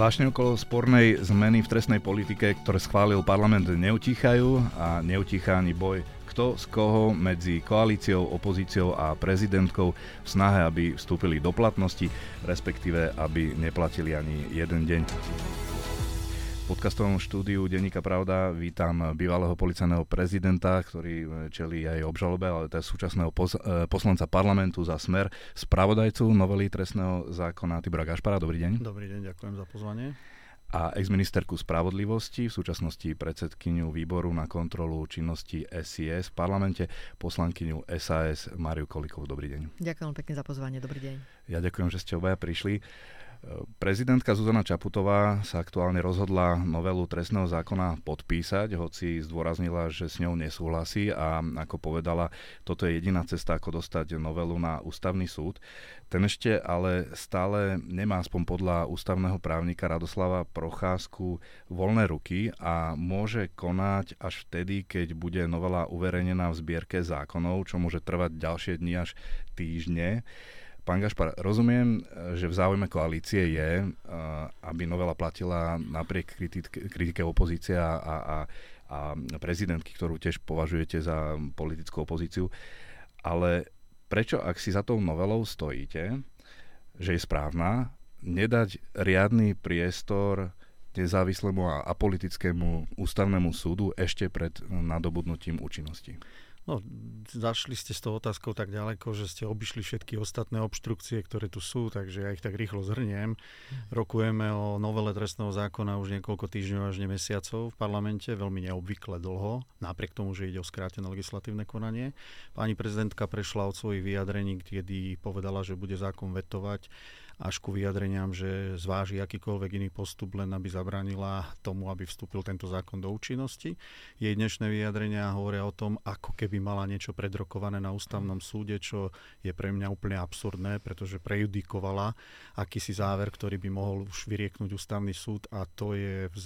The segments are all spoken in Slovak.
Vášne okolo spornej zmeny v trestnej politike, ktoré schválil parlament, neutíchajú a neutícha ani boj kto z koho medzi koalíciou, opozíciou a prezidentkou v snahe, aby vstúpili do platnosti, respektíve aby neplatili ani jeden deň podcastovom štúdiu Denníka Pravda vítam bývalého policajného prezidenta, ktorý čelí aj obžalobe, ale to je súčasného pos- e, poslanca parlamentu za smer, spravodajcu novely trestného zákona Tibora Gašpara. Dobrý deň. Dobrý deň, ďakujem za pozvanie a exministerku spravodlivosti, v súčasnosti predsedkyňu výboru na kontrolu činnosti SIS v parlamente, poslankyňu SAS Mariu Kolikovú. Dobrý deň. Ďakujem pekne za pozvanie, dobrý deň. Ja ďakujem, že ste obaja prišli. Prezidentka Zuzana Čaputová sa aktuálne rozhodla novelu trestného zákona podpísať, hoci zdôraznila, že s ňou nesúhlasí a ako povedala, toto je jediná cesta, ako dostať novelu na ústavný súd. Ten ešte ale stále nemá aspoň podľa ústavného právnika Radoslava Procházku voľné ruky a môže konať až vtedy, keď bude novela uverejnená v zbierke zákonov, čo môže trvať ďalšie dni až týždne. Pán Gašpar, rozumiem, že v záujme koalície je, eh, aby novela platila napriek kritike opozície a, a, a prezidentky, ktorú tiež považujete za politickú opozíciu. Ale prečo, ak si za tou novelou stojíte, že je správna, nedať riadny priestor nezávislému a apolitickému ústavnému súdu ešte pred nadobudnutím účinnosti? No, zašli ste s tou otázkou tak ďaleko, že ste obišli všetky ostatné obštrukcie, ktoré tu sú, takže ja ich tak rýchlo zhrniem. Rokujeme o novele trestného zákona už niekoľko týždňov až mesiacov v parlamente, veľmi neobvykle dlho, napriek tomu, že ide o skrátené legislatívne konanie. Pani prezidentka prešla od svojich vyjadrení, kedy povedala, že bude zákon vetovať až ku vyjadreniam, že zváži akýkoľvek iný postup, len aby zabránila tomu, aby vstúpil tento zákon do účinnosti. Jej dnešné vyjadrenia hovoria o tom, ako keby mala niečo predrokované na ústavnom súde, čo je pre mňa úplne absurdné, pretože prejudikovala akýsi záver, ktorý by mohol už vyrieknúť ústavný súd a to je v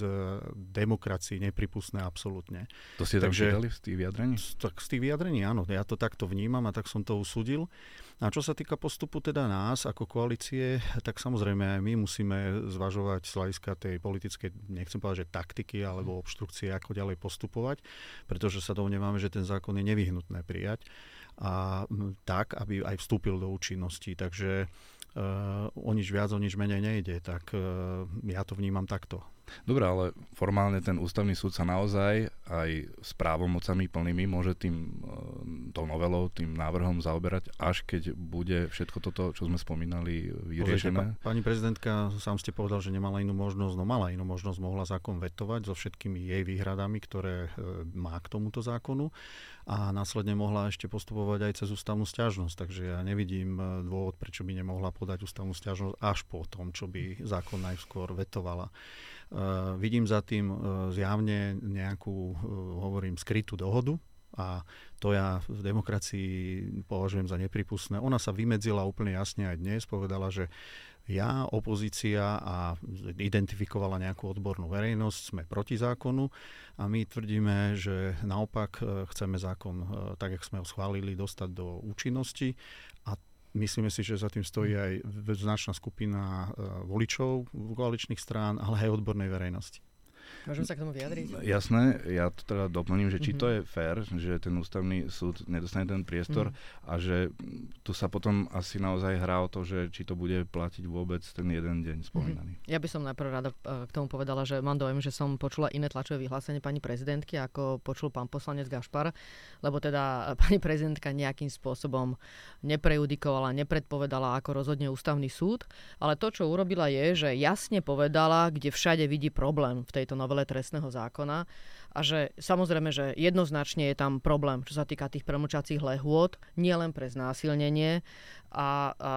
demokracii nepripustné absolútne. To ste Takže, tak z tých vyjadrení? Tak z tých vyjadrení, áno. Ja to takto vnímam a tak som to usúdil. A čo sa týka postupu teda nás ako koalície, tak samozrejme aj my musíme zvažovať z hľadiska tej politickej, nechcem povedať, že taktiky alebo obštrukcie, ako ďalej postupovať, pretože sa domnievame, že ten zákon je nevyhnutné prijať a tak, aby aj vstúpil do účinnosti. Takže uh, o nič viac, o nič menej nejde, tak uh, ja to vnímam takto. Dobre, ale formálne ten ústavný súd sa naozaj aj s právomocami plnými môže tým, e, tou novelou, tým návrhom zaoberať, až keď bude všetko toto, čo sme spomínali, vyriešené? Pozrite, pani prezidentka, sám ste povedal, že nemala inú možnosť, no mala inú možnosť, mohla zákon vetovať so všetkými jej výhradami, ktoré e, má k tomuto zákonu a následne mohla ešte postupovať aj cez ústavnú stiažnosť, takže ja nevidím e, dôvod, prečo by nemohla podať ústavnú stiažnosť až po tom, čo by zákon najskôr vetovala. Vidím za tým uh, zjavne nejakú, uh, hovorím, skrytú dohodu a to ja v demokracii považujem za nepripustné. Ona sa vymedzila úplne jasne aj dnes, povedala, že ja, opozícia a identifikovala nejakú odbornú verejnosť, sme proti zákonu a my tvrdíme, že naopak chceme zákon, tak jak sme ho schválili, dostať do účinnosti Myslíme si, že za tým stojí aj značná skupina e, voličov koaličných strán, ale aj odbornej verejnosti. Môžem sa k tomu vyjadriť? Jasné, ja to teda doplním, že či mm-hmm. to je fér, že ten ústavný súd nedostane ten priestor mm-hmm. a že tu sa potom asi naozaj hrá o to, že či to bude platiť vôbec ten jeden deň spomínaný. Mm-hmm. Ja by som najprv rada e, k tomu povedala, že mám dojem, že som počula iné tlačové vyhlásenie pani prezidentky, ako počul pán poslanec Gašpar, lebo teda pani prezidentka nejakým spôsobom neprejudikovala, nepredpovedala, ako rozhodne ústavný súd, ale to, čo urobila je, že jasne povedala, kde všade vidí problém v tejto novele novele trestného zákona a že samozrejme, že jednoznačne je tam problém, čo sa týka tých premlčacích lehôd, nielen pre znásilnenie a, a,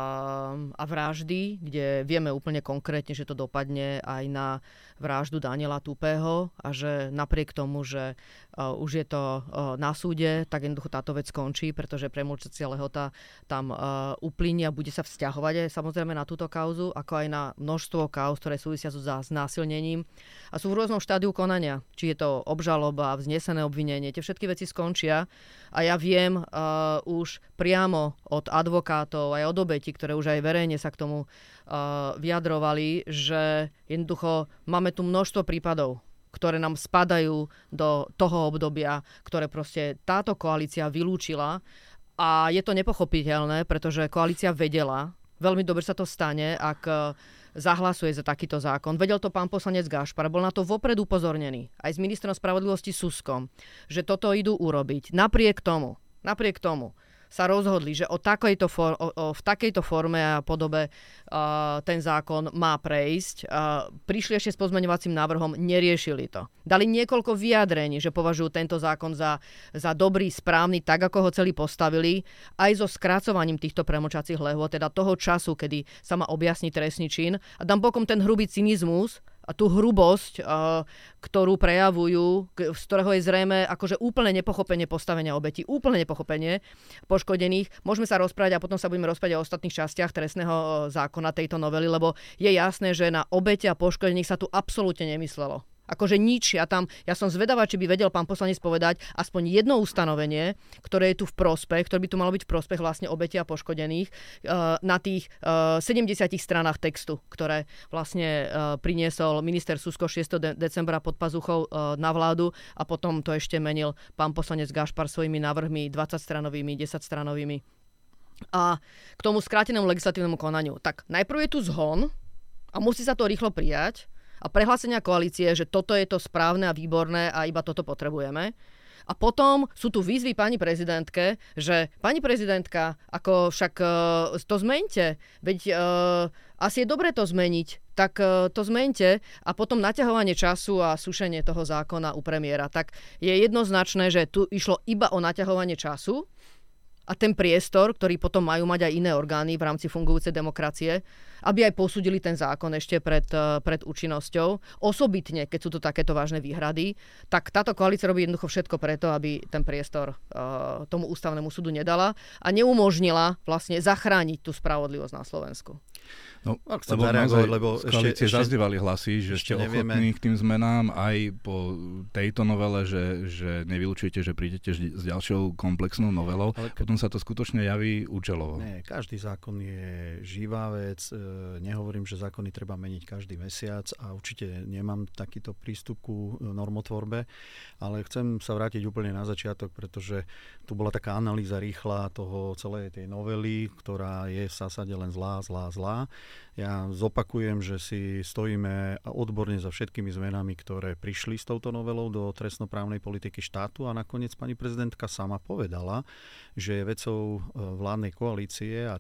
a vraždy, kde vieme úplne konkrétne, že to dopadne aj na vraždu Daniela Tupého a že napriek tomu, že uh, už je to uh, na súde, tak jednoducho táto vec skončí, pretože premlčacia lehota tam uh, uplynie a bude sa vzťahovať aj samozrejme na túto kauzu, ako aj na množstvo kauz, ktoré súvisia so znásilnením. A sú v serióznom štádiu konania. Či je to obžaloba, vznesené obvinenie, tie všetky veci skončia. A ja viem uh, už priamo od advokátov, aj od obeti, ktoré už aj verejne sa k tomu uh, vyjadrovali, že jednoducho máme tu množstvo prípadov, ktoré nám spadajú do toho obdobia, ktoré proste táto koalícia vylúčila. A je to nepochopiteľné, pretože koalícia vedela, veľmi dobre sa to stane, ak zahlasuje za takýto zákon. Vedel to pán poslanec Gašpar, bol na to vopred upozornený, aj s ministrom spravodlivosti Suskom, že toto idú urobiť. Napriek tomu, napriek tomu, sa rozhodli, že o takejto for, o, o, v takejto forme a podobe uh, ten zákon má prejsť. Uh, prišli ešte s pozmeňovacím návrhom, neriešili to. Dali niekoľko vyjadrení, že považujú tento zákon za, za dobrý, správny, tak ako ho celý postavili, aj so skracovaním týchto premočacích lehôd, teda toho času, kedy sa má objasniť trestný čin. A dám bokom ten hrubý cynizmus, a tú hrubosť, ktorú prejavujú, z ktorého je zrejme akože úplne nepochopenie postavenia obetí, úplne nepochopenie poškodených. Môžeme sa rozprávať a potom sa budeme rozprávať o ostatných častiach trestného zákona tejto novely, lebo je jasné, že na obete a poškodených sa tu absolútne nemyslelo. Akože nič. Ja, tam, ja som zvedavá, či by vedel pán poslanec povedať aspoň jedno ustanovenie, ktoré je tu v prospech, ktoré by tu malo byť v prospech vlastne obeti a poškodených uh, na tých uh, eh, 70 stranách textu, ktoré vlastne uh, priniesol minister Susko 6. De- decembra pod pazuchou na vládu a potom to ešte menil pán poslanec Gašpar svojimi návrhmi 20-stranovými, 10-stranovými. A k tomu skrátenému legislatívnemu konaniu. Tak najprv je tu zhon a musí sa to rýchlo prijať a prehlásenia koalície, že toto je to správne a výborné a iba toto potrebujeme. A potom sú tu výzvy pani prezidentke, že pani prezidentka, ako však uh, to zmente, veď uh, asi je dobre to zmeniť, tak uh, to zmente a potom naťahovanie času a sušenie toho zákona u premiéra. Tak je jednoznačné, že tu išlo iba o naťahovanie času a ten priestor, ktorý potom majú mať aj iné orgány v rámci fungujúcej demokracie, aby aj posúdili ten zákon ešte pred, eh, pred účinnosťou. Osobitne, keď sú to takéto vážne výhrady, tak táto koalícia robí jednoducho všetko preto, aby ten priestor uh, tomu ústavnému súdu nedala a neumožnila vlastne zachrániť tú spravodlivosť na Slovensku. No, Ak lebo naozaj lebo ešte, ešte zazdívali hlasy, že ste nevieme. ochotní k tým zmenám aj po tejto novele, že, že nevylučujete, že prídete s ďalšou komplexnou novelou. Ale ke... Potom sa to skutočne javí účelovo. Nie, každý zákon je živá vec. E, nehovorím, že zákony treba meniť každý mesiac a určite nemám takýto prístup ku normotvorbe, ale chcem sa vrátiť úplne na začiatok, pretože tu bola taká analýza rýchla toho celej tej novely, ktorá je v zásade len zlá, zlá, zlá. Ja zopakujem, že si stojíme odborne za všetkými zmenami, ktoré prišli s touto novelou do trestnoprávnej politiky štátu. A nakoniec pani prezidentka sama povedala, že je vecou e, vládnej koalície a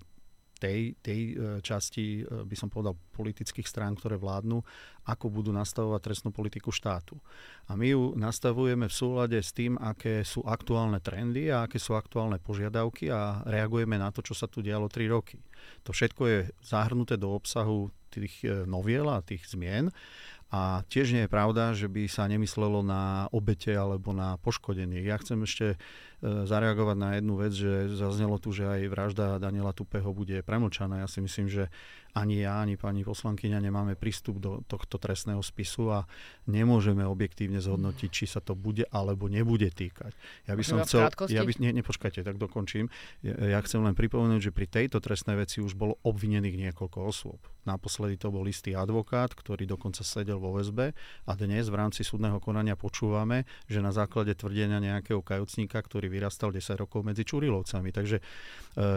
tej, tej e, časti, e, by som povedal, politických strán, ktoré vládnu, ako budú nastavovať trestnú politiku štátu. A my ju nastavujeme v súlade s tým, aké sú aktuálne trendy a aké sú aktuálne požiadavky a reagujeme na to, čo sa tu dialo 3 roky. To všetko je zahrnuté do obsahu tých e, noviel a tých zmien a tiež nie je pravda, že by sa nemyslelo na obete alebo na poškodenie. Ja chcem ešte zareagovať na jednu vec, že zaznelo tu, že aj vražda Daniela Tupeho bude premlčaná. Ja si myslím, že ani ja, ani pani poslankyňa nemáme prístup do tohto trestného spisu a nemôžeme objektívne zhodnotiť, či sa to bude alebo nebude týkať. Ja by som chcel... Ja by, nie, nepočkajte, tak dokončím. Ja, ja chcem len pripomenúť, že pri tejto trestnej veci už bolo obvinených niekoľko osôb. Naposledy to bol istý advokát, ktorý dokonca sedel vo väzbe a dnes v rámci súdneho konania počúvame, že na základe tvrdenia nejakého kajúcníka, ktorý vyrastal 10 rokov medzi Čurilovcami. Takže e,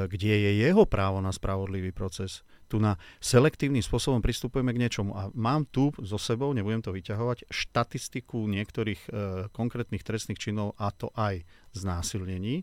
kde je jeho právo na spravodlivý proces? Tu na selektívnym spôsobom pristupujeme k niečomu. A mám tu so sebou, nebudem to vyťahovať, štatistiku niektorých e, konkrétnych trestných činov, a to aj znásilnení,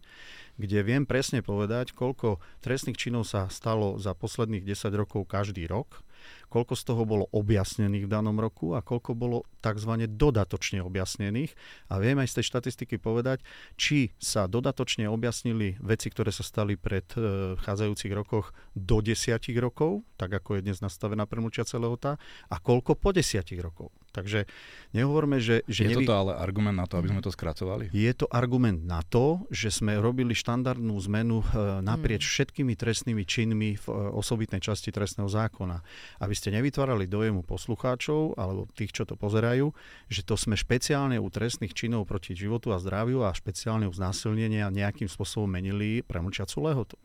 kde viem presne povedať, koľko trestných činov sa stalo za posledných 10 rokov každý rok koľko z toho bolo objasnených v danom roku a koľko bolo tzv. dodatočne objasnených. A viem aj z tej štatistiky povedať, či sa dodatočne objasnili veci, ktoré sa stali pred e, vchádzajúcich rokoch do desiatich rokov, tak ako je dnes nastavená premlčiaca lehota, a koľko po desiatich rokov. Takže nehovorme, že... že je nevy... toto ale argument na to, aby sme to skracovali? Je to argument na to, že sme robili štandardnú zmenu naprieč mm. všetkými trestnými činmi v osobitnej časti trestného zákona. Aby ste nevytvárali dojemu poslucháčov alebo tých, čo to pozerajú, že to sme špeciálne u trestných činov proti životu a zdraviu a špeciálne u znásilnenia nejakým spôsobom menili premlčiacu lehotu.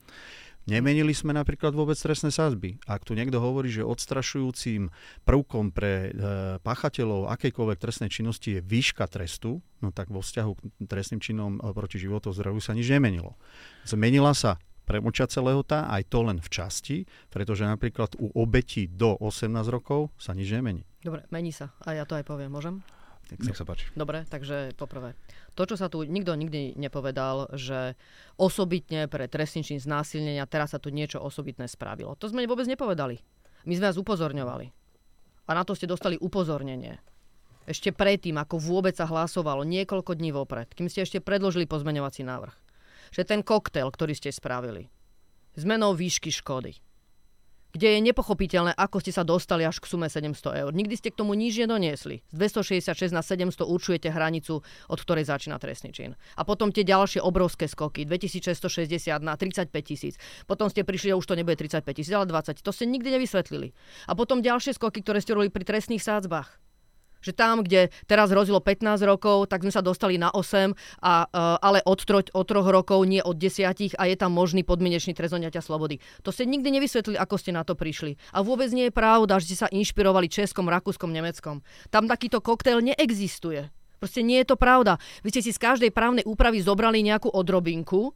Nemenili sme napríklad vôbec trestné sázby. Ak tu niekto hovorí, že odstrašujúcim prvkom pre e, páchateľov akejkoľvek trestnej činnosti je výška trestu, no tak vo vzťahu k trestným činom e, proti životu a zdraviu sa nič nemenilo. Zmenila sa premočacia lehota, aj to len v časti, pretože napríklad u obetí do 18 rokov sa nič nemení. Dobre, mení sa. A ja to aj poviem, môžem? Nech sa páči. Dobre, takže poprvé. To, čo sa tu nikto nikdy nepovedal, že osobitne pre trestný čin znásilnenia teraz sa tu niečo osobitné spravilo. To sme vôbec nepovedali. My sme vás upozorňovali. A na to ste dostali upozornenie. Ešte predtým, ako vôbec sa hlasovalo, niekoľko dní vopred, kým ste ešte predložili pozmeňovací návrh. Že ten koktail, ktorý ste spravili, zmenou výšky škody, kde je nepochopiteľné, ako ste sa dostali až k sume 700 eur. Nikdy ste k tomu nič nedoniesli. Z 266 na 700 určujete hranicu, od ktorej začína trestný čin. A potom tie ďalšie obrovské skoky, 2660 na 35 tisíc. Potom ste prišli, že už to nebude 35 tisíc, ale 20. To ste nikdy nevysvetlili. A potom ďalšie skoky, ktoré ste robili pri trestných sádzbách že tam, kde teraz hrozilo 15 rokov, tak sme sa dostali na 8, a, uh, ale od, tro, od troch rokov, nie od desiatich a je tam možný podmienečný trest slobody. To ste nikdy nevysvetlili, ako ste na to prišli. A vôbec nie je pravda, že ste sa inšpirovali Českom, Rakúskom, Nemeckom. Tam takýto koktail neexistuje. Proste nie je to pravda. Vy ste si z každej právnej úpravy zobrali nejakú odrobinku,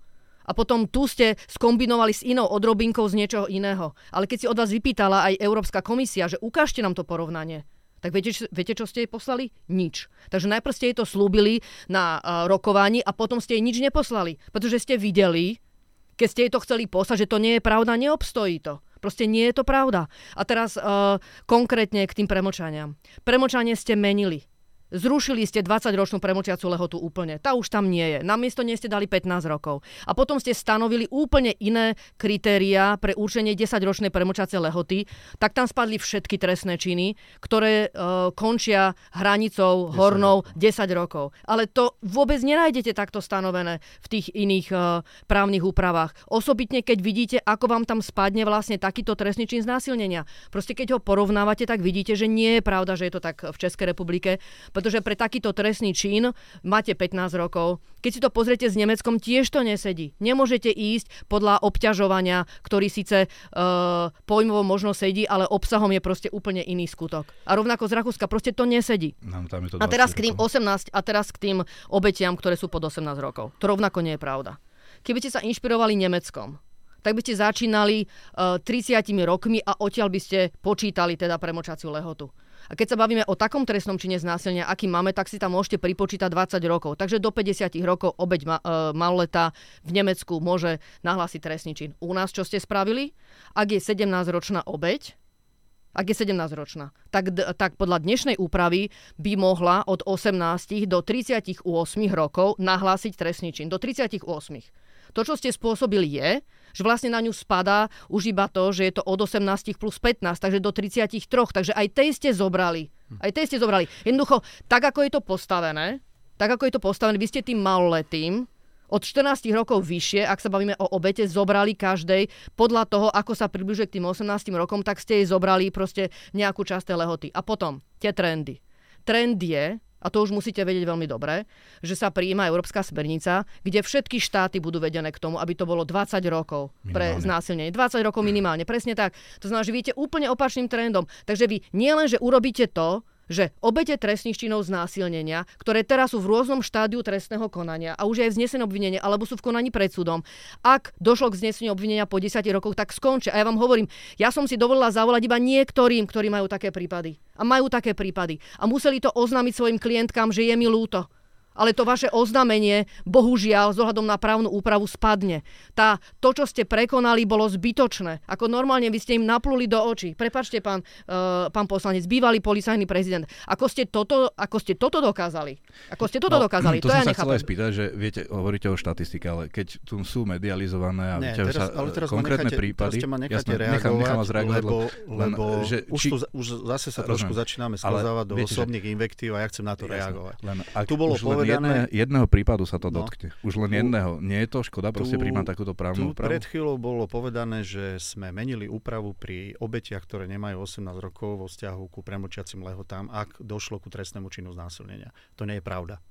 a potom tu ste skombinovali s inou odrobinkou z niečoho iného. Ale keď si od vás vypýtala aj Európska komisia, že ukážte nám to porovnanie, tak viete, viete, čo ste jej poslali? Nič. Takže najprv ste jej to slúbili na uh, rokovaní a potom ste jej nič neposlali. Pretože ste videli, keď ste jej to chceli poslať, že to nie je pravda, neobstojí to. Proste nie je to pravda. A teraz uh, konkrétne k tým premočaniam. Premočanie ste menili. Zrušili ste 20-ročnú premočiacu lehotu úplne. Tá už tam nie je. Namiesto nie ste dali 15 rokov. A potom ste stanovili úplne iné kritériá pre určenie 10-ročnej premočiacej lehoty. Tak tam spadli všetky trestné činy, ktoré uh, končia hranicou 10 hornou 10 rokov. Ale to vôbec nenájdete takto stanovené v tých iných uh, právnych úpravách. Osobitne, keď vidíte, ako vám tam spadne vlastne takýto trestný čin znásilnenia. Proste keď ho porovnávate, tak vidíte, že nie je pravda, že je to tak v Českej republike pretože pre takýto trestný čin máte 15 rokov. Keď si to pozriete s Nemeckom, tiež to nesedí. Nemôžete ísť podľa obťažovania, ktorý síce uh, pojmovo možno sedí, ale obsahom je proste úplne iný skutok. A rovnako z Rakúska proste to nesedí. No, tam je to a teraz k tým 18 a teraz k tým obetiam, ktoré sú pod 18 rokov. To rovnako nie je pravda. Keby ste sa inšpirovali Nemeckom, tak by ste začínali uh, 30 rokmi a odtiaľ by ste počítali teda premočaciu lehotu. A keď sa bavíme o takom trestnom čine znásilnenia, aký máme, tak si tam môžete pripočítať 20 rokov. Takže do 50 rokov obeď ma, e, v Nemecku môže nahlásiť trestný čin. U nás čo ste spravili? Ak je 17-ročná obeď, ak je 17-ročná, tak, tak podľa dnešnej úpravy by mohla od 18 do 38 rokov nahlásiť trestný čin. Do 38. To, čo ste spôsobili, je, že vlastne na ňu spadá už iba to, že je to od 18 plus 15, takže do 33. Takže aj tej ste zobrali. Aj tej ste zobrali. Jednoducho, tak ako je to postavené, tak ako je to postavené, vy ste tým maloletým od 14 rokov vyššie, ak sa bavíme o obete, zobrali každej podľa toho, ako sa približuje k tým 18 rokom, tak ste jej zobrali proste nejakú časť tej lehoty. A potom tie trendy. Trend je, a to už musíte vedieť veľmi dobre, že sa prijíma Európska smernica, kde všetky štáty budú vedené k tomu, aby to bolo 20 rokov pre znásilnenie. 20 rokov minimálne, presne tak. To znamená, že viete úplne opačným trendom. Takže vy nielen, že urobíte to, že obete trestných činov znásilnenia, ktoré teraz sú v rôznom štádiu trestného konania a už je vznesené obvinenie alebo sú v konaní pred súdom, ak došlo k vzneseniu obvinenia po 10 rokoch, tak skončia. A ja vám hovorím, ja som si dovolila zavolať iba niektorým, ktorí majú také prípady. A majú také prípady. A museli to oznámiť svojim klientkám, že je mi ľúto ale to vaše oznámenie, bohužiaľ, z ohľadom na právnu úpravu spadne. Tá, to, čo ste prekonali, bolo zbytočné. Ako normálne vy ste im napluli do očí. Prepačte, pán, uh, pán poslanec, bývalý policajný prezident. Ako ste toto, ako ste toto dokázali? Ako ste toto no, dokázali? To, to som ja sa chcel aj spýtať, že viete, hovoríte o štatistike, ale keď tu sú medializované a Nie, teraz, sa ale teraz konkrétne necháte, prípady... Teraz ma necháte jasne, reagovať, nechám, nechám vás reagovať, lebo, lebo že, už, či, tu, už zase sa trošku začíname sklzávať do osobných invektív a ja chcem na to reagovať. Len, ak tu bolo povedané povedané... jedné, jedného prípadu sa to no, dotkne. Už len tu, jedného. Nie je to škoda proste príjmať takúto právnu úpravu? Pred chvíľou bolo povedané, že sme menili úpravu pri obetiach, ktoré nemajú 18 rokov vo vzťahu ku premlčiacim lehotám, ak došlo ku trestnému činu znásilnenia. To nie je pravda.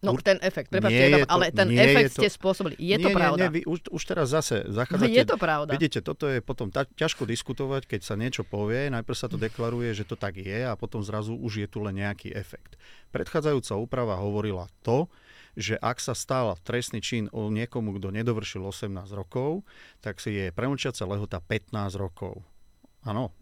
No ten efekt, prepáčte, ale ten efekt to, ste spôsobili. Je nie, to pravda? Nie, nie, vy už, už teraz zase zachádzate... Je to pravda. Vidíte, toto je potom ta, ťažko diskutovať, keď sa niečo povie, najprv sa to deklaruje, že to tak je a potom zrazu už je tu len nejaký efekt. Predchádzajúca úprava hovorila to, že ak sa stal trestný čin o niekomu, kto nedovršil 18 rokov, tak si je premlčiaca lehota 15 rokov. Áno.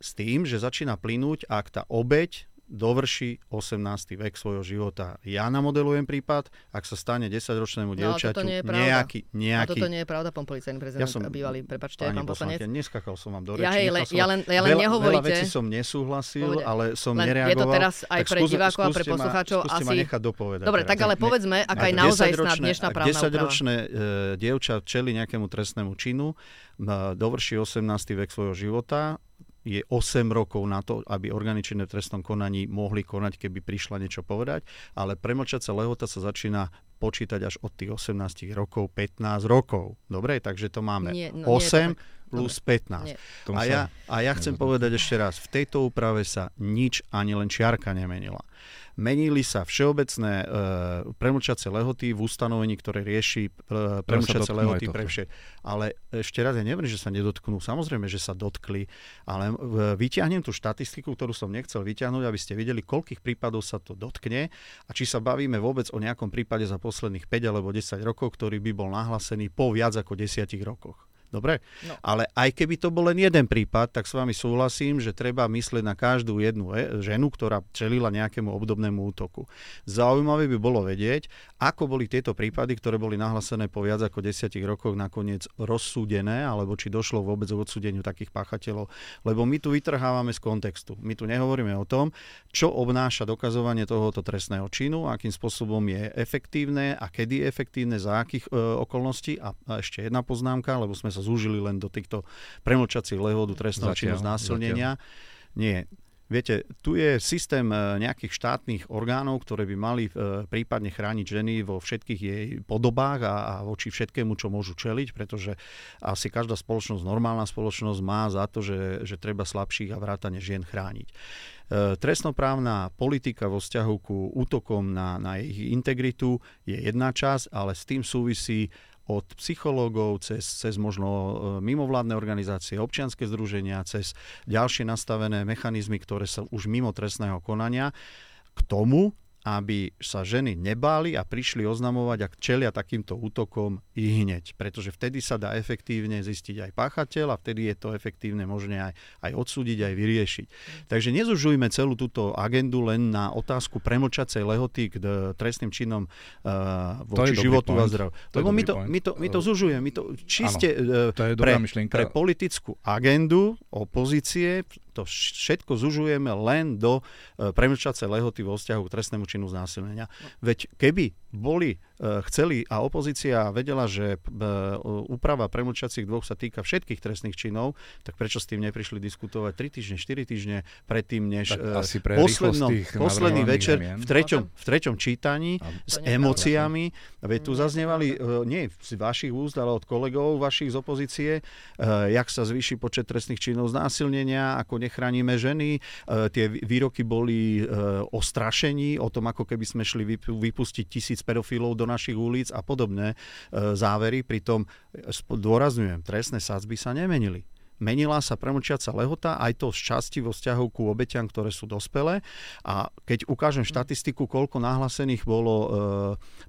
S tým, že začína plynúť, ak tá obeď dovrší 18. vek svojho života. Ja namodelujem prípad, ak sa stane 10-ročnému no, dievčaťu no, nejaký, nejaký... A toto nie je pravda, pán policajný prezident, ja som, bývalý, prepačte, pán poslanec. neskakal som vám do reči. Ja, hej, le, ja len, ja len veľa, nehovoríte. Veľa vecí som nesúhlasil, Povede. ale som len nereagoval. Je to teraz aj pre divákov a pre poslucháčov asi... Ma nechať dopovedať. Dobre, tak ale povedzme, aká je naozaj dnešná právna úprava. 10-ročné e, dievča čeli nejakému trestnému činu, dovrší 18. vek svojho života, je 8 rokov na to, aby orgány v trestnom konaní mohli konať, keby prišla niečo povedať, ale premlčacia lehota sa začína počítať až od tých 18 rokov, 15 rokov. Dobre, takže to máme nie, no, 8 nie plus Dobre. 15. A ja, a ja chcem povedať ešte raz, v tejto úprave sa nič ani len čiarka nemenila. Menili sa všeobecné e, premlčacie lehoty v ustanovení, ktoré rieši e, premlčacie lehoty pre vše. Ale ešte raz, ja neviem, že sa nedotknú. Samozrejme, že sa dotkli, ale e, vyťahnem tú štatistiku, ktorú som nechcel vyťahnuť, aby ste videli, koľkých prípadov sa to dotkne a či sa bavíme vôbec o nejakom prípade za posledných 5 alebo 10 rokov, ktorý by bol nahlásený po viac ako 10 rokoch. Dobre? No. Ale aj keby to bol len jeden prípad, tak s vami súhlasím, že treba myslieť na každú jednu e, ženu, ktorá čelila nejakému obdobnému útoku. Zaujímavé by bolo vedieť, ako boli tieto prípady, ktoré boli nahlasené po viac ako desiatich rokoch nakoniec rozsúdené, alebo či došlo vôbec k odsúdeniu takých páchateľov. Lebo my tu vytrhávame z kontextu. My tu nehovoríme o tom, čo obnáša dokazovanie tohoto trestného činu, akým spôsobom je efektívne a kedy je efektívne, za akých e, okolností. A, a ešte jedna poznámka, lebo sme sa sa zúžili len do týchto premlčacích lehodu trestného činu znásilnenia. Nie. Viete, tu je systém e, nejakých štátnych orgánov, ktoré by mali e, prípadne chrániť ženy vo všetkých jej podobách a, a voči všetkému, čo môžu čeliť, pretože asi každá spoločnosť, normálna spoločnosť má za to, že, že treba slabších a vrátane žien chrániť. E, trestnoprávna politika vo vzťahu ku útokom na, na ich integritu je jedna časť, ale s tým súvisí od psychológov cez, cez možno e, mimovládne organizácie, občianske združenia, cez ďalšie nastavené mechanizmy, ktoré sú už mimo trestného konania, k tomu, aby sa ženy nebáli a prišli oznamovať, ak čelia takýmto útokom i hneď. Pretože vtedy sa dá efektívne zistiť aj páchateľ a vtedy je to efektívne možné aj, aj odsúdiť, aj vyriešiť. Takže nezužujme celú túto agendu len na otázku premlčacej lehoty k trestným činom uh, voči životu point. a zdrav. Lebo my to, my, to, my to zužujeme, my to čiste ano, to je pre, pre politickú agendu opozície to všetko zužujeme len do e, premlčacej lehoty vo vzťahu k trestnému činu znásilnenia. No. Veď keby boli E, chceli a opozícia vedela, že e, úprava premlčacích dvoch sa týka všetkých trestných činov, tak prečo s tým neprišli diskutovať 3 týždne, 4 týždne predtým, než tak e, asi pre poslednom, posledný večer v treťom, v treťom čítaní a s emóciami. Veď tu zaznievali nie z vašich úst, ale od kolegov vašich z opozície, jak sa zvýši počet trestných činov znásilnenia, ako nechránime ženy. Tie výroky boli o strašení, o tom, ako keby sme šli vypustiť tisíc pedofilov do našich ulic a podobné e, závery. Pritom, e, dôrazňujem, trestné sadzby sa nemenili menila sa premlčiaca lehota, aj to z časti vo vzťahu ku obeťam, ktoré sú dospelé. A keď ukážem štatistiku, koľko nahlásených bolo e,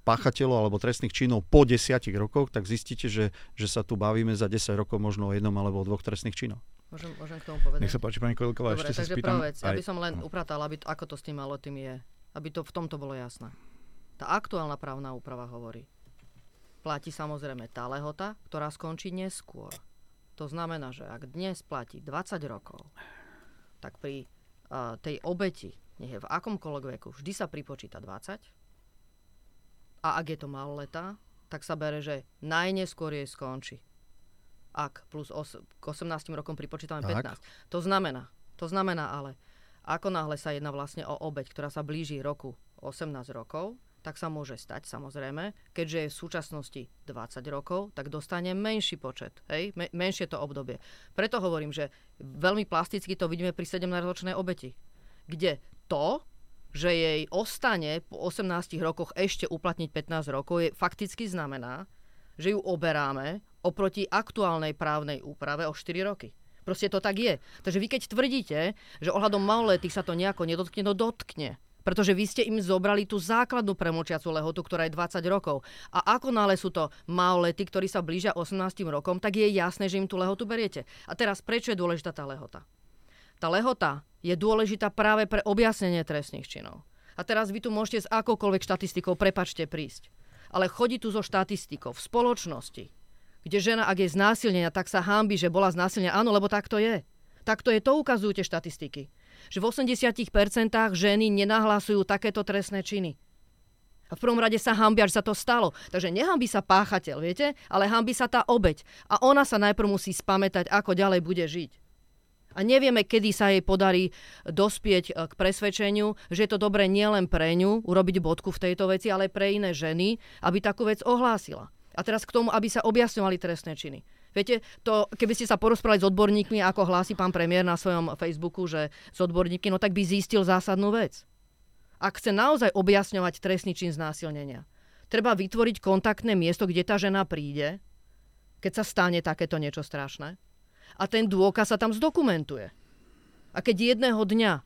páchateľov alebo trestných činov po desiatich rokoch, tak zistíte, že, že sa tu bavíme za 10 rokov možno o jednom alebo o dvoch trestných činoch. Môžem, môžem k tomu povedať. Nech sa páči, pani Koľková, ešte sa spýtam. Prvá vec, aj... aby som len upratala, aby to, ako to s tým malo tým je. Aby to v tomto bolo jasné. Tá aktuálna právna úprava hovorí, platí samozrejme tá lehota, ktorá skončí neskôr. To znamená, že ak dnes platí 20 rokov, tak pri uh, tej obeti, nech je v akomkoľvek veku, vždy sa pripočíta 20. A ak je to maloletá, tak sa bere, že najneskôr jej skončí. Ak plus os- k 18 rokom pripočítame tak. 15. To znamená, to znamená ale, ako náhle sa jedná vlastne o obeť, ktorá sa blíži roku 18 rokov, tak sa môže stať samozrejme, keďže je v súčasnosti 20 rokov, tak dostane menší počet, hej? Me- menšie to obdobie. Preto hovorím, že veľmi plasticky to vidíme pri 17-ročnej obeti, kde to, že jej ostane po 18 rokoch ešte uplatniť 15 rokov, je fakticky znamená, že ju oberáme oproti aktuálnej právnej úprave o 4 roky. Proste to tak je. Takže vy keď tvrdíte, že ohľadom maloletých sa to nejako nedotkne, no dotkne. Pretože vy ste im zobrali tú základnú premlčiacu lehotu, ktorá je 20 rokov. A ako nále sú to malolety, ktorí sa blížia 18 rokom, tak je jasné, že im tú lehotu beriete. A teraz prečo je dôležitá tá lehota? Tá lehota je dôležitá práve pre objasnenie trestných činov. A teraz vy tu môžete s akoukoľvek štatistikou, prepačte, prísť. Ale chodí tu zo štatistikou v spoločnosti, kde žena, ak je znásilnená, tak sa hámbi, že bola znásilnená. Áno, lebo tak to je. Takto je, to ukazujú tie štatistiky že v 80% ženy nenahlasujú takéto trestné činy. A v prvom rade sa hambia, že sa to stalo. Takže nehambí sa páchateľ, viete, ale hambí sa tá obeď. A ona sa najprv musí spamätať, ako ďalej bude žiť. A nevieme, kedy sa jej podarí dospieť e, k presvedčeniu, že je to dobré nielen pre ňu urobiť bodku v tejto veci, ale aj pre iné ženy, aby takú vec ohlásila. A teraz k tomu, aby sa objasňovali trestné činy. Viete, to, keby ste sa porozprávali s odborníkmi, ako hlási pán premiér na svojom Facebooku, že s odborníky, no tak by zistil zásadnú vec. Ak chce naozaj objasňovať trestný čin znásilnenia, treba vytvoriť kontaktné miesto, kde tá žena príde, keď sa stane takéto niečo strašné. A ten dôkaz sa tam zdokumentuje. A keď jedného dňa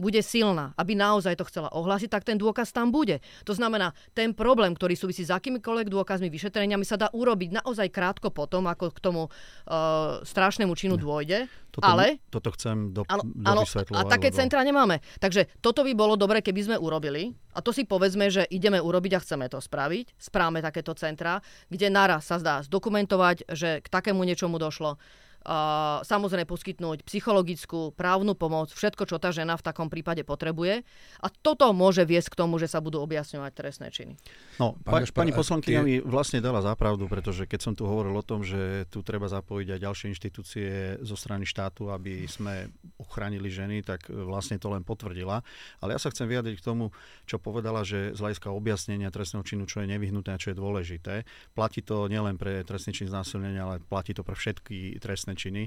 bude silná, aby naozaj to chcela ohlásiť, tak ten dôkaz tam bude. To znamená, ten problém, ktorý súvisí s akýmikoľvek dôkazmi, vyšetreniami, sa dá urobiť naozaj krátko potom, ako k tomu uh, strašnému činu dôjde. Toto, ale, toto chcem do, áno, áno, A také lebo... centra nemáme. Takže toto by bolo dobre, keby sme urobili. A to si povedzme, že ideme urobiť a chceme to spraviť. Správame takéto centra, kde naraz sa zdá zdokumentovať, že k takému niečomu došlo Uh, samozrejme poskytnúť psychologickú, právnu pomoc, všetko, čo tá žena v takom prípade potrebuje. A toto môže viesť k tomu, že sa budú objasňovať trestné činy. No, pa, pani poslankyňa mi vlastne dala zápravdu, pretože keď som tu hovoril o tom, že tu treba zapojiť aj ďalšie inštitúcie zo strany štátu, aby sme ochránili ženy, tak vlastne to len potvrdila. Ale ja sa chcem vyjadriť k tomu, čo povedala, že z hľadiska objasnenia trestného činu, čo je nevyhnutné a čo je dôležité. Platí to nielen pre trestný čin znásilnenia, ale platí to pre všetky trestné trestné činy,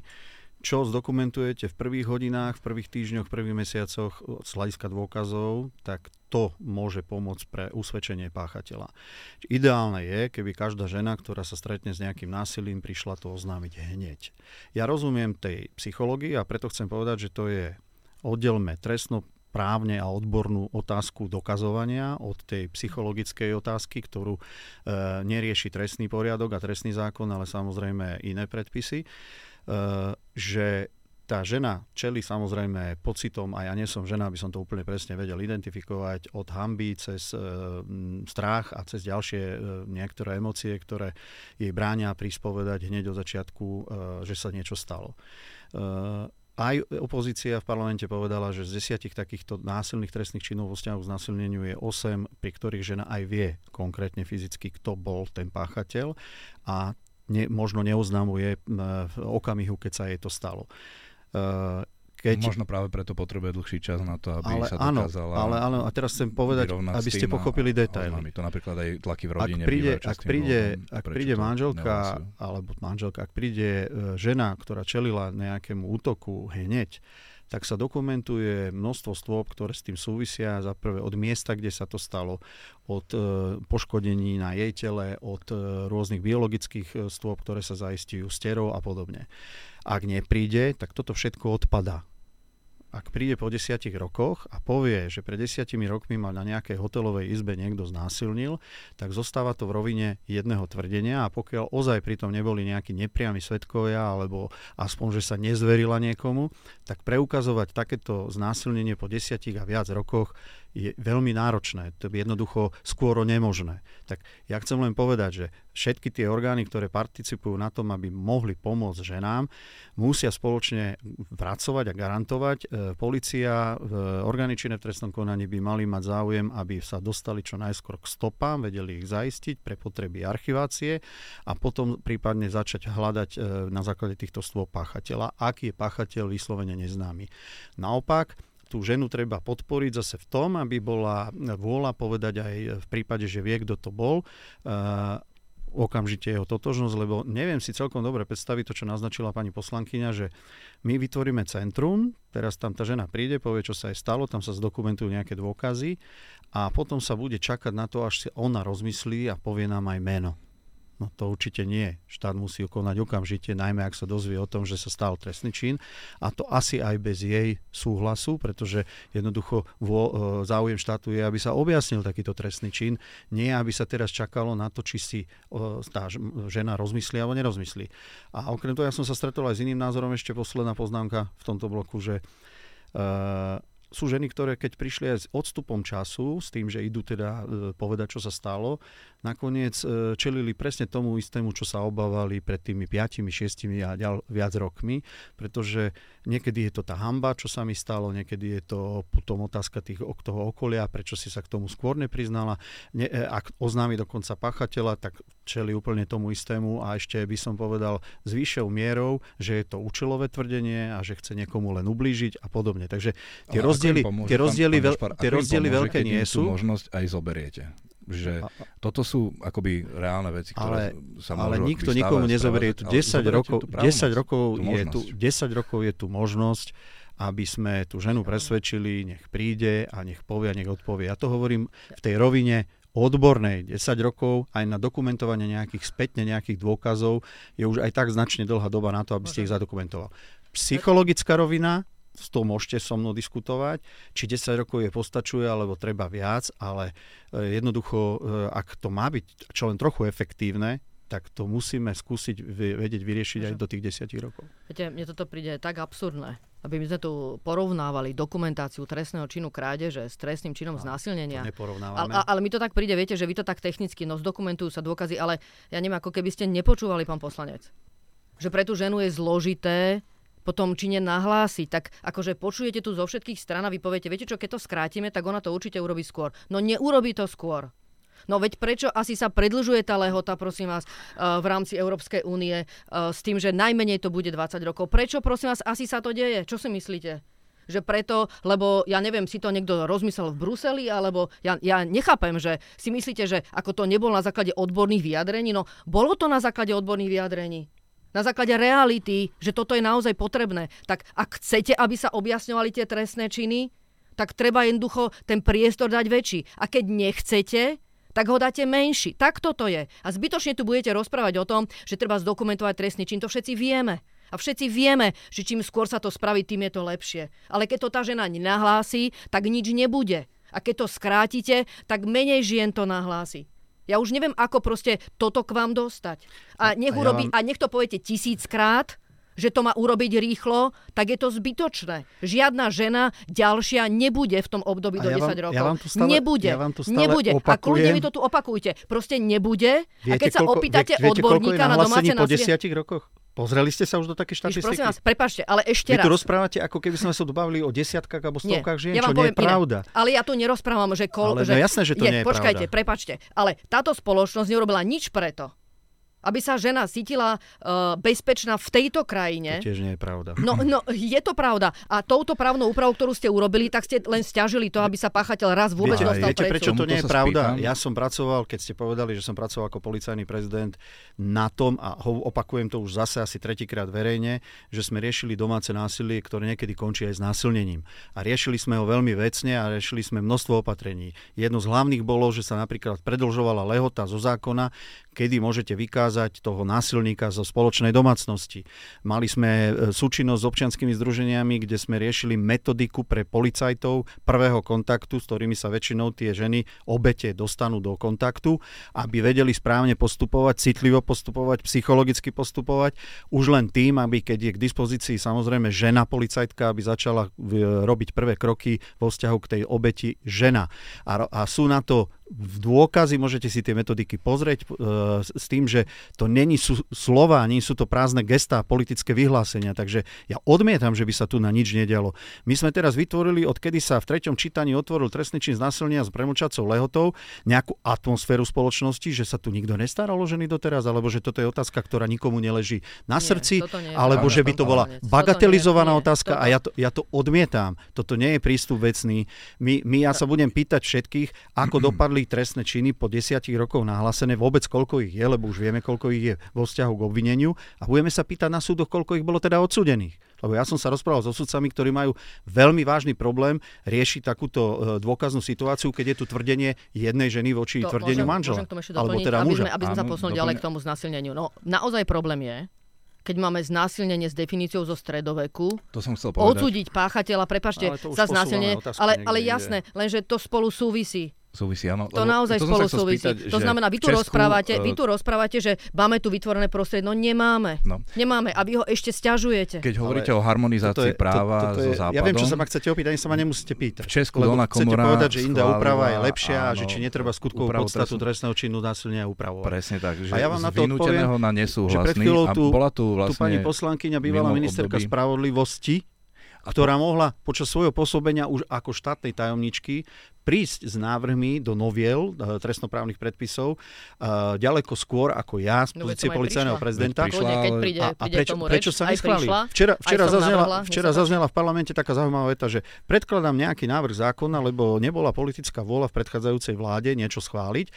čo zdokumentujete v prvých hodinách, v prvých týždňoch, v prvých mesiacoch z hľadiska dôkazov, tak to môže pomôcť pre usvedčenie páchateľa. Ideálne je, keby každá žena, ktorá sa stretne s nejakým násilím, prišla to oznámiť hneď. Ja rozumiem tej psychológii a preto chcem povedať, že to je oddelme trestno právne a odbornú otázku dokazovania od tej psychologickej otázky, ktorú e, nerieši trestný poriadok a trestný zákon, ale samozrejme iné predpisy. Eh, že tá žena čeli samozrejme pocitom, a ja nie som žena, aby som to úplne presne vedel identifikovať, od hamby cez e, strach a cez ďalšie e, niektoré emócie, ktoré jej bránia prispovedať hneď od začiatku, e, že sa niečo stalo. E, aj opozícia v parlamente povedala, že z desiatich takýchto násilných trestných činov vo vzťahu k násilneniu je 8, pri ktorých žena aj vie konkrétne fyzicky, kto bol ten páchateľ a ne, možno neoznamuje v okamihu, keď sa jej to stalo. Keď... Možno práve preto potrebuje dlhší čas na to, aby ale sa dokázala áno, ale áno, a teraz chcem povedať, aby ste pochopili detaily. To napríklad aj tlaky v rodine. Ak príde, ak príde, ak príde manželka, alebo manželka, ak príde e, žena, ktorá čelila nejakému útoku hneď, tak sa dokumentuje množstvo stôp, ktoré s tým súvisia. Za prvé od miesta, kde sa to stalo, od e, poškodení na jej tele, od e, rôznych biologických e, stôp, ktoré sa zaistujú, sterov a podobne. Ak nepríde, tak toto všetko odpadá ak príde po desiatich rokoch a povie, že pred desiatimi rokmi ma na nejakej hotelovej izbe niekto znásilnil, tak zostáva to v rovine jedného tvrdenia a pokiaľ ozaj pritom neboli nejakí nepriami svetkovia alebo aspoň, že sa nezverila niekomu, tak preukazovať takéto znásilnenie po desiatich a viac rokoch je veľmi náročné. To je jednoducho skôr nemožné. Tak ja chcem len povedať, že všetky tie orgány, ktoré participujú na tom, aby mohli pomôcť ženám, musia spoločne pracovať a garantovať. E, Polícia, orgány činné v trestnom konaní by mali mať záujem, aby sa dostali čo najskôr k stopám, vedeli ich zaistiť pre potreby archivácie a potom prípadne začať hľadať e, na základe týchto stôp páchateľa, aký je páchateľ vyslovene neznámy. Naopak, tú ženu treba podporiť zase v tom, aby bola vôľa povedať aj v prípade, že vie, kto to bol, uh, okamžite jeho totožnosť, lebo neviem si celkom dobre predstaviť to, čo naznačila pani poslankyňa, že my vytvoríme centrum, teraz tam tá žena príde, povie, čo sa jej stalo, tam sa zdokumentujú nejaké dôkazy a potom sa bude čakať na to, až si ona rozmyslí a povie nám aj meno. No to určite nie. Štát musí konať okamžite, najmä ak sa dozvie o tom, že sa stal trestný čin. A to asi aj bez jej súhlasu, pretože jednoducho vo, e, záujem štátu je, aby sa objasnil takýto trestný čin. Nie, aby sa teraz čakalo na to, či si tá žena rozmyslí alebo nerozmyslí. A okrem toho, ja som sa stretol aj s iným názorom, ešte posledná poznámka v tomto bloku, že uh, sú ženy, ktoré keď prišli aj s odstupom času, s tým, že idú teda e, povedať, čo sa stalo, nakoniec e, čelili presne tomu istému, čo sa obávali pred tými 5, 6 a ďal, viac rokmi, pretože niekedy je to tá hamba, čo sa mi stalo, niekedy je to potom otázka tých, toho okolia, prečo si sa k tomu skôr nepriznala. Ne, e, ak oznámi dokonca pachateľa, tak čeli úplne tomu istému a ešte by som povedal s vyššou mierou, že je to účelové tvrdenie a že chce niekomu len ublížiť a podobne. Takže tie rozdiely rozdiely, pomôže, tie rozdiely, pán, pán tie rozdiely pomôže, veľké nie sú. možnosť aj zoberiete. Že toto sú akoby reálne veci, ktoré ale, sa Ale nikto nikomu nezoberie. Tu 10 rokov, 10 rokov, je tu, 10 rokov je tu možnosť, aby sme tú ženu presvedčili, nech príde a nech povie a nech odpovie. Ja to hovorím v tej rovine odbornej 10 rokov aj na dokumentovanie nejakých spätne nejakých dôkazov je už aj tak značne dlhá doba na to, aby ste ich zadokumentoval. Psychologická rovina, s tou môžete so mnou diskutovať, či 10 rokov je postačuje, alebo treba viac, ale e, jednoducho, e, ak to má byť čo len trochu efektívne, tak to musíme skúsiť vedieť vyriešiť aj do tých 10 rokov. Viete, mne toto príde tak absurdné, aby my sme tu porovnávali dokumentáciu trestného činu krádeže s trestným činom no, znásilnenia. Ale, ale mi to tak príde, viete, že vy to tak technicky, no zdokumentujú sa dôkazy, ale ja neviem, ako keby ste nepočúvali, pán poslanec. Že pre tú ženu je zložité potom čine nahlásiť. Tak akože počujete tu zo všetkých stran a vy poviete, viete čo, keď to skrátime, tak ona to určite urobí skôr. No neurobí to skôr. No veď prečo asi sa predlžuje tá lehota, prosím vás, eh, v rámci Európskej únie eh, s tým, že najmenej to bude 20 rokov. Prečo, prosím vás, asi sa to deje? Čo si myslíte? že preto, lebo ja neviem, si to niekto rozmyslel v Bruseli, alebo ja, ja nechápem, že si myslíte, že ako to nebolo na základe odborných vyjadrení, no bolo to na základe odborných vyjadrení na základe reality, že toto je naozaj potrebné. Tak ak chcete, aby sa objasňovali tie trestné činy, tak treba jednoducho ten priestor dať väčší. A keď nechcete, tak ho dáte menší. Tak toto je. A zbytočne tu budete rozprávať o tom, že treba zdokumentovať trestný čin. To všetci vieme. A všetci vieme, že čím skôr sa to spraví, tým je to lepšie. Ale keď to tá žena nenahlási, tak nič nebude. A keď to skrátite, tak menej žien to nahlási. Ja už neviem, ako proste toto k vám dostať. A nech, a, vám... a nech to poviete tisíckrát, že to má urobiť rýchlo, tak je to zbytočné. Žiadna žena ďalšia nebude v tom období do ja 10 vám, rokov. Ja vám to stále, nebude. Ja vám to stále nebude. Opakujem. A kľudne mi to tu opakujte. Proste nebude. Viete, a keď sa koľko, opýtate viete, odborníka na domáce po desiatich rokoch? Pozreli ste sa už do také štatistiky? prosím vás, prepašte, ale ešte Vy raz. tu rozprávate, ako keby sme sa tu bavili o desiatkách alebo stovkách žien, ja čo nie je pravda. Iné. Ale ja tu nerozprávam, že... Kol, ale že, no jasné, že to je, nie je počkajte, pravda. prepačte, ale táto spoločnosť neurobila nič preto, aby sa žena cítila uh, bezpečná v tejto krajine. To tiež nie je pravda. No, no, je to pravda. A touto právnou úpravou, ktorú ste urobili, tak ste len stiažili to, aby sa páchateľ raz vôbec viete, dostal viete, prečo to nie je pravda? Spýtam. Ja som pracoval, keď ste povedali, že som pracoval ako policajný prezident na tom, a ho, opakujem to už zase asi tretíkrát verejne, že sme riešili domáce násilie, ktoré niekedy končí aj s násilnením. A riešili sme ho veľmi vecne a riešili sme množstvo opatrení. Jedno z hlavných bolo, že sa napríklad predlžovala lehota zo zákona, kedy môžete vykázať toho násilníka zo spoločnej domácnosti. Mali sme e, súčinnosť s občianskými združeniami, kde sme riešili metodiku pre policajtov prvého kontaktu, s ktorými sa väčšinou tie ženy obete dostanú do kontaktu, aby vedeli správne postupovať, citlivo postupovať, psychologicky postupovať, už len tým, aby keď je k dispozícii samozrejme žena policajtka, aby začala robiť prvé kroky vo vzťahu k tej obeti žena. A, a sú na to v dôkazy, môžete si tie metodiky pozrieť e, s tým, že to není sú slova, nie sú to prázdne gestá, politické vyhlásenia, takže ja odmietam, že by sa tu na nič nedialo. My sme teraz vytvorili, odkedy sa v treťom čítaní otvoril trestný čin znásilnenia s premlčacou lehotou, nejakú atmosféru spoločnosti, že sa tu nikto nestaral o ženy doteraz, alebo že toto je otázka, ktorá nikomu neleží na nie, srdci, alebo že by to bola bagatelizovaná nie, otázka toto... a ja to, ja to odmietam. Toto nie je prístup vecný. My, my ja sa budem pýtať všetkých, ako dopadli dopadli trestné činy po desiatich rokoch nahlásené, vôbec koľko ich je, lebo už vieme, koľko ich je vo vzťahu k obvineniu a budeme sa pýtať na súdoch, koľko ich bolo teda odsudených. Lebo ja som sa rozprával so sudcami, ktorí majú veľmi vážny problém riešiť takúto e, dôkaznú situáciu, keď je tu tvrdenie jednej ženy voči to tvrdeniu môžem, manžela. Môžem tomu alebo teda aby muža. Sme, aby sme sa posunuli ďalej k tomu znasilneniu. No, naozaj problém je, keď máme znásilnenie s definíciou zo stredoveku, to som chcel povedať. odsúdiť páchateľa, prepašte, za znásilnenie, ale, ale jasné, lenže to spolu súvisí súvisí, áno. To naozaj to spolu súvisí. Spýtať, to znamená, vy tu, Česku, rozprávate, uh, vy tu rozprávate, že máme tu vytvorené prostredie. No nemáme. No. Nemáme a vy ho ešte stiažujete. Keď hovoríte Ale o harmonizácii je, práva to, to, to je, zo západom... Ja viem, čo sa ma chcete opýtať, ani sa ma nemusíte pýtať. V Česku dolná komora povedať, že inda úprava je lepšia áno, a že či netreba skutkovú podstatu trestného činu násilne upravovať. Presne tak. Že a ja vám na to odpoviem, na nesúhlasný. A bola tu vlastne... Tu pani poslankyňa, bývalá ministerka spravodlivosti, ktorá mohla počas svojho pôsobenia už ako štátnej tajomničky prísť s návrhmi do noviel uh, trestnoprávnych predpisov uh, ďaleko skôr ako ja z no, pozície no, policajného prezidenta. Prišla, keď príde, a, a preč, prečo sa neschválili? Včera, včera, zaznela, navrhla, včera zaznela v parlamente taká zaujímavá veta, že predkladám nejaký návrh zákona, lebo nebola politická vôľa v predchádzajúcej vláde niečo schváliť,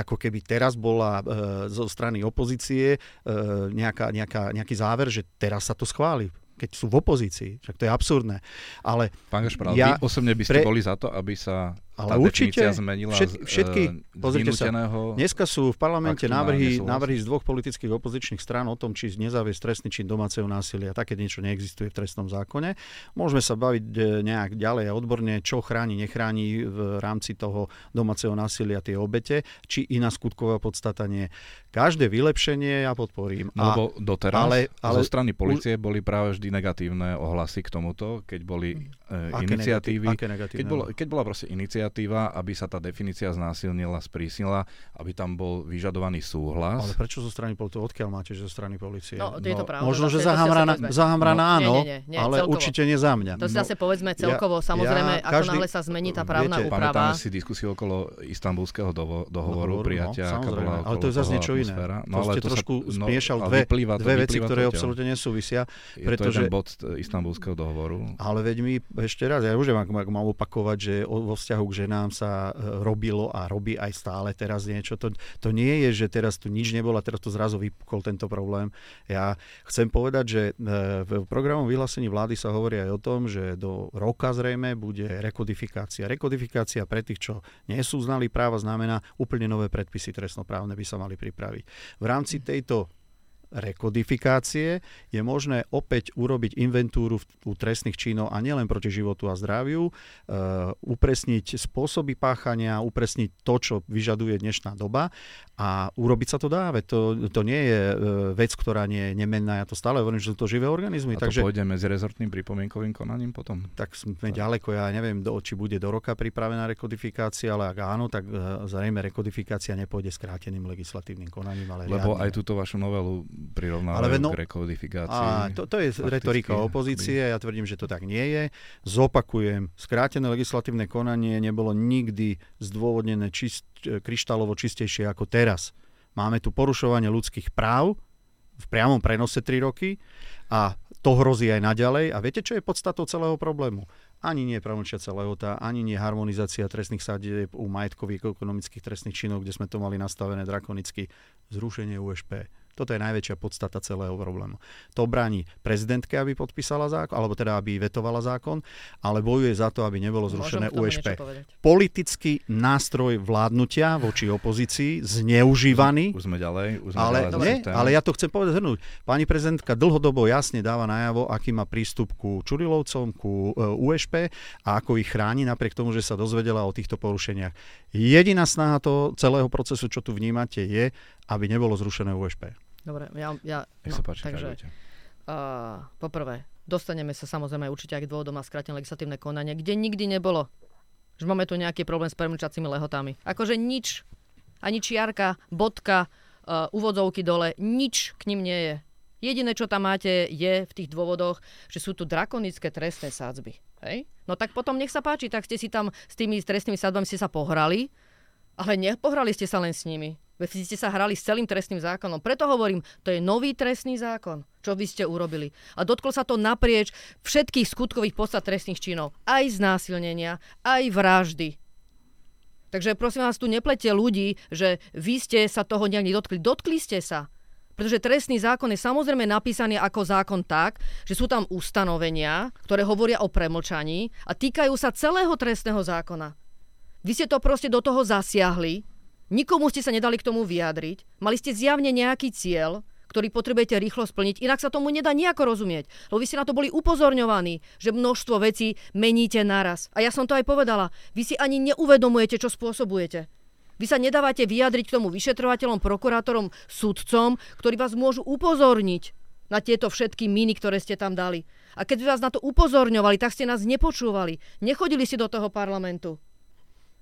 ako keby teraz bola uh, zo strany opozície uh, nejaká, nejaká, nejaký záver, že teraz sa to schváli keď sú v opozícii. Však to je absurdné. Ale Pán Gašpral, ja vy osobne by ste pre... boli za to, aby sa ale určite zmenila všet, všetky, z, pozrite sa, dneska sú v parlamente návrhy, návrhy z dvoch politických opozičných strán o tom, či nezaviesť trestný čin domáceho násilia. Také niečo neexistuje v trestnom zákone. Môžeme sa baviť e, nejak ďalej a odborne, čo chráni, nechráni v rámci toho domáceho násilia tie obete, či iná skutková podstata nie. Každé vylepšenie ja podporím. No, lebo doteraz ale, ale, zo strany policie boli práve vždy negatívne ohlasy k tomuto, keď boli e, aké iniciatívy. Negatív, aké keď, bolo, keď bola proste iniciatíva aby sa tá definícia znásilnila, sprísnila, aby tam bol vyžadovaný súhlas. Ale prečo zo strany policie? Odkiaľ máte, že zo strany policie? No, je to no, pravda. Možno, že zahamraná, zahamraná no, áno, nie, nie, nie, ale celkovo. určite nie za mňa. To si no, zase povedzme celkovo, ja, samozrejme, ja, ako náhle sa zmení tá právna viete, úprava. Pamätáme si diskusiu okolo istambulského dohovoru, dohovoru prijatia. No, samozrejme, ale to je zase niečo iné. No, ale to trošku zmiešal dve, dve veci, ktoré absolútne nesúvisia. Pretože, to je bod istambulského dohovoru. Ale veď my ešte raz, ja už mám opakovať, že vo vzťahu k ženám sa robilo a robí aj stále teraz niečo. To, to nie je, že teraz tu nič nebolo a teraz to zrazu vypukol tento problém. Ja chcem povedať, že e, v programom vyhlásení vlády sa hovorí aj o tom, že do roka zrejme bude rekodifikácia. Rekodifikácia pre tých, čo nie sú znali práva, znamená úplne nové predpisy trestnoprávne by sa mali pripraviť. V rámci tejto rekodifikácie je možné opäť urobiť inventúru u trestných činov a nielen proti životu a zdraviu, e, upresniť spôsoby páchania, upresniť to, čo vyžaduje dnešná doba a urobiť sa to dá. Veď to, to nie je e, vec, ktorá nie je nemenná. Ja to stále hovorím, že sú to živé organizmy. A to takže, pôjde medzi rezortným pripomienkovým konaním potom? Tak sme tak. ďaleko. Ja neviem, do, či bude do roka pripravená rekodifikácia, ale ak áno, tak e, zrejme rekodifikácia nepôjde skráteným legislatívnym konaním. Ale Lebo riadne. aj túto vašu novelu prirovnávajú no, k rekodifikácii. A to, to je retorika opozície, ja tvrdím, že to tak nie je. Zopakujem, skrátené legislatívne konanie nebolo nikdy zdôvodnené čist, kryštálovo čistejšie ako teraz. Máme tu porušovanie ľudských práv v priamom prenose 3 roky a to hrozí aj naďalej. A viete, čo je podstatou celého problému? Ani nie pravomlčiaca lehota, ani nie harmonizácia trestných sadieb u majetkových ekonomických trestných činov, kde sme to mali nastavené drakonicky, zrušenie USP toto je najväčšia podstata celého problému. To bráni prezidentke, aby podpísala zákon, alebo teda aby vetovala zákon, ale bojuje za to, aby nebolo zrušené USP. Politický nástroj vládnutia voči opozícii, zneužívaný. Už sme ďalej. Už sme ale, ďalej nie, ale ja to chcem povedať zhrnúť. Pani prezidentka dlhodobo jasne dáva najavo, aký má prístup ku Čurilovcom, ku e, USP a ako ich chráni, napriek tomu, že sa dozvedela o týchto porušeniach. Jediná snaha toho celého procesu, čo tu vnímate, je, aby nebolo zrušené USP. Dobre, ja... ja no, sa páči, takže, uh, poprvé, dostaneme sa samozrejme určite aj k dôvodom a skrátené legislatívne konanie, kde nikdy nebolo že máme tu nejaký problém s premlčacími lehotami. Akože nič, ani čiarka, bodka, uh, dole, nič k ním nie je. Jediné, čo tam máte, je v tých dôvodoch, že sú tu drakonické trestné sádzby. Hej? No tak potom nech sa páči, tak ste si tam s tými trestnými sádzbami ste sa pohrali, ale nepohrali ste sa len s nimi. Veď ste sa hrali s celým trestným zákonom. Preto hovorím, to je nový trestný zákon, čo vy ste urobili. A dotklo sa to naprieč všetkých skutkových podstat trestných činov. Aj znásilnenia, aj vraždy. Takže prosím vás, tu neplete ľudí, že vy ste sa toho nejak nedotkli. Dotkli ste sa. Pretože trestný zákon je samozrejme napísaný ako zákon tak, že sú tam ustanovenia, ktoré hovoria o premlčaní a týkajú sa celého trestného zákona. Vy ste to proste do toho zasiahli Nikomu ste sa nedali k tomu vyjadriť. Mali ste zjavne nejaký cieľ, ktorý potrebujete rýchlo splniť, inak sa tomu nedá nejako rozumieť. Lebo vy ste na to boli upozorňovaní, že množstvo vecí meníte naraz. A ja som to aj povedala. Vy si ani neuvedomujete, čo spôsobujete. Vy sa nedávate vyjadriť k tomu vyšetrovateľom, prokurátorom, sudcom, ktorí vás môžu upozorniť na tieto všetky miny, ktoré ste tam dali. A keď vás na to upozorňovali, tak ste nás nepočúvali. Nechodili ste do toho parlamentu.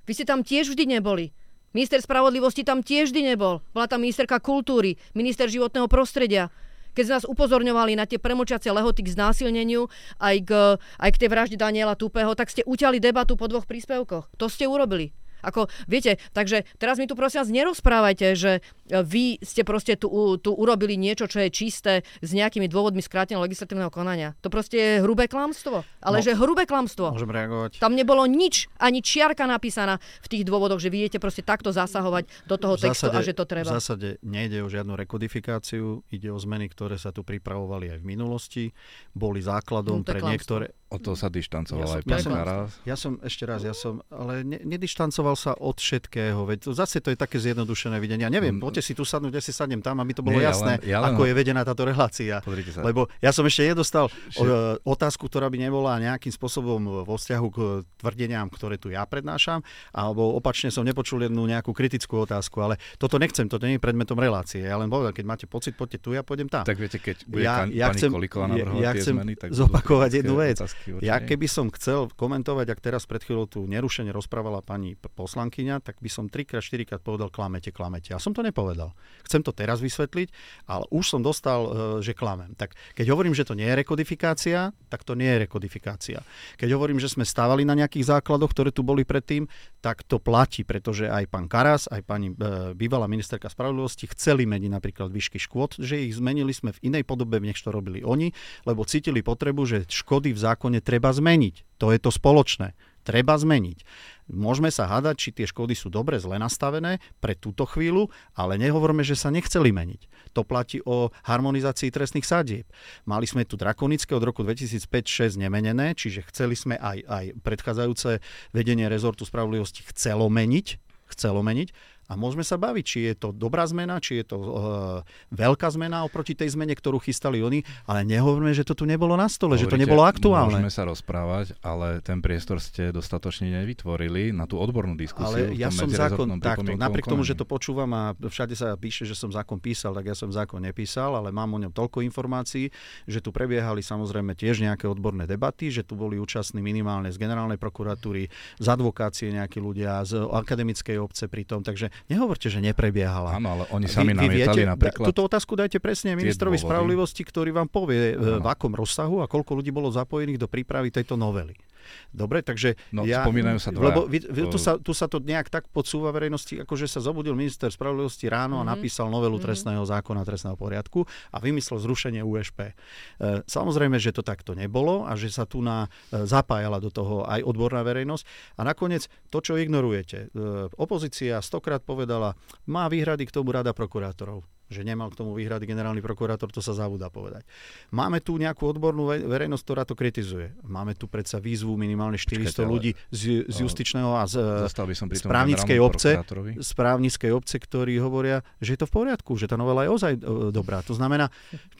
Vy ste tam tiež vždy neboli. Minister spravodlivosti tam tiež vždy nebol. Bola tam ministerka kultúry, minister životného prostredia. Keď nás upozorňovali na tie premočiace lehoty k znásilneniu aj k, aj k tej vražde Daniela Tupého, tak ste uťali debatu po dvoch príspevkoch. To ste urobili. Ako, viete, takže teraz mi tu prosím vás nerozprávajte, že e, vy ste proste tu, tu urobili niečo, čo je čisté s nejakými dôvodmi skráteného legislatívneho konania. To proste je hrubé klamstvo. Ale no, že hrubé klamstvo. Môžem reagovať. Tam nebolo nič, ani čiarka napísaná v tých dôvodoch, že vy idete proste takto zasahovať do toho v textu zásade, a že to treba. V zásade nejde o žiadnu rekodifikáciu, ide o zmeny, ktoré sa tu pripravovali aj v minulosti, boli základom no, pre klamstvo. niektoré... O to sa dištancoval ja aj pán ja Karas. Ja som, ešte raz, ja som, ale ne, nedištancoval sa od všetkého, veď to, zase to je také zjednodušené videnie. Ja neviem, mm. poďte si tu sadnúť, ja si sadnem tam, aby to bolo Nie, jasné, ja len, ja len, ako je vedená táto relácia. Lebo ja som ešte nedostal že... otázku, ktorá by nebola nejakým spôsobom vo vzťahu k tvrdeniam, ktoré tu ja prednášam, alebo opačne som nepočul jednu nejakú kritickú otázku, ale toto nechcem, toto nie je predmetom relácie. Ja len povedal, keď máte pocit, poďte tu, ja pôjdem tam. Tak viete, keď bude ja, ja pani chcem, Kolíková ja, ja chcem zmeny, tak zopakovať jednu vec. Ja keby som chcel komentovať, ak teraz pred chvíľou tu nerušene rozprávala pani poslankyňa, tak by som trikrát, štyrikrát povedal klamete, klamete. Ja som to nepovedal. Chcem to teraz vysvetliť, ale už som dostal, e, že klamem. Tak keď hovorím, že to nie je rekodifikácia, tak to nie je rekodifikácia. Keď hovorím, že sme stávali na nejakých základoch, ktoré tu boli predtým, tak to platí, pretože aj pán Karas, aj pani e, bývalá ministerka spravodlivosti chceli meniť napríklad výšky škôd, že ich zmenili sme v inej podobe, než to robili oni, lebo cítili potrebu, že škody v zákone treba zmeniť. To je to spoločné. Treba zmeniť. Môžeme sa hádať, či tie škody sú dobre, zle nastavené pre túto chvíľu, ale nehovorme, že sa nechceli meniť. To platí o harmonizácii trestných sadieb. Mali sme tu drakonické od roku 2005-2006 nemenené, čiže chceli sme aj, aj predchádzajúce vedenie rezortu spravodlivosti chcelo meniť, chcelo meniť a môžeme sa baviť, či je to dobrá zmena, či je to uh, veľká zmena oproti tej zmene, ktorú chystali oni, ale nehovoríme, že to tu nebolo na stole, Hovoríte, že to nebolo aktuálne. Môžeme sa rozprávať, ale ten priestor ste dostatočne nevytvorili na tú odbornú diskusiu. Ale ja som zákon takto, napriek tomu, že to počúvam a všade sa píše, že som zákon písal, tak ja som zákon nepísal, ale mám o ňom toľko informácií, že tu prebiehali samozrejme tiež nejaké odborné debaty, že tu boli účastní minimálne z generálnej prokuratúry, z advokácie nejakí ľudia, z akademickej obce pritom, takže Nehovorte, že neprebiehala. Áno, ale oni sami vy, vy viete, napríklad... Túto otázku dajte presne ministrovi spravodlivosti, ktorý vám povie, ano. v akom rozsahu a koľko ľudí bolo zapojených do prípravy tejto novely. Dobre, takže no, ja... spomínajú sa dva. Lebo vy, vy, tu, sa, tu sa to nejak tak podsúva verejnosti, ako že sa zobudil minister spravodlivosti ráno mm-hmm. a mhm. napísal novelu mm-hmm. trestného zákona, trestného poriadku a vymyslel zrušenie USP. E, samozrejme, že to takto nebolo a že sa tu na, e, zapájala do toho aj odborná verejnosť. A nakoniec to, čo ignorujete. E, opozícia stokrát povedala, má výhrady k tomu rada prokurátorov že nemal k tomu výhrady generálny prokurátor, to sa zabúda povedať. Máme tu nejakú odbornú verejnosť, ktorá to kritizuje. Máme tu predsa výzvu minimálne 400 Počkajte, ľudí z, z justičného a z, by som z právnickej obce, z právnickej obce, ktorí hovoria, že je to v poriadku, že tá novela je ozaj e, dobrá. To znamená,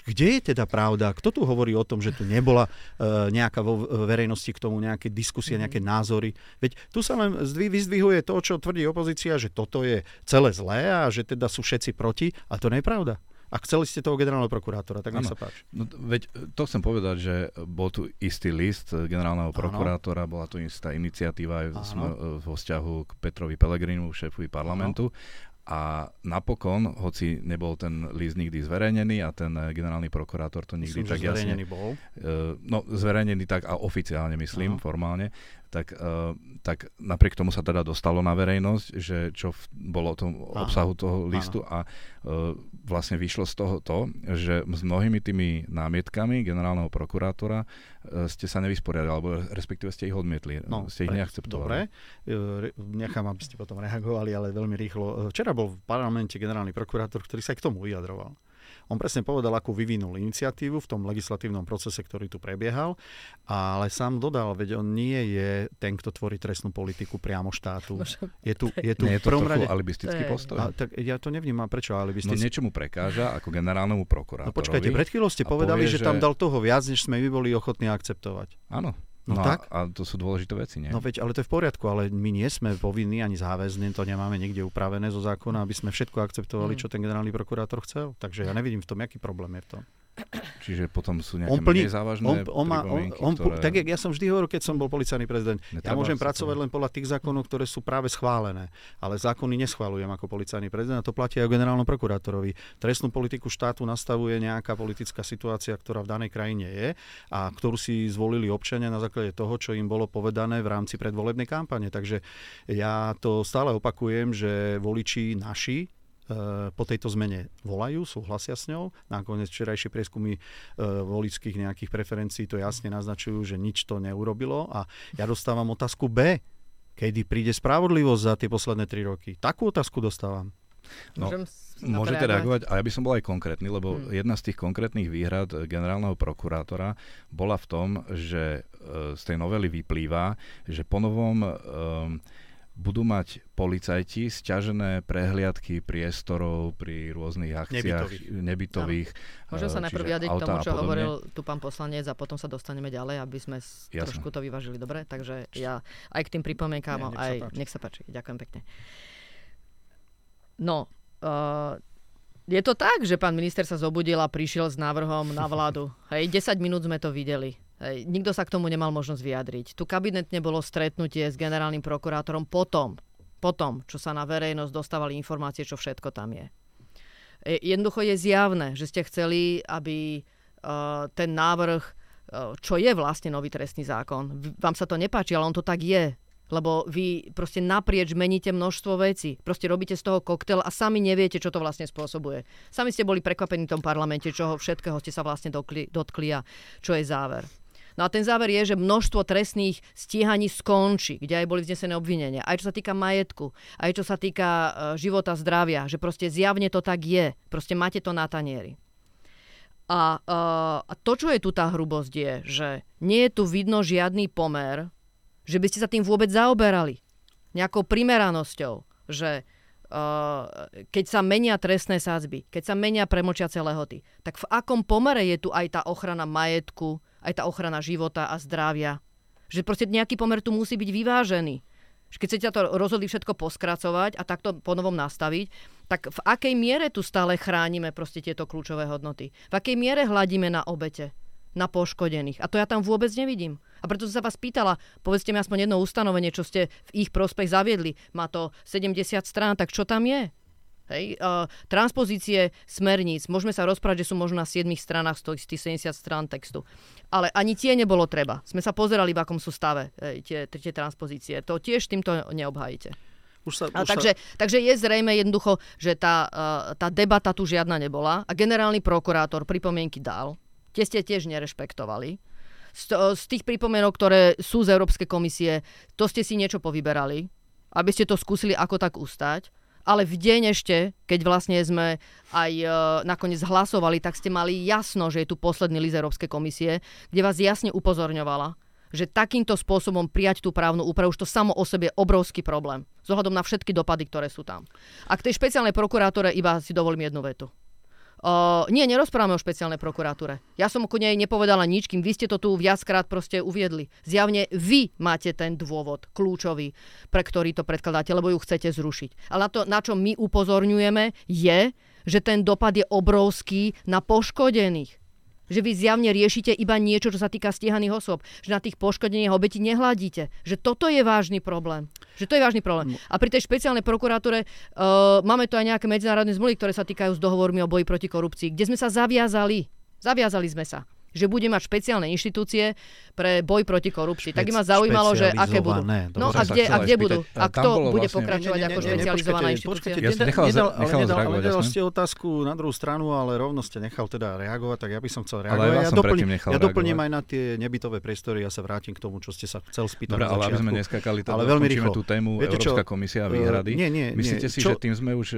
kde je teda pravda? Kto tu hovorí o tom, že tu nebola uh, nejaká vo verejnosti k tomu nejaké diskusie, mhm. nejaké názory? Veď tu sa len vyzdvihuje to, čo tvrdí opozícia, že toto je celé zlé a že teda sú všetci proti a to ne pravda. A chceli ste toho generálneho prokurátora, tak nech sa páči. No, veď to chcem povedať, že bol tu istý list generálneho prokurátora, ano. bola tu istá iniciatíva aj vo vzťahu k Petrovi Pelegrinu, šéfovi parlamentu. Ano. A napokon, hoci nebol ten list nikdy zverejnený a ten generálny prokurátor to nikdy myslím, tak jasne... bol? No, zverejnený tak a oficiálne myslím, Aha. formálne, tak, uh, tak napriek tomu sa teda dostalo na verejnosť, že čo v, bolo tom Aha. obsahu toho listu Aha. a uh, vlastne vyšlo z toho to, že s mnohými tými námietkami generálneho prokurátora uh, ste sa nevysporiadali, alebo respektíve ste ich odmietli, no, ste ich pre, neakceptovali. Dobre, nechám, aby ste potom reagovali, ale veľmi rýchlo. Včera bol v parlamente generálny prokurátor, ktorý sa aj k tomu vyjadroval. On presne povedal, ako vyvinul iniciatívu v tom legislatívnom procese, ktorý tu prebiehal, ale sám dodal, veď on nie je ten, kto tvorí trestnú politiku priamo štátu. Je tu, je tu nie je to trochu rade... alibistický postoj? A, tak ja to nevnímam, prečo alibistický. No niečomu prekáža ako generálnemu prokurátorovi. No počkajte, pred chvíľou ste povedali, povie, že, že tam dal toho viac, než sme my boli ochotní akceptovať. Áno, No, no tak. A, a to sú dôležité veci, nie? No veď, ale to je v poriadku, ale my nie sme povinní ani záväzní, to nemáme niekde upravené zo zákona, aby sme všetko akceptovali, mm. čo ten generálny prokurátor chcel. Takže ja nevidím v tom, aký problém je v tom. Čiže potom sú nejaké on plní, menej závažné on, on, má, on, on, ktoré... Tak ja som vždy hovoril, keď som bol policajný prezident, ja môžem pracovať to... len podľa tých zákonov, ktoré sú práve schválené. Ale zákony neschválujem ako policajný prezident a to platí aj o generálnom prokurátorovi. Trestnú politiku štátu nastavuje nejaká politická situácia, ktorá v danej krajine je a ktorú si zvolili občania na základe toho, čo im bolo povedané v rámci predvolebnej kampane. Takže ja to stále opakujem, že voliči naši po tejto zmene volajú, súhlasia s ňou. Nakoniec včerajšie prieskumy eh, voličských nejakých preferencií to jasne naznačujú, že nič to neurobilo. A ja dostávam otázku B. Kedy príde spravodlivosť za tie posledné tri roky? Takú otázku dostávam. No, môžete reagovať, a ja by som bol aj konkrétny, lebo hmm. jedna z tých konkrétnych výhrad generálneho prokurátora bola v tom, že eh, z tej novely vyplýva, že ponovom um, budú mať policajti stiažené prehliadky priestorov pri rôznych akciách nebytových. nebytových Môžem sa najprv vyjadriť k tomu, čo hovoril tu pán poslanec a potom sa dostaneme ďalej, aby sme Jasne. trošku to vyvážili dobre. Takže ja aj k tým pripomienkám, aj sa nech sa páči. Ďakujem pekne. No, uh, je to tak, že pán minister sa zobudil a prišiel s návrhom na vládu. Hej, 10 minút sme to videli. Nikto sa k tomu nemal možnosť vyjadriť. Tu kabinetne bolo stretnutie s generálnym prokurátorom potom, potom, čo sa na verejnosť dostávali informácie, čo všetko tam je. E, jednoducho je zjavné, že ste chceli, aby uh, ten návrh, uh, čo je vlastne nový trestný zákon, vám sa to nepáči, ale on to tak je lebo vy proste naprieč meníte množstvo vecí. Proste robíte z toho koktel a sami neviete, čo to vlastne spôsobuje. Sami ste boli prekvapení v tom parlamente, čoho všetkého ste sa vlastne dotkli, dotkli a čo je záver. No a ten záver je, že množstvo trestných stíhaní skončí, kde aj boli vznesené obvinenia. Aj čo sa týka majetku, aj čo sa týka uh, života, zdravia, že proste zjavne to tak je. Proste máte to na tanieri. A, uh, a to, čo je tu tá hrubosť, je, že nie je tu vidno žiadny pomer, že by ste sa tým vôbec zaoberali. Nejakou primeranosťou, že keď sa menia trestné sádzby, keď sa menia premočiace lehoty, tak v akom pomere je tu aj tá ochrana majetku, aj tá ochrana života a zdravia. Že proste nejaký pomer tu musí byť vyvážený. Keď ste to rozhodli všetko poskracovať a takto ponovom nastaviť, tak v akej miere tu stále chránime proste tieto kľúčové hodnoty? V akej miere hľadíme na obete? Na poškodených. A to ja tam vôbec nevidím. A preto som sa vás pýtala, povedzte mi aspoň jedno ustanovenie, čo ste v ich prospech zaviedli. Má to 70 strán, tak čo tam je? Hej, uh, transpozície smerníc, môžeme sa rozprávať, že sú možno na 7 stranách z tých 70 strán textu. Ale ani tie nebolo treba. Sme sa pozerali, v akom sú stave hej, tie, tie transpozície. To tiež týmto neobhajíte. Už sa, už takže, sa... takže je zrejme jednoducho, že tá, uh, tá debata tu žiadna nebola a generálny prokurátor pripomienky dal. Tie ste tiež nerešpektovali. Z, z tých pripomienok, ktoré sú z Európskej komisie, to ste si niečo povyberali, aby ste to skúsili ako tak ustať ale v deň ešte, keď vlastne sme aj e, nakoniec hlasovali, tak ste mali jasno, že je tu posledný list Európskej komisie, kde vás jasne upozorňovala, že takýmto spôsobom prijať tú právnu úpravu, už to samo o sebe je obrovský problém. Zohľadom na všetky dopady, ktoré sú tam. A k tej špeciálnej prokurátore iba si dovolím jednu vetu. Uh, nie, nerozprávame o špeciálnej prokuratúre. Ja som ku nej nepovedala nič, kým vy ste to tu viackrát proste uviedli. Zjavne vy máte ten dôvod kľúčový, pre ktorý to predkladáte, lebo ju chcete zrušiť. Ale na to, na čo my upozorňujeme, je, že ten dopad je obrovský na poškodených. Že vy zjavne riešite iba niečo, čo sa týka stíhaných osôb. Že na tých poškodených obeti nehľadíte. Že toto je vážny problém. Že to je vážny problém. A pri tej špeciálnej prokuratúre uh, máme tu aj nejaké medzinárodné zmluvy, ktoré sa týkajú s dohovormi o boji proti korupcii, kde sme sa zaviazali. Zaviazali sme sa že bude mať špeciálne inštitúcie pre boj proti korupcii. Tak by ma zaujímalo, že aké budú. No a kde, a kde budú? A kto bude vlastne... pokračovať ako špecializovaná inštitúcia? Ja nechal, nedal, nechal nedal, ale nedal ste otázku na druhú stranu, ale rovno ste nechal teda reagovať, tak ja by som chcel reagovať. Ale ja, ja, doplním, ja doplním aj na tie nebytové priestory, ja sa vrátim k tomu, čo ste sa chcel spýtať. Dobre, ale aby sme neskakali, ale veľmi rýchlo. tú tému Európska komisia a výhrady. Myslíte si, že tým sme už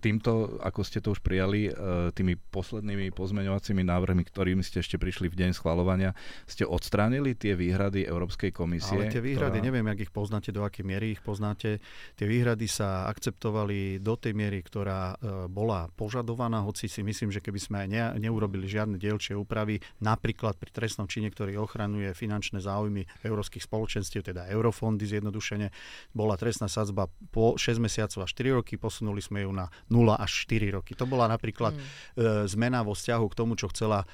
týmto, ako ste to už prijali, tými poslednými pozmeňovacími návrhmi, ktorými ste ešte prišli v deň schvalovania, ste odstránili tie výhrady Európskej komisie? Ale tie výhrady, ktorá... neviem, ak ich poznáte, do akej miery ich poznáte. Tie výhrady sa akceptovali do tej miery, ktorá e, bola požadovaná, hoci si myslím, že keby sme aj ne, neurobili žiadne dielčie úpravy, napríklad pri trestnom čine, ktorý ochranuje finančné záujmy európskych spoločenstiev, teda eurofondy zjednodušene, bola trestná sadzba po 6 mesiacov a 4 roky, posunuli sme ju na 0 až 4 roky. To bola napríklad mm. e, zmena vo vzťahu k tomu, čo chcela e,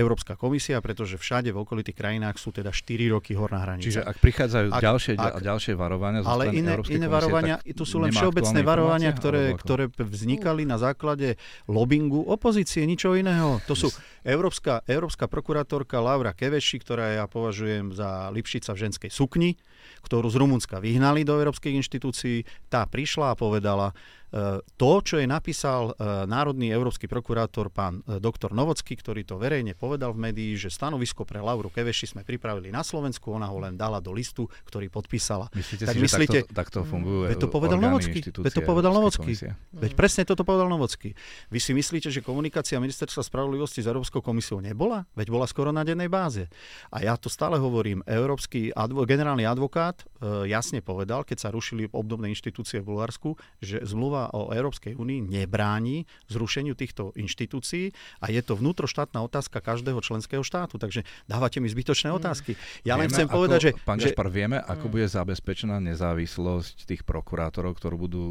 Európska komisia, pretože všade v okolitých krajinách sú teda 4 roky horná hranica. Čiže ak prichádzajú ak, ďalšie ak, ďalšie varovania zo Ale iné, iné varovania, tu sú len všeobecné varovania, ktoré, ktoré vznikali na základe lobbingu opozície, ničo iného. To sú Európska, Európska prokurátorka Laura Keveši, ktorá ja považujem za Lipšica v ženskej sukni, ktorú z Rumunska vyhnali do európskych inštitúcií. Tá prišla a povedala, to, čo je napísal e, Národný európsky prokurátor pán e, doktor Novocký, ktorý to verejne povedal v médii, že stanovisko pre Lauru Keveši sme pripravili na Slovensku, ona ho len dala do listu, ktorý podpísala. Myslíte tak si, myslíte, že takto, takto fungujú Veď to povedal Novocký. Veď to povedal Novocký. Veď presne toto povedal Novocký. Vy si myslíte, že komunikácia ministerstva spravodlivosti s Európskou komisiou nebola? Veď bola skoro na dennej báze. A ja to stále hovorím, Európsky advo, generálny advokát e, jasne povedal, keď sa rušili obdobné inštitúcie v Bulharsku, že zmluva zmluva o Európskej únii nebráni zrušeniu týchto inštitúcií a je to vnútroštátna otázka každého členského štátu. Takže dávate mi zbytočné mm. otázky. Ja len chcem ako, povedať, že... Pán že... Gašpar, vieme, ako mm. bude zabezpečená nezávislosť tých prokurátorov, ktorí budú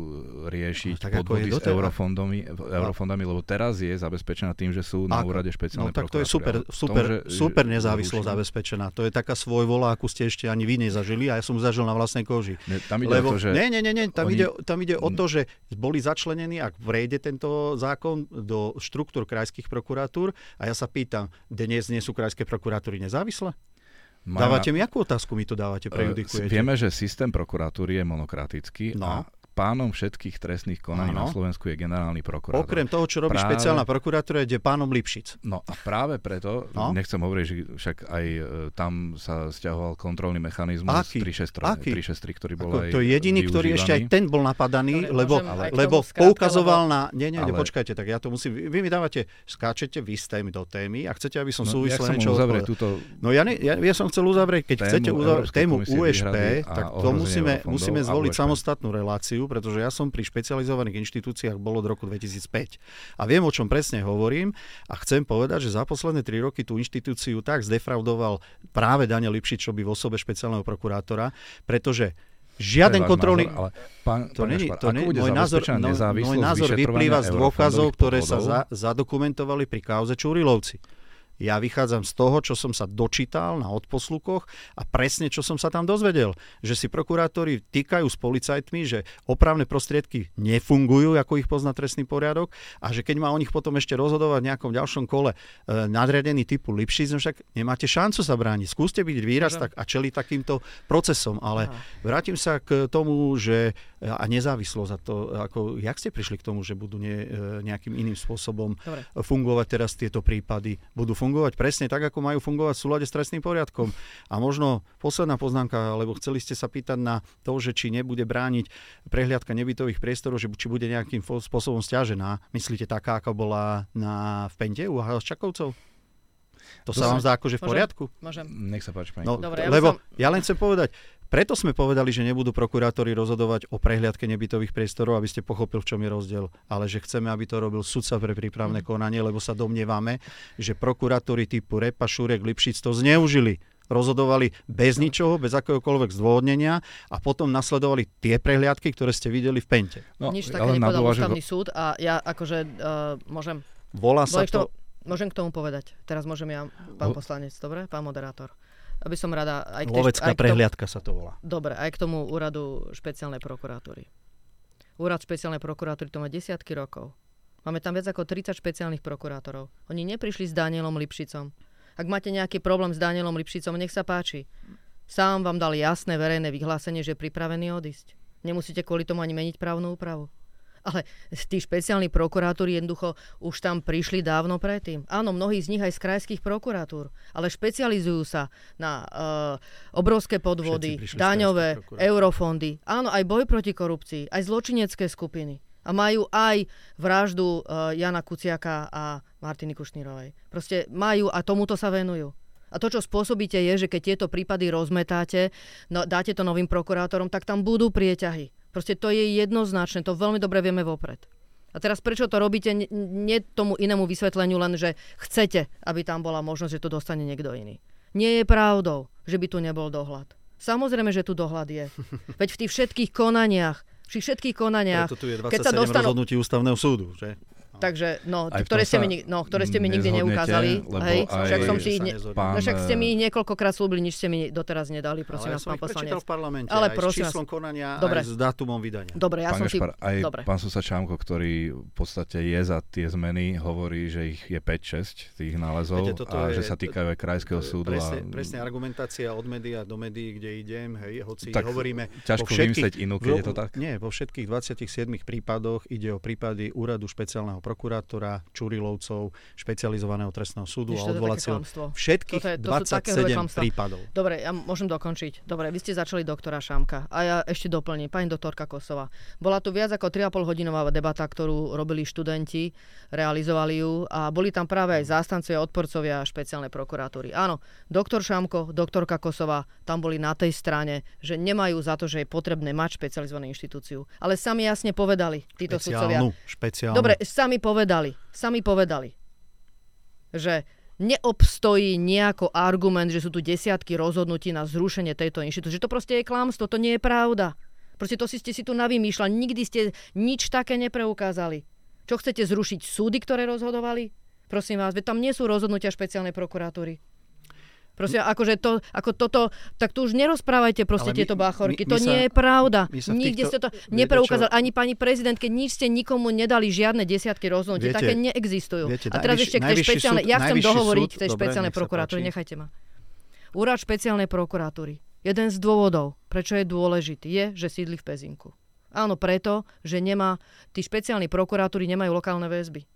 riešiť no, podvody s eurofondami, eurofondami, lebo teraz je zabezpečená tým, že sú na úrade špeciálne No tak to je super, super, tom, že, super nezávislosť zabezpečená. To je taká svojvola, akú ste ešte ani vy nezažili a ja som zažil na vlastnej koži. Ne, tam ide Lebo, o to, že... Nie, nie, nie, tam, oni... ide, tam ide o to, že boli začlenení, ak vrejde tento zákon, do štruktúr krajských prokuratúr. A ja sa pýtam, dnes nie sú krajské prokuratúry nezávislé? Majú dávate mi, akú otázku mi to dávate, prejudikujete? Vieme, že systém prokuratúry je monokratický no. a pánom všetkých trestných konaní ano. na Slovensku je generálny prokurátor. Okrem toho, čo robí práve... špeciálna prokuratúra, je pánom Lipšic. No a práve preto, no? nechcem hovoriť, že však aj e, tam sa stiahoval kontrolný mechanizmus Aký? 363, ktorý bol Ako, aj To je jediný, využívaný. ktorý ešte aj ten bol napadaný, Dobre, lebo, lebo poukazoval na... Nie, nie, ale... počkajte, tak ja to musím... Vy mi dávate, skáčete vy z témy do témy a chcete, aby som no, súvisle niečo... Túto... No ja, ne, ja, ja, som chcel uzavrieť, keď tému chcete uzavrieť tému USP, tak to musíme, musíme zvoliť samostatnú reláciu, pretože ja som pri špecializovaných inštitúciách bol od roku 2005. A viem, o čom presne hovorím a chcem povedať, že za posledné tri roky tú inštitúciu tak zdefraudoval práve Daniel Lipšičovi v osobe špeciálneho prokurátora, pretože Žiaden kontrolný... Názor, ale pán, to pán není, to není, môj názor, no, môj názor vyplýva z dôkazov, ktoré sa za, zadokumentovali pri kauze Čurilovci. Ja vychádzam z toho, čo som sa dočítal na odposlukoch a presne, čo som sa tam dozvedel. Že si prokurátori týkajú s policajtmi, že opravné prostriedky nefungujú, ako ich pozná trestný poriadok a že keď má o nich potom ešte rozhodovať v nejakom ďalšom kole e, nadriadený typu Lipšic, no však nemáte šancu sa brániť. Skúste byť výraz tak, a čeliť takýmto procesom. Ale vrátim sa k tomu, že a nezávislosť a to, ako, jak ste prišli k tomu, že budú ne, e, nejakým iným spôsobom Dobre. fungovať teraz tieto prípady? Budú fungovať fungovať presne tak, ako majú fungovať v súlade s trestným poriadkom. A možno posledná poznámka, lebo chceli ste sa pýtať na to, že či nebude brániť prehliadka nebytových priestorov, že či bude nejakým spôsobom stiažená. Myslíte taká, ako bola na, v Pente u Čakovcov? To, to sa vám zdá akože v poriadku? Môžem. Nech sa páči, pani. No, Dobre, ja lebo som... ja len chcem povedať, preto sme povedali, že nebudú prokurátori rozhodovať o prehliadke nebytových priestorov, aby ste pochopil, v čom je rozdiel, ale že chceme, aby to robil sudca pre prípravné mm. konanie, lebo sa domnievame, že prokurátori typu Repa, Šurek, Lipšic to zneužili rozhodovali bez ničoho, bez akéhokoľvek zdôvodnenia a potom nasledovali tie prehliadky, ktoré ste videli v Pente. No, Nič také nepovedal ústavný súd a ja akože uh, môžem... Volá sa to... Môžem k tomu povedať. Teraz môžem ja, pán poslanec, dobre? Pán moderátor. Aby som rada... Aj k Lovecká aj prehliadka tomu, sa to volá. Dobre, aj k tomu úradu špeciálnej prokuratúry. Úrad špeciálnej prokuratúry to má desiatky rokov. Máme tam viac ako 30 špeciálnych prokurátorov. Oni neprišli s Danielom Lipšicom. Ak máte nejaký problém s Danielom Lipšicom, nech sa páči. Sám vám dal jasné verejné vyhlásenie, že je pripravený odísť. Nemusíte kvôli tomu ani meniť právnu úpravu. Ale tí špeciálni prokurátori jednoducho už tam prišli dávno predtým. Áno, mnohí z nich aj z krajských prokuratúr, ale špecializujú sa na uh, obrovské podvody, daňové, eurofondy. Áno, aj boj proti korupcii, aj zločinecké skupiny. A majú aj vraždu uh, Jana Kuciaka a Martiny Kušnírovej. Proste majú a tomuto sa venujú. A to, čo spôsobíte, je, že keď tieto prípady rozmetáte, no, dáte to novým prokurátorom, tak tam budú prieťahy. Proste to je jednoznačné, to veľmi dobre vieme vopred. A teraz prečo to robíte, nie tomu inému vysvetleniu, len že chcete, aby tam bola možnosť, že to dostane niekto iný. Nie je pravdou, že by tu nebol dohľad. Samozrejme, že tu dohľad je. Veď v tých všetkých konaniach, tých všetkých konaniach... Preto tu je 27 keď sa dostanú... rozhodnutí ústavného súdu, že? Takže, no, ktoré ste, mi, no, ktoré ste mi nikdy neukázali. Hej, však, som si ne, pán, no, však ste mi ich niekoľkokrát slúbili, nič ste mi doteraz nedali, prosím vás, pán poslanec. v parlamente, Ale aj prosím s číslom konania, Dobre. aj s dátumom vydania. Dobre, ja pán som Gašpar, si... Aj Dobre. pán Susa Čámko, ktorý v podstate je za tie zmeny, hovorí, že ich je 5-6 tých nálezov Viete, a je, že sa týkajú aj krajského súdu. Presne, a... presne argumentácia od médií do médií, kde idem, hej, hoci tak hovoríme... Ťažko vymyslieť inú, keď je to tak? Nie, vo všetkých 27 prípadoch ide o prípady úradu špeciálneho prokurátora, Čurilovcov, špecializovaného trestného súdu Ešte a odvolacieho všetkých to je, to 27 prípadov. Dobre, ja môžem dokončiť. Dobre, vy ste začali doktora Šamka a ja ešte doplním. Pani doktorka Kosova. Bola tu viac ako 3,5 hodinová debata, ktorú robili študenti, realizovali ju a boli tam práve aj zástancovia, odporcovia špeciálnej prokuratúry. Áno, doktor Šamko, doktorka Kosova tam boli na tej strane, že nemajú za to, že je potrebné mať špecializovanú inštitúciu. Ale sami jasne povedali títo špeciálnu, sudcovia. Špeciálnu. Dobre, povedali, sami povedali, že neobstojí nejako argument, že sú tu desiatky rozhodnutí na zrušenie tejto inštitúcie. Že to proste je klamstvo, to nie je pravda. Proste to si ste si tu navymýšľali, nikdy ste nič také nepreukázali. Čo chcete zrušiť súdy, ktoré rozhodovali? Prosím vás, veď tam nie sú rozhodnutia špeciálnej prokuratúry. Prosím, akože to, ako toto, tak tu už nerozprávajte proste my, tieto báchorky. My, my to sa, nie je pravda. Nikde ste to nepreukázali. Ani pani prezidentke, nič ste nikomu nedali žiadne desiatky rozhodnutí. Také neexistujú. Viete, a teraz ešte k tej špeciálnej, ja chcem dohovoriť k tej špeciálnej prokuratúry, nechajte ma. Úrad špeciálnej prokuratúry. Jeden z dôvodov, prečo je dôležitý, je, že sídli v Pezinku. Áno, preto, že nemá, tí špeciálni prokuratúry nemajú lokálne väzby.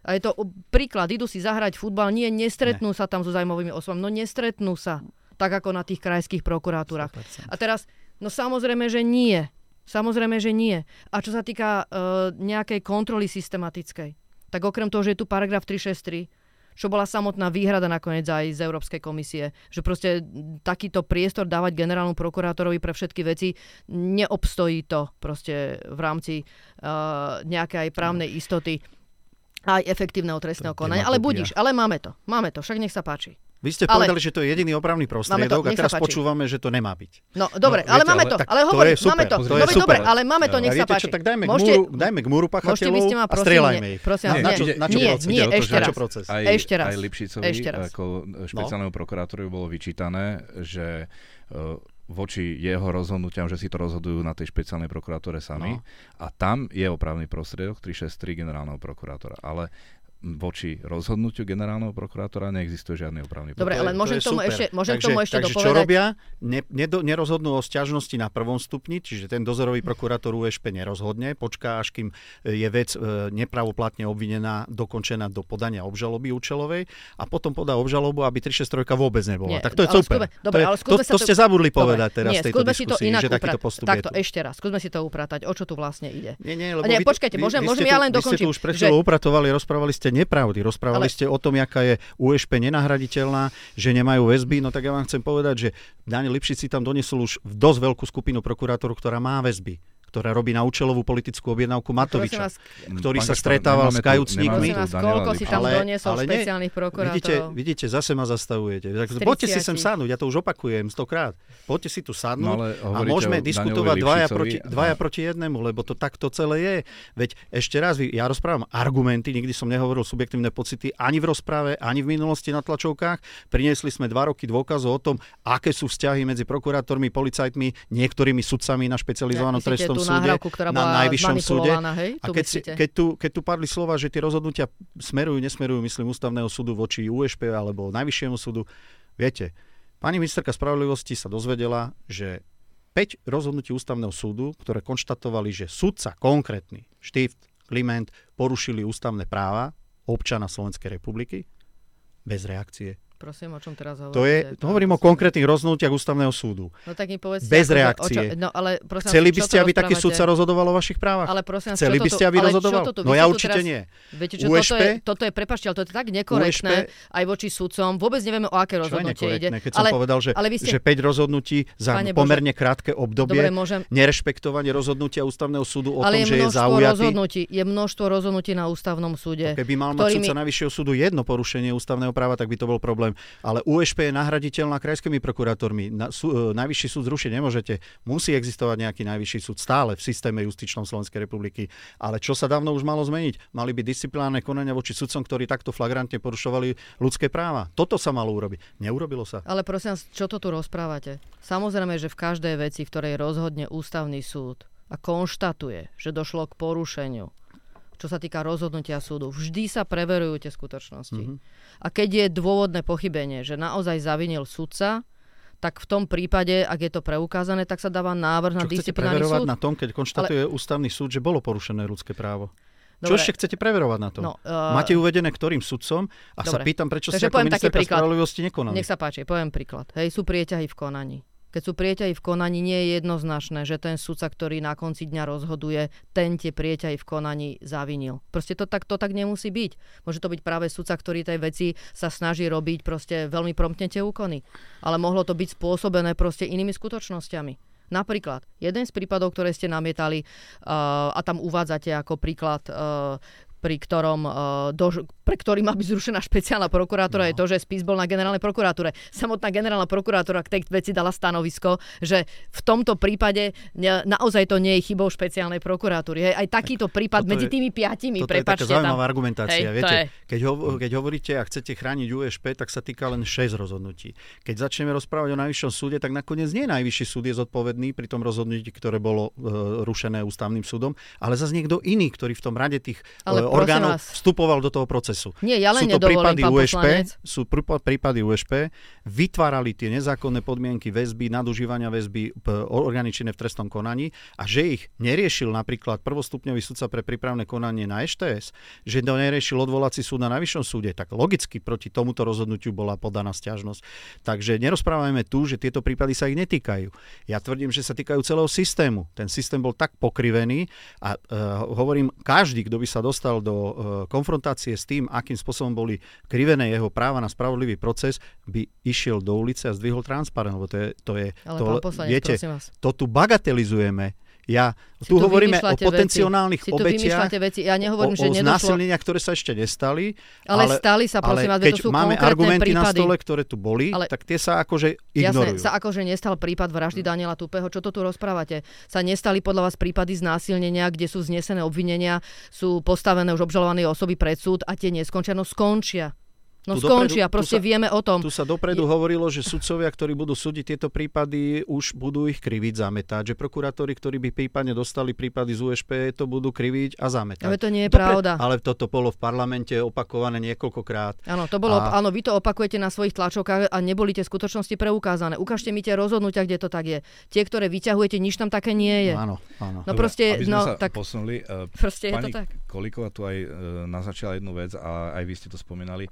A je to príklad, idú si zahrať futbal, nie, nestretnú ne. sa tam so zaujímavými osobami, no nestretnú sa, tak ako na tých krajských prokuratúrach. 100%. A teraz, no samozrejme, že nie. Samozrejme, že nie. A čo sa týka uh, nejakej kontroly systematickej, tak okrem toho, že je tu paragraf 363, čo bola samotná výhrada nakoniec aj z Európskej komisie, že proste takýto priestor dávať generálnu prokurátorovi pre všetky veci neobstojí to proste v rámci uh, nejakej právnej istoty aj efektívneho trestného konania. Ale budíš, ale máme to. Máme to, však nech sa páči. Vy ste ale, povedali, že to je jediný opravný prostriedok to, a teraz počúvame, že to nemá byť. No dobre, no, ale viete, máme to. Ale, hovorím, to máme to. to je super. dobre, ale máme to, nech sa páči. Čo, tak dajme, môžete, k múru, dajme k múru pachateľov ma, a strieľajme ich. Prosím, na, na, čo, na čo nie, proces? Nie, ešte raz. Proces? Aj, ešte raz. Aj Lipšicovi, ešte raz. ako špeciálneho prokurátoru bolo vyčítané, že voči jeho rozhodnutiam, že si to rozhodujú na tej špeciálnej prokuratúre sami. No. A tam je opravný prostriedok 363 generálneho prokurátora. Ale voči rozhodnutiu generálneho prokurátora neexistuje žiadny opravný Dobre, ale môžem, tomu ešte, môžem takže, tomu ešte takže dopovedať. čo robia? Ne, nedo, nerozhodnú o stiažnosti na prvom stupni, čiže ten dozorový prokurátor USP nerozhodne, počká, až kým je vec e, nepravoplatne obvinená, dokončená do podania obžaloby účelovej a potom podá obžalobu, aby 363 vôbec nebola. Nie, tak to je super. Skúbe, dobre, ale to, to, to ste zabudli povedať teraz nie, tejto diskusii, že takýto postup Takto, je tu. ešte raz, skúsme si to upratať, o čo tu vlastne ide. Nie, nie, lebo nie, vy, počkajte, môžem, môžem ja len dokončiť. Vy ste tu už pred upratovali, rozprávali ste nepravdy, rozprávali ale... ste o tom, aká je USP nenahraditeľná, že nemajú väzby, no tak ja vám chcem povedať, že Daniel Lipšic si tam donesol už dosť veľkú skupinu prokurátorov, ktorá má väzby ktorá robí na účelovú politickú objednávku Matoviča, Vás, ktorý sa stretával s kajúcnikmi. koľko si tam Ale- doniesol ale špeciálnych Vidíte, prokurátorov? vidíte, zase ma zastavujete. Tak, 30. poďte si sem sadnúť, ja to už opakujem stokrát. Poďte si tu sadnúť No, a môžeme diskutovať dvaja proti, a- dvaja proti jednému, lebo to takto celé je. Veď ešte raz, ja rozprávam argumenty, nikdy som nehovoril subjektívne pocity ani v rozpráve, ani v minulosti na tlačovkách. Priniesli sme dva roky dôkazov o tom, aké sú vzťahy medzi prokurátormi, policajtmi, niektorými sudcami na špecializovanom Myslíte trestnom tú súde, ktorá bola na najvyššom súde. zmanipulovaná, hej? A keď, myslíte? keď, tu, keď tu padli slova, že tie rozhodnutia smerujú, nesmerujú, myslím, ústavného súdu voči USP alebo najvyššiemu súdu, viete, pani ministerka spravodlivosti sa dozvedela, že 5 rozhodnutí ústavného súdu, ktoré konštatovali, že sudca konkrétny, Štíft, Kliment, porušili ústavné práva občana Slovenskej republiky bez reakcie. Prosím, o čom teraz hovoríte? To je, pán hovorím o konkrétnych rozhodnutiach ústavného súdu. No tak mi povedzte. Bez reakcie. Čo, no, ale, prosím, Chceli by ste, to aby taký sudca rozhodoval o vašich právach? Ale prosím Chceli by to ste, aby rozhodoval? to tu- No ja určite teraz- nie. Viete čo, toto USP? je, toto je, prepačte, ale to je tak nekorektné aj voči sudcom. Vôbec nevieme, o aké rozhodnutie ide. keď som ale, povedal, že, ale ste... že 5 rozhodnutí za Pane pomerne krátke obdobie, Dobre, môžem... nerešpektovanie rozhodnutia ústavného súdu o ale tom, že je zaujatý. rozhodnutí. Je množstvo rozhodnutí na ústavnom súde. Keby mal mať sudca najvyššieho súdu jedno porušenie ústavného práva, tak by to bol problém. Ale USP je nahraditeľná krajskými prokurátormi. Na, sú, e, najvyšší súd zrušiť nemôžete. Musí existovať nejaký najvyšší súd stále v systéme justičnom Slovenskej republiky. Ale čo sa dávno už malo zmeniť? Mali by disciplinárne konania voči sudcom, ktorí takto flagrantne porušovali ľudské práva. Toto sa malo urobiť. Neurobilo sa. Ale prosím čo to tu rozprávate? Samozrejme, že v každej veci, v ktorej rozhodne ústavný súd a konštatuje, že došlo k porušeniu, čo sa týka rozhodnutia súdu, vždy sa preverujú tie skutočnosti. Mhm. A keď je dôvodné pochybenie, že naozaj zavinil sudca, tak v tom prípade, ak je to preukázané, tak sa dáva návrh na Čo disciplinárny preverovať súd. na tom, keď konštatuje ústavný súd, že bolo porušené ľudské právo? Čo Dobre. ešte chcete preverovať na tom? No, uh, Máte uvedené ktorým sudcom a sa Dobre. pýtam, prečo Takže ste ako ministerka spravodlivosti nekonali. Nech sa páči, poviem príklad. Hej, sú prieťahy v konaní. Keď sú prieťahy v konaní, nie je jednoznačné, že ten sudca, ktorý na konci dňa rozhoduje, ten tie prieťahy v konaní zavinil. Proste to tak, to tak nemusí byť. Môže to byť práve sudca, ktorý tej veci sa snaží robiť proste veľmi promptne tie úkony. Ale mohlo to byť spôsobené proste inými skutočnosťami. Napríklad, jeden z prípadov, ktoré ste namietali uh, a tam uvádzate ako príklad uh, pri ktorom, uh, do, pre ktorý má byť zrušená špeciálna prokurátora, no. je to, že spis bol na generálnej prokuratúre. Samotná generálna prokurátora k tej veci dala stanovisko, že v tomto prípade naozaj to nie je chybou špeciálnej prokuratúry. Hej, aj takýto prípad Toto medzi je- tými piatimi, Toto je taká zaujímavá tam. argumentácia. Hej, to Viete, je. keď, ho, keď hovoríte a chcete chrániť USP, tak sa týka len 6 rozhodnutí. Keď začneme rozprávať o najvyššom súde, tak nakoniec nie najvyšší súd je zodpovedný pri tom rozhodnutí, ktoré bolo e, rušené ústavným súdom, ale zase niekto iný, ktorý v tom rade tých Ale e, prosím orgánov vás. vstupoval do toho procesu. Nie, ja len sú to prípady USP, sú prípa- prípady USP, vytvárali tie nezákonné podmienky väzby, nadužívania väzby orgány v trestnom konaní a že ich neriešil napríklad prvostupňový sudca pre prípravné konanie na EŠTS, že to neriešil odvolací súd na najvyššom súde, tak logicky proti tomuto rozhodnutiu bola podaná stiažnosť. Takže nerozprávajme tu, že tieto prípady sa ich netýkajú. Ja tvrdím, že sa týkajú celého systému. Ten systém bol tak pokrivený a uh, hovorím, každý, kto by sa dostal do uh, konfrontácie s tým, akým spôsobom boli krivené jeho práva na spravodlivý proces, by išiel do ulice a zdvihol transparent, lebo to je, to je Ale to, viete, to tu bagatelizujeme. Ja, Si tu hovoríme o potenciálnych veci. Obetiach, veci. Ja o, nehovorím, že o nedošlo... znásilneniach, ktoré sa ešte nestali. Ale, stali sa, prosím ale vás, keď to sú máme argumenty na prípady. stole, ktoré tu boli, Ale- tak tie sa akože ignorujú. sa akože nestal prípad vraždy Daniela Tupého. Čo to tu rozprávate? Sa nestali podľa vás prípady znásilnenia, kde sú znesené obvinenia, sú postavené už obžalované osoby pred súd a tie neskončia? No skončia. No Tu dopredu- skončia, tu proste sa- vieme o tom. Tu sa dopredu hovorilo, že sudcovia, ktorí budú súdiť tieto prípady, už budú ich kriviť, zametať. Že prokurátori, ktorí by prípadne dostali prípady z USP, to budú kriviť a zametať. Ale to nie je Dopre- pravda. Ale toto bolo v parlamente opakované niekoľkokrát. Áno, to bolo, A- áno, vy to opakujete na svojich tlačovkách a neboli tie skutočnosti preukázané. Ukážte mi tie rozhodnutia, kde to tak je. Tie, ktoré vyťahujete, nič tam také nie je. Áno, áno. No Dobre, proste, aby sme no sa tak posunuli. eh, proste je to Pani tak. Kolíková tu aj e, naznačila jednu vec a aj vy ste to spomínali,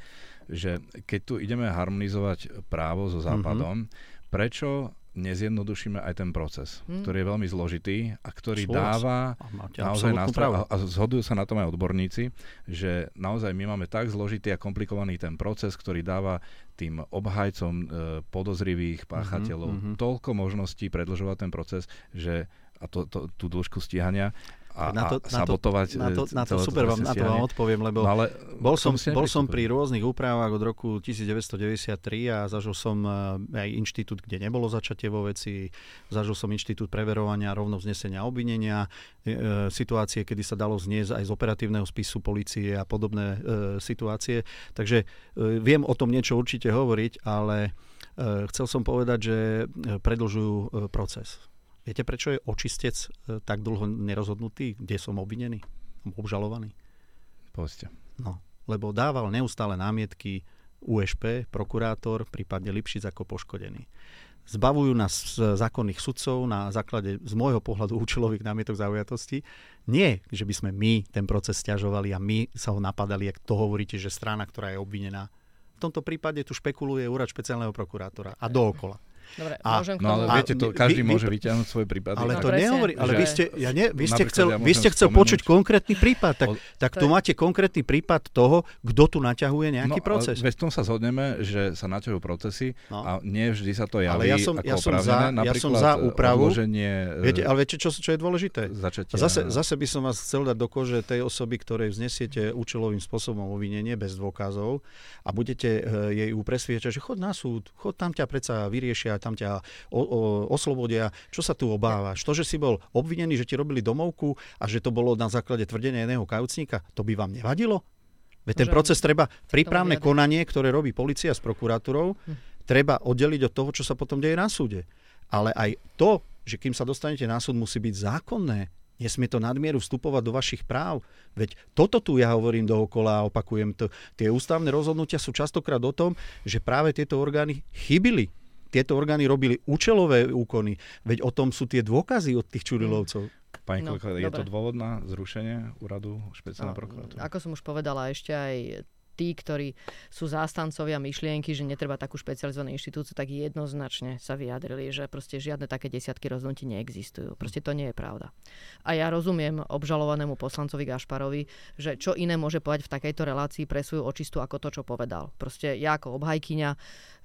že keď tu ideme harmonizovať právo Mhm. so Západom, mm-hmm. prečo nezjednodušíme aj ten proces, hmm. ktorý je veľmi zložitý a ktorý Súhlas. dáva a naozaj nástroj, a, a zhodujú sa na tom aj odborníci, že naozaj my máme tak zložitý a komplikovaný ten proces, ktorý dáva tým obhajcom e, podozrivých mhm, páchateľov mm-hmm. toľko možností predlžovať ten proces, že a to, to, tú dĺžku stíhania, a, na to, a sabotovať na to, na to, na to super vám, na to vám odpoviem, lebo no, ale bol som, bol som pri rôznych úpravách od roku 1993 a zažil som eh, aj inštitút, kde nebolo začatie vo veci, zažil som inštitút preverovania rovno vznesenia obvinenia, e, situácie, kedy sa dalo zniesť aj z operatívneho spisu policie a podobné e, situácie. Takže e, viem o tom niečo určite hovoriť, ale e, chcel som povedať, že predlžujú e, proces. Viete, prečo je očistec e, tak dlho nerozhodnutý, kde som obvinený, obžalovaný? Povedzte. No, lebo dával neustále námietky USP, prokurátor, prípadne Lipšic ako poškodený. Zbavujú nás zákonných sudcov na základe z môjho pohľadu účelových námietok zaujatosti. Nie, že by sme my ten proces stiažovali a my sa ho napadali, ak to hovoríte, že strana, ktorá je obvinená. V tomto prípade tu špekuluje úrad špeciálneho prokurátora a dookola. Dobre, a, môžem no ale viete, to, každý vy, môže vyťahnuť svoj prípad. Ale no, to nehovorí, ale vy ste, ja ne, vy ste chcel, ja vy ste chcel počuť konkrétny prípad, tak, o, tak tu je... máte konkrétny prípad toho, kto tu naťahuje nejaký no, proces. Veď v tom sa zhodneme, že sa naťahujú procesy no. a nie vždy sa to javí ale ja som, ako ja som za, ja som za úpravu. Odloženie, viete, ale viete, čo, čo je dôležité? Začatia, zase, zase by som vás chcel dať do kože tej osoby, ktorej vznesiete účelovým spôsobom obvinenie bez dôkazov a budete e, jej presviečať, že chod na súd, chod tam ťa predsa vyriešia, tam ťa o, o, oslobodia. Čo sa tu obávaš? To, že si bol obvinený, že ti robili domovku a že to bolo na základe tvrdenia jedného kajúcníka, to by vám nevadilo? Veď ten proces treba, prípravné konanie, ktoré robí policia s prokuratúrou, hm. treba oddeliť od toho, čo sa potom deje na súde. Ale aj to, že kým sa dostanete na súd, musí byť zákonné. Nesmie to nadmieru vstupovať do vašich práv. Veď toto tu ja hovorím dookola a opakujem to. Tie ústavné rozhodnutia sú častokrát o tom, že práve tieto orgány chybili tieto orgány robili účelové úkony, veď o tom sú tie dôkazy od tých Čurilovcov. Pani no, je dobre. to dôvod na zrušenie úradu špeciálnej no, prokuratúry? Ako som už povedala, ešte aj tí, ktorí sú zástancovia myšlienky, že netreba takú špecializovanú inštitúciu, tak jednoznačne sa vyjadrili, že proste žiadne také desiatky rozhodnutí neexistujú. Proste to nie je pravda. A ja rozumiem obžalovanému poslancovi Gašparovi, že čo iné môže povedať v takejto relácii pre svoju očistu ako to, čo povedal. Proste ja ako obhajkyňa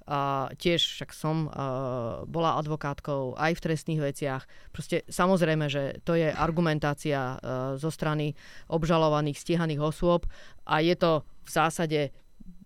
a tiež však som uh, bola advokátkou aj v trestných veciach. Proste samozrejme, že to je argumentácia uh, zo strany obžalovaných, stíhaných osôb a je to v zásade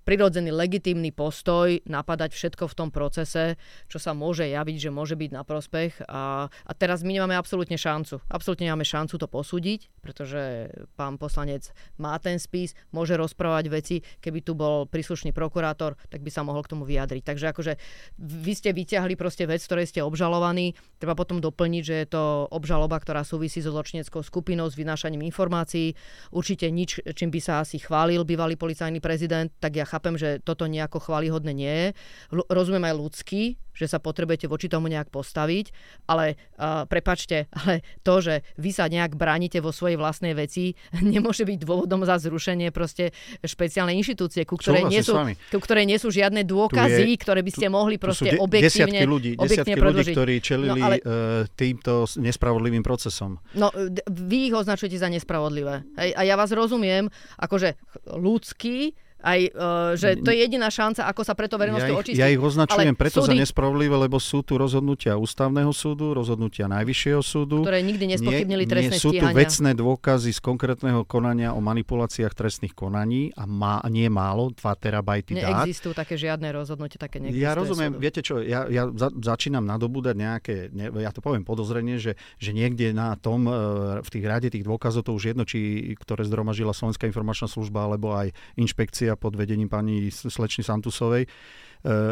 prirodzený, legitímny postoj napadať všetko v tom procese, čo sa môže javiť, že môže byť na prospech. A, a teraz my nemáme absolútne šancu. Absolútne nemáme šancu to posúdiť, pretože pán poslanec má ten spis, môže rozprávať veci. Keby tu bol príslušný prokurátor, tak by sa mohol k tomu vyjadriť. Takže akože vy ste vyťahli proste vec, ktorej ste obžalovaní. Treba potom doplniť, že je to obžaloba, ktorá súvisí so zločineckou skupinou, s vynášaním informácií. Určite nič, čím by sa asi chválil bývalý policajný prezident, tak ja že toto nejako chválihodné nie je. Rozumiem aj ľudský, že sa potrebujete voči tomu nejak postaviť, ale uh, prepačte, ale to, že vy sa nejak bránite vo svojej vlastnej veci, nemôže byť dôvodom za zrušenie proste špeciálnej inštitúcie, ku ktorej, nie sú, ku ktorej nie sú žiadne dôkazy, je, ktoré by ste tu, mohli proste de- objektívne, ľudí, desiatky ľudí, ktorí čelili no, ale, uh, týmto nespravodlivým procesom. No, vy ich označujete za nespravodlivé. A ja vás rozumiem, akože ľudský, aj, uh, že to je jediná šanca, ako sa preto verejnosti ja očistiť. Ja ich označujem Ale preto súdy, za nespravodlivé, lebo sú tu rozhodnutia ústavného súdu, rozhodnutia najvyššieho súdu. Ktoré nikdy nespochybnili trestné nie, sú tu vecné dôkazy z konkrétneho konania o manipuláciách trestných konaní a má, nie málo, 2 terabajty dát. Neexistujú také žiadne rozhodnutie, také neexistuje Ja rozumiem, súdu. viete čo, ja, ja za, začínam nadobúdať nejaké, ne, ja to poviem podozrenie, že, že niekde na tom, e, v tých rade tých dôkazov, to už jedno, či ktoré zdromažila Slovenská informačná služba, alebo aj inšpekcia policia pod vedením pani slečny Santusovej, e,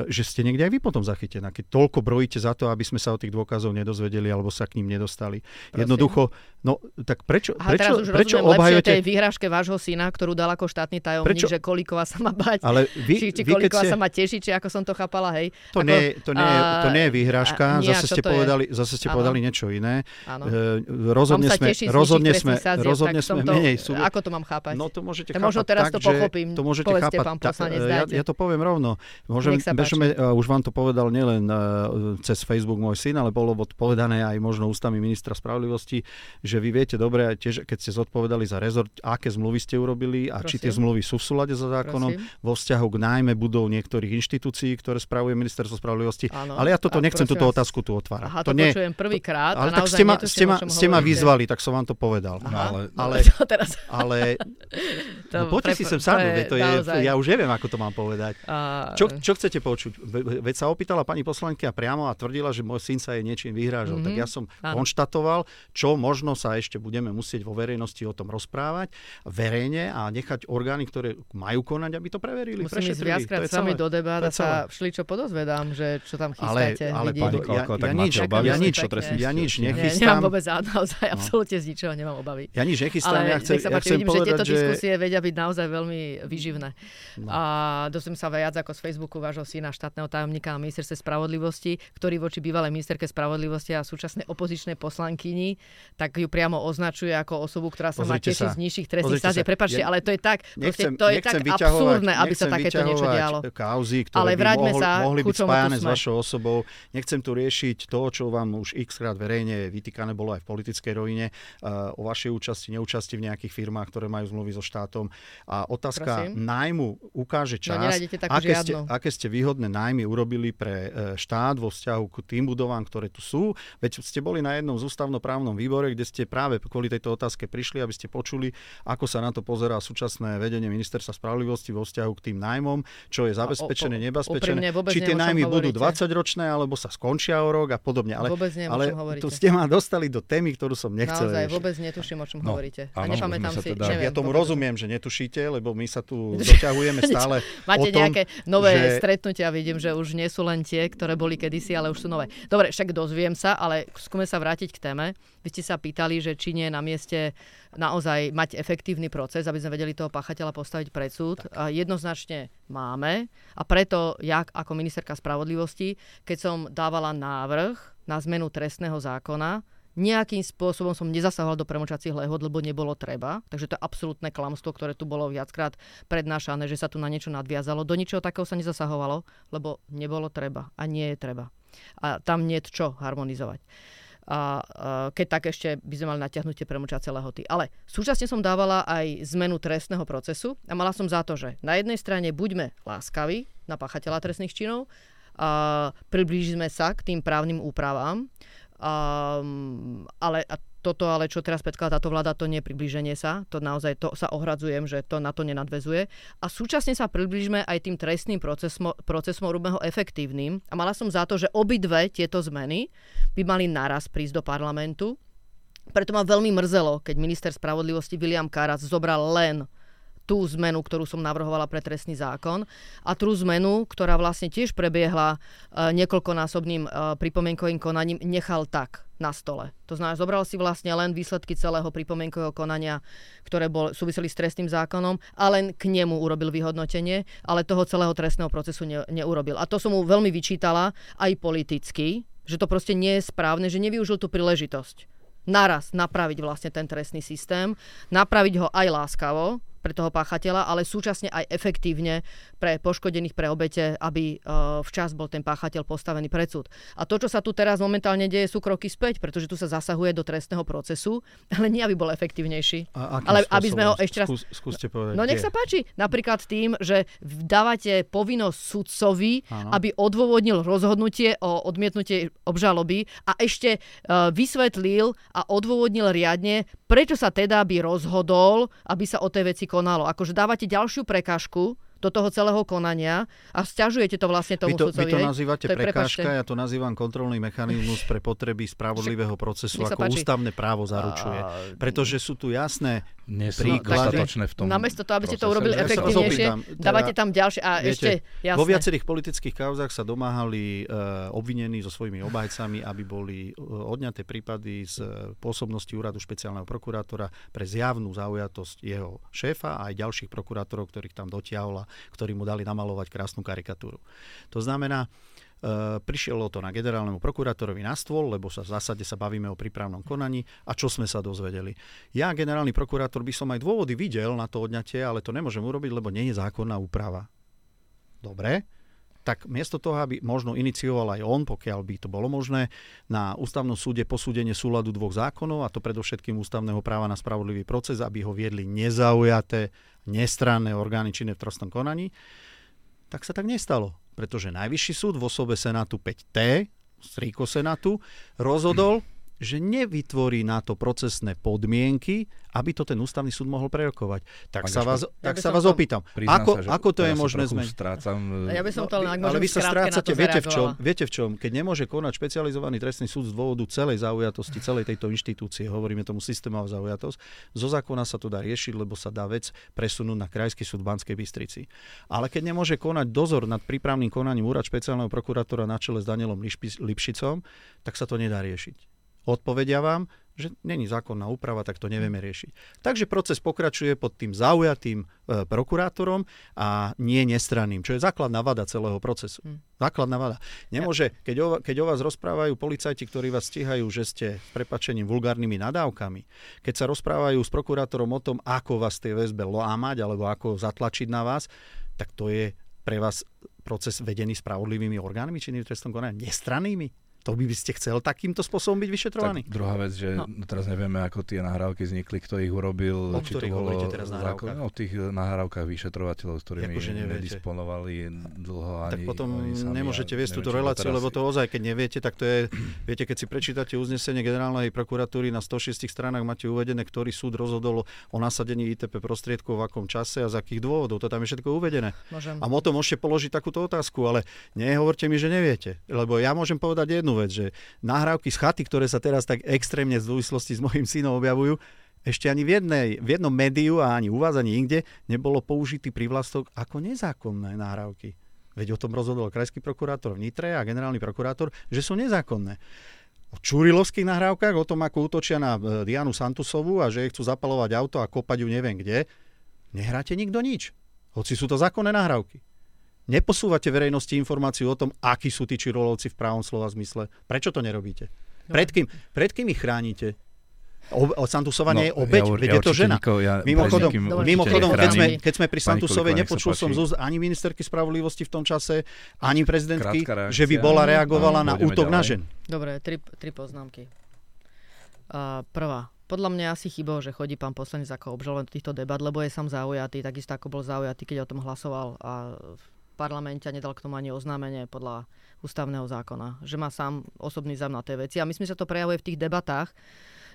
že ste niekde aj vy potom zachytená, keď toľko brojíte za to, aby sme sa o tých dôkazov nedozvedeli alebo sa k ním nedostali. Prosím. Jednoducho No, tak prečo, Aha, prečo, teraz už prečo rozumiem obhajujete... tej výhražke vášho syna, ktorú dal ako štátny tajomník, Prečo? že Kolíková sa má bať, Ale vy, či, či vy keď Kolíková ste... sa má tešiť, či ako som to chápala, hej. To, Ako, nie, to, nie, a- to nie je výhražka, a- nie, zase ste, to je? povedali, zase ste povedali niečo iné. Áno. E, rozhodne sme, tešiť z rozhodne sme, sadzieb, rozhodne sme to, menej sú... Ako to mám chápať? No to môžete chápať možno teraz tak, to pochopím. To môžete Povedzte, chápať pán tak, poslanec, ja, to poviem rovno. Môžem, bežme, uh, už vám to povedal nielen cez Facebook môj syn, ale bolo povedané aj možno ústami ministra spravodlivosti, že vy viete dobre, tiež, keď ste zodpovedali za rezort, aké zmluvy ste urobili a či tie Prosím. zmluvy sú v súlade so zákonom Prosím. vo vzťahu k nájme budov niektorých inštitúcií, ktoré spravuje ministerstvo spravodlivosti. Áno. Ale ja toto nechcem prosím túto vás- otázku tu otvárať. Aha, to, nie, počujem prvýkrát ale tak ste ma, ste, ma, ste ma vyzvali, tak som vám to povedal. Aha, ale, ale- čo teraz? Ale To, no, poďte si sem sadnúť, to je, naozaj. ja už neviem, ako to mám povedať. A, Čo, čo chcete počuť? Ve- Veď sa opýtala pani poslankyňa priamo a tvrdila, že môj syn sa jej niečím vyhrážal. Mhm. Tak ja som konštatoval, čo možno sa ešte budeme musieť vo verejnosti o tom rozprávať verejne a nechať orgány, ktoré majú konať, aby to preverili, Musím ísť viackrát To je s vami celé. do debát a sa šli čo podozvedám, že čo tam Ale, chystáte. ale vidím. pani, ja, tak ja, nič, obavy ja nič, ja nič Nie, nemám nechystám. vôbec naozaj absolútne z ničoho nemám obavy. Ja nič nechystám, Ale ja chcem, sa ja chcem vidím, že povedať, tieto že... diskusie vedia byť naozaj veľmi vyživné. No. A dosem sa viac ako z Facebooku vášho syna, štátneho tajomníka a ministerstve spravodlivosti, ktorý voči bývalej ministerke spravodlivosti a súčasnej opozičnej poslankyni, tak ju priamo označuje ako osobu, ktorá sa má Pozrite tešiť sa. z nižších trestných Pozrite sadzieb. sa. Prepačte, Ja ale to je tak, Nechcem, to je tak absurdné, aby sa takéto niečo dialo. kauzy, ktoré Ale vráťme mohli, sa mohli byť spájane s vašou osobou. Nechcem tu riešiť to, čo vám už x krát verejne vytýkané bolo aj v politickej rovine, uh, o vašej účasti, neúčasti v nejakých firmách, ktoré majú zmluvy so štátom. A otázka Prosím? nájmu ukáže čas, nenájdete takú aké, ste, aké ste výhodné nájmy urobili pre e, štát vo vzťahu k tým budovám, ktoré tu sú. Veď ste boli na jednom z ústavnoprávnom výbore, kde ste práve kvôli tejto otázke prišli, aby ste počuli, ako sa na to pozerá súčasné vedenie ministerstva spravodlivosti vo vzťahu k tým nájmom, čo je zabezpečené, nebezpečené. Či tie nájmy budú hovoríte. 20-ročné, alebo sa skončia o rok a podobne. Ale, Vôbec neviem, ale tu ste ma dostali do témy, ktorú som nechcel Naozaj vôbec netuším, o čom No, hovoríte. A áno, nepamätám si, teda- neviem, Ja tomu vôbec. rozumiem, že netušíte, lebo my sa tu doťahujeme stále Máte o tom, nejaké nové že- stretnutia, vidím, že už nie sú len tie, ktoré boli kedysi, ale už sú nové. Dobre, však dozviem sa, ale skúme sa vrátiť k téme. Vy ste sa pýtali, že či nie je na mieste naozaj mať efektívny proces, aby sme vedeli toho páchateľa postaviť pred súd. A jednoznačne máme a preto ja ako ministerka spravodlivosti, keď som dávala návrh na zmenu trestného zákona, nejakým spôsobom som nezasahoval do premočacích lehod, lebo nebolo treba. Takže to je absolútne klamstvo, ktoré tu bolo viackrát prednášané, že sa tu na niečo nadviazalo. Do ničoho takého sa nezasahovalo, lebo nebolo treba a nie je treba. A tam nie je čo harmonizovať. A, a keď tak ešte by sme mali natiahnuť tie premočacie lehoty. Ale súčasne som dávala aj zmenu trestného procesu a mala som za to, že na jednej strane buďme láskaví na páchateľa trestných činov, a priblížime sa k tým právnym úpravám, Um, ale a toto, ale čo teraz predkladá táto vláda, to nie je priblíženie sa. To naozaj to sa ohradzujem, že to na to nenadvezuje. A súčasne sa priblížme aj tým trestným procesom, procesom robíme efektívnym. A mala som za to, že obidve tieto zmeny by mali naraz prísť do parlamentu. Preto ma veľmi mrzelo, keď minister spravodlivosti William Karas zobral len tú zmenu, ktorú som navrhovala pre trestný zákon a tú zmenu, ktorá vlastne tiež prebiehla e, niekoľkonásobným e, pripomienkovým konaním, nechal tak na stole. To znamená, zobral si vlastne len výsledky celého pripomienkového konania, ktoré bol, súviseli s trestným zákonom a len k nemu urobil vyhodnotenie, ale toho celého trestného procesu ne, neurobil. A to som mu veľmi vyčítala aj politicky, že to proste nie je správne, že nevyužil tú príležitosť naraz napraviť vlastne ten trestný systém, napraviť ho aj láskavo pre toho páchateľa, ale súčasne aj efektívne pre poškodených, pre obete, aby uh, včas bol ten páchateľ postavený pred súd. A to, čo sa tu teraz momentálne deje, sú kroky späť, pretože tu sa zasahuje do trestného procesu, ale nie, aby bol efektívnejší. A ale aby sme ho ešte raz... Skús, skúste povedať, No nech sa páči. Napríklad tým, že dávate povinnosť sudcovi, Áno. aby odôvodnil rozhodnutie o odmietnutie obžaloby a ešte uh, vysvetlil a odôvodnil riadne, prečo sa teda by rozhodol, aby sa o tej veci konalo. Akože dávate ďalšiu prekážku do toho celého konania a stiažujete to vlastne tomu vy to, sudcovi. Vy to nazývate to je, prekážka, prepačte. ja to nazývam kontrolný mechanizmus pre potreby spravodlivého procesu, ako páči. ústavné právo zaručuje. Pretože sú tu jasné Nie sú príklady. v tom Namiesto toho, aby ste to urobili efektívnejšie, teda, dávate tam ďalšie a viete, ešte, jasné. Vo viacerých politických kauzách sa domáhali uh, obvinení so svojimi obhajcami, aby boli uh, odňaté prípady z uh, pôsobnosti úradu špeciálneho prokurátora pre zjavnú zaujatosť jeho šéfa a aj ďalších prokurátorov, ktorých tam dotiahol a ktorí mu dali namalovať krásnu karikatúru. To znamená, Uh, prišielo to na generálnemu prokurátorovi na stôl, lebo sa v zásade sa bavíme o prípravnom konaní a čo sme sa dozvedeli. Ja, generálny prokurátor, by som aj dôvody videl na to odňatie, ale to nemôžem urobiť, lebo nie je zákonná úprava. Dobre, tak miesto toho, aby možno inicioval aj on, pokiaľ by to bolo možné, na ústavnom súde posúdenie súladu dvoch zákonov, a to predovšetkým ústavného práva na spravodlivý proces, aby ho viedli nezaujaté, nestranné orgány činné v trestnom konaní, tak sa tak nestalo. Pretože Najvyšší súd v osobe Senátu 5T, strýko Senátu, rozhodol, že nevytvorí na to procesné podmienky, aby to ten ústavný súd mohol prerokovať. Tak Pán sa vás, Ja tak sa vás tam- opýtam, ako, sa, ako to je teraz sa možné zmeniť? Strácam, Ja by som to len, ak ale vy sa strácate, viete v, čom, viete v čom? Keď nemôže konať špecializovaný trestný súd z dôvodu celej zaujatosti, celej tejto inštitúcie, hovoríme tomu systémová zaujatosť, zo zákona sa to dá riešiť, lebo sa dá vec presunúť na Krajský súd v Banskej Bystrici. Ale keď nemôže konať dozor nad prípravným konaním úrad špeciálneho prokurátora na čele s Danielom Lipšicom, tak sa to nedá riešiť. Odpovedia vám, že není zákonná úprava, tak to nevieme riešiť. Takže proces pokračuje pod tým zaujatým e, prokurátorom a nie nestranným, čo je základná vada celého procesu. Hm. Základná vada. Nemôže, keď o, keď o vás rozprávajú policajti, ktorí vás stíhajú, že ste s prepačením vulgárnymi nadávkami, keď sa rozprávajú s prokurátorom o tom, ako vás tej väzbe lámať alebo ako zatlačiť na vás, tak to je pre vás proces vedený spravodlivými orgánmi činnými v trestnom konaní, nestrannými. To by by ste chcel takýmto spôsobom byť vyšetrovaný? Tak druhá vec, že No. no. teraz nevieme, ako tie nahrávky vznikli, kto ich urobil. O či to ktorých bolo hovoríte teraz zákon- O tých nahrávkach vyšetrovateľov, s ktorými Akože nedisponovali dlho ani tak potom oni sami, nemôžete viesť túto reláciu, teraz- lebo to ozaj, keď neviete, tak to je, viete, keď si prečítate uznesenie generálnej prokuratúry na 106 stranách, máte uvedené, ktorý súd rozhodol o nasadení ITP prostriedkov v akom čase a z akých dôvodov. To tam je všetko uvedené. Môžem. A potom môžete položiť takúto otázku, ale nehovorte mi, že neviete. Lebo ja môžem povedať jednu vec, že nahrávky z chaty, ktoré sa teraz tak extrémne v súvislosti s mojim synom objavujú, ešte ani v, jednej, v jednom médiu a ani u vás, ani inde nebolo použitý privlastok ako nezákonné nahrávky. Veď o tom rozhodol krajský prokurátor v Nitre a generálny prokurátor, že sú nezákonné. O čurilovských nahrávkach, o tom, ako útočia na e, Dianu Santusovú a že jej chcú zapalovať auto a kopať ju neviem kde, nehráte nikto nič. Hoci sú to zákonné nahrávky. Neposúvate verejnosti informáciu o tom, akí sú tí čirolovci v právom slova zmysle. Prečo to nerobíte? Pred kým, pred kým ich chránite? O, o Santusova nie je obeď, No, ur- veď je to žena. niko- ja Mimochodom, mimochodom keď, sme, keď sme pri Santusovej, nepočul som z ani ministerky spravodlivosti v tom čase, ani prezidentky, že by bola reagovala Áno, na útok na ďalej. žen. Dobre, tri, tri poznámky. A prvá. Podľa mňa asi chybou, že chodí pán poslanec ako obžalovaný do týchto debat, lebo je sám zaujatý, takisto ako bol zaujatý, keď o tom hlasoval a parlamente a nedal k tomu ani oznámenie podľa ústavného zákona. Že má sám osobný zám na tej veci. A myslím, že sa to prejavuje v tých debatách.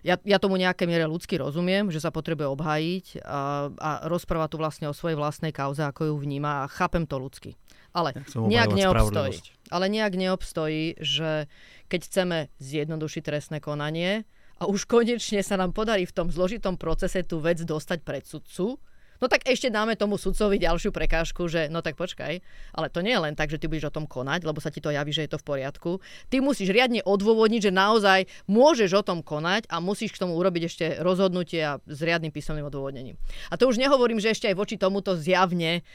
Ja, ja tomu nejaké miere ľudsky rozumiem, že sa potrebuje obhájiť a, a rozpráva tu vlastne o svojej vlastnej kauze, ako ju vníma a chápem to ľudsky. Ale nejak neobstojí. Ale nejak neobstojí, že keď chceme zjednodušiť trestné konanie a už konečne sa nám podarí v tom zložitom procese tú vec dostať pred sudcu, no tak ešte dáme tomu sudcovi ďalšiu prekážku, že no tak počkaj, ale to nie je len tak, že ty budeš o tom konať, lebo sa ti to javí, že je to v poriadku. Ty musíš riadne odôvodniť, že naozaj môžeš o tom konať a musíš k tomu urobiť ešte rozhodnutie a s riadnym písomným odôvodnením. A to už nehovorím, že ešte aj voči tomuto zjavne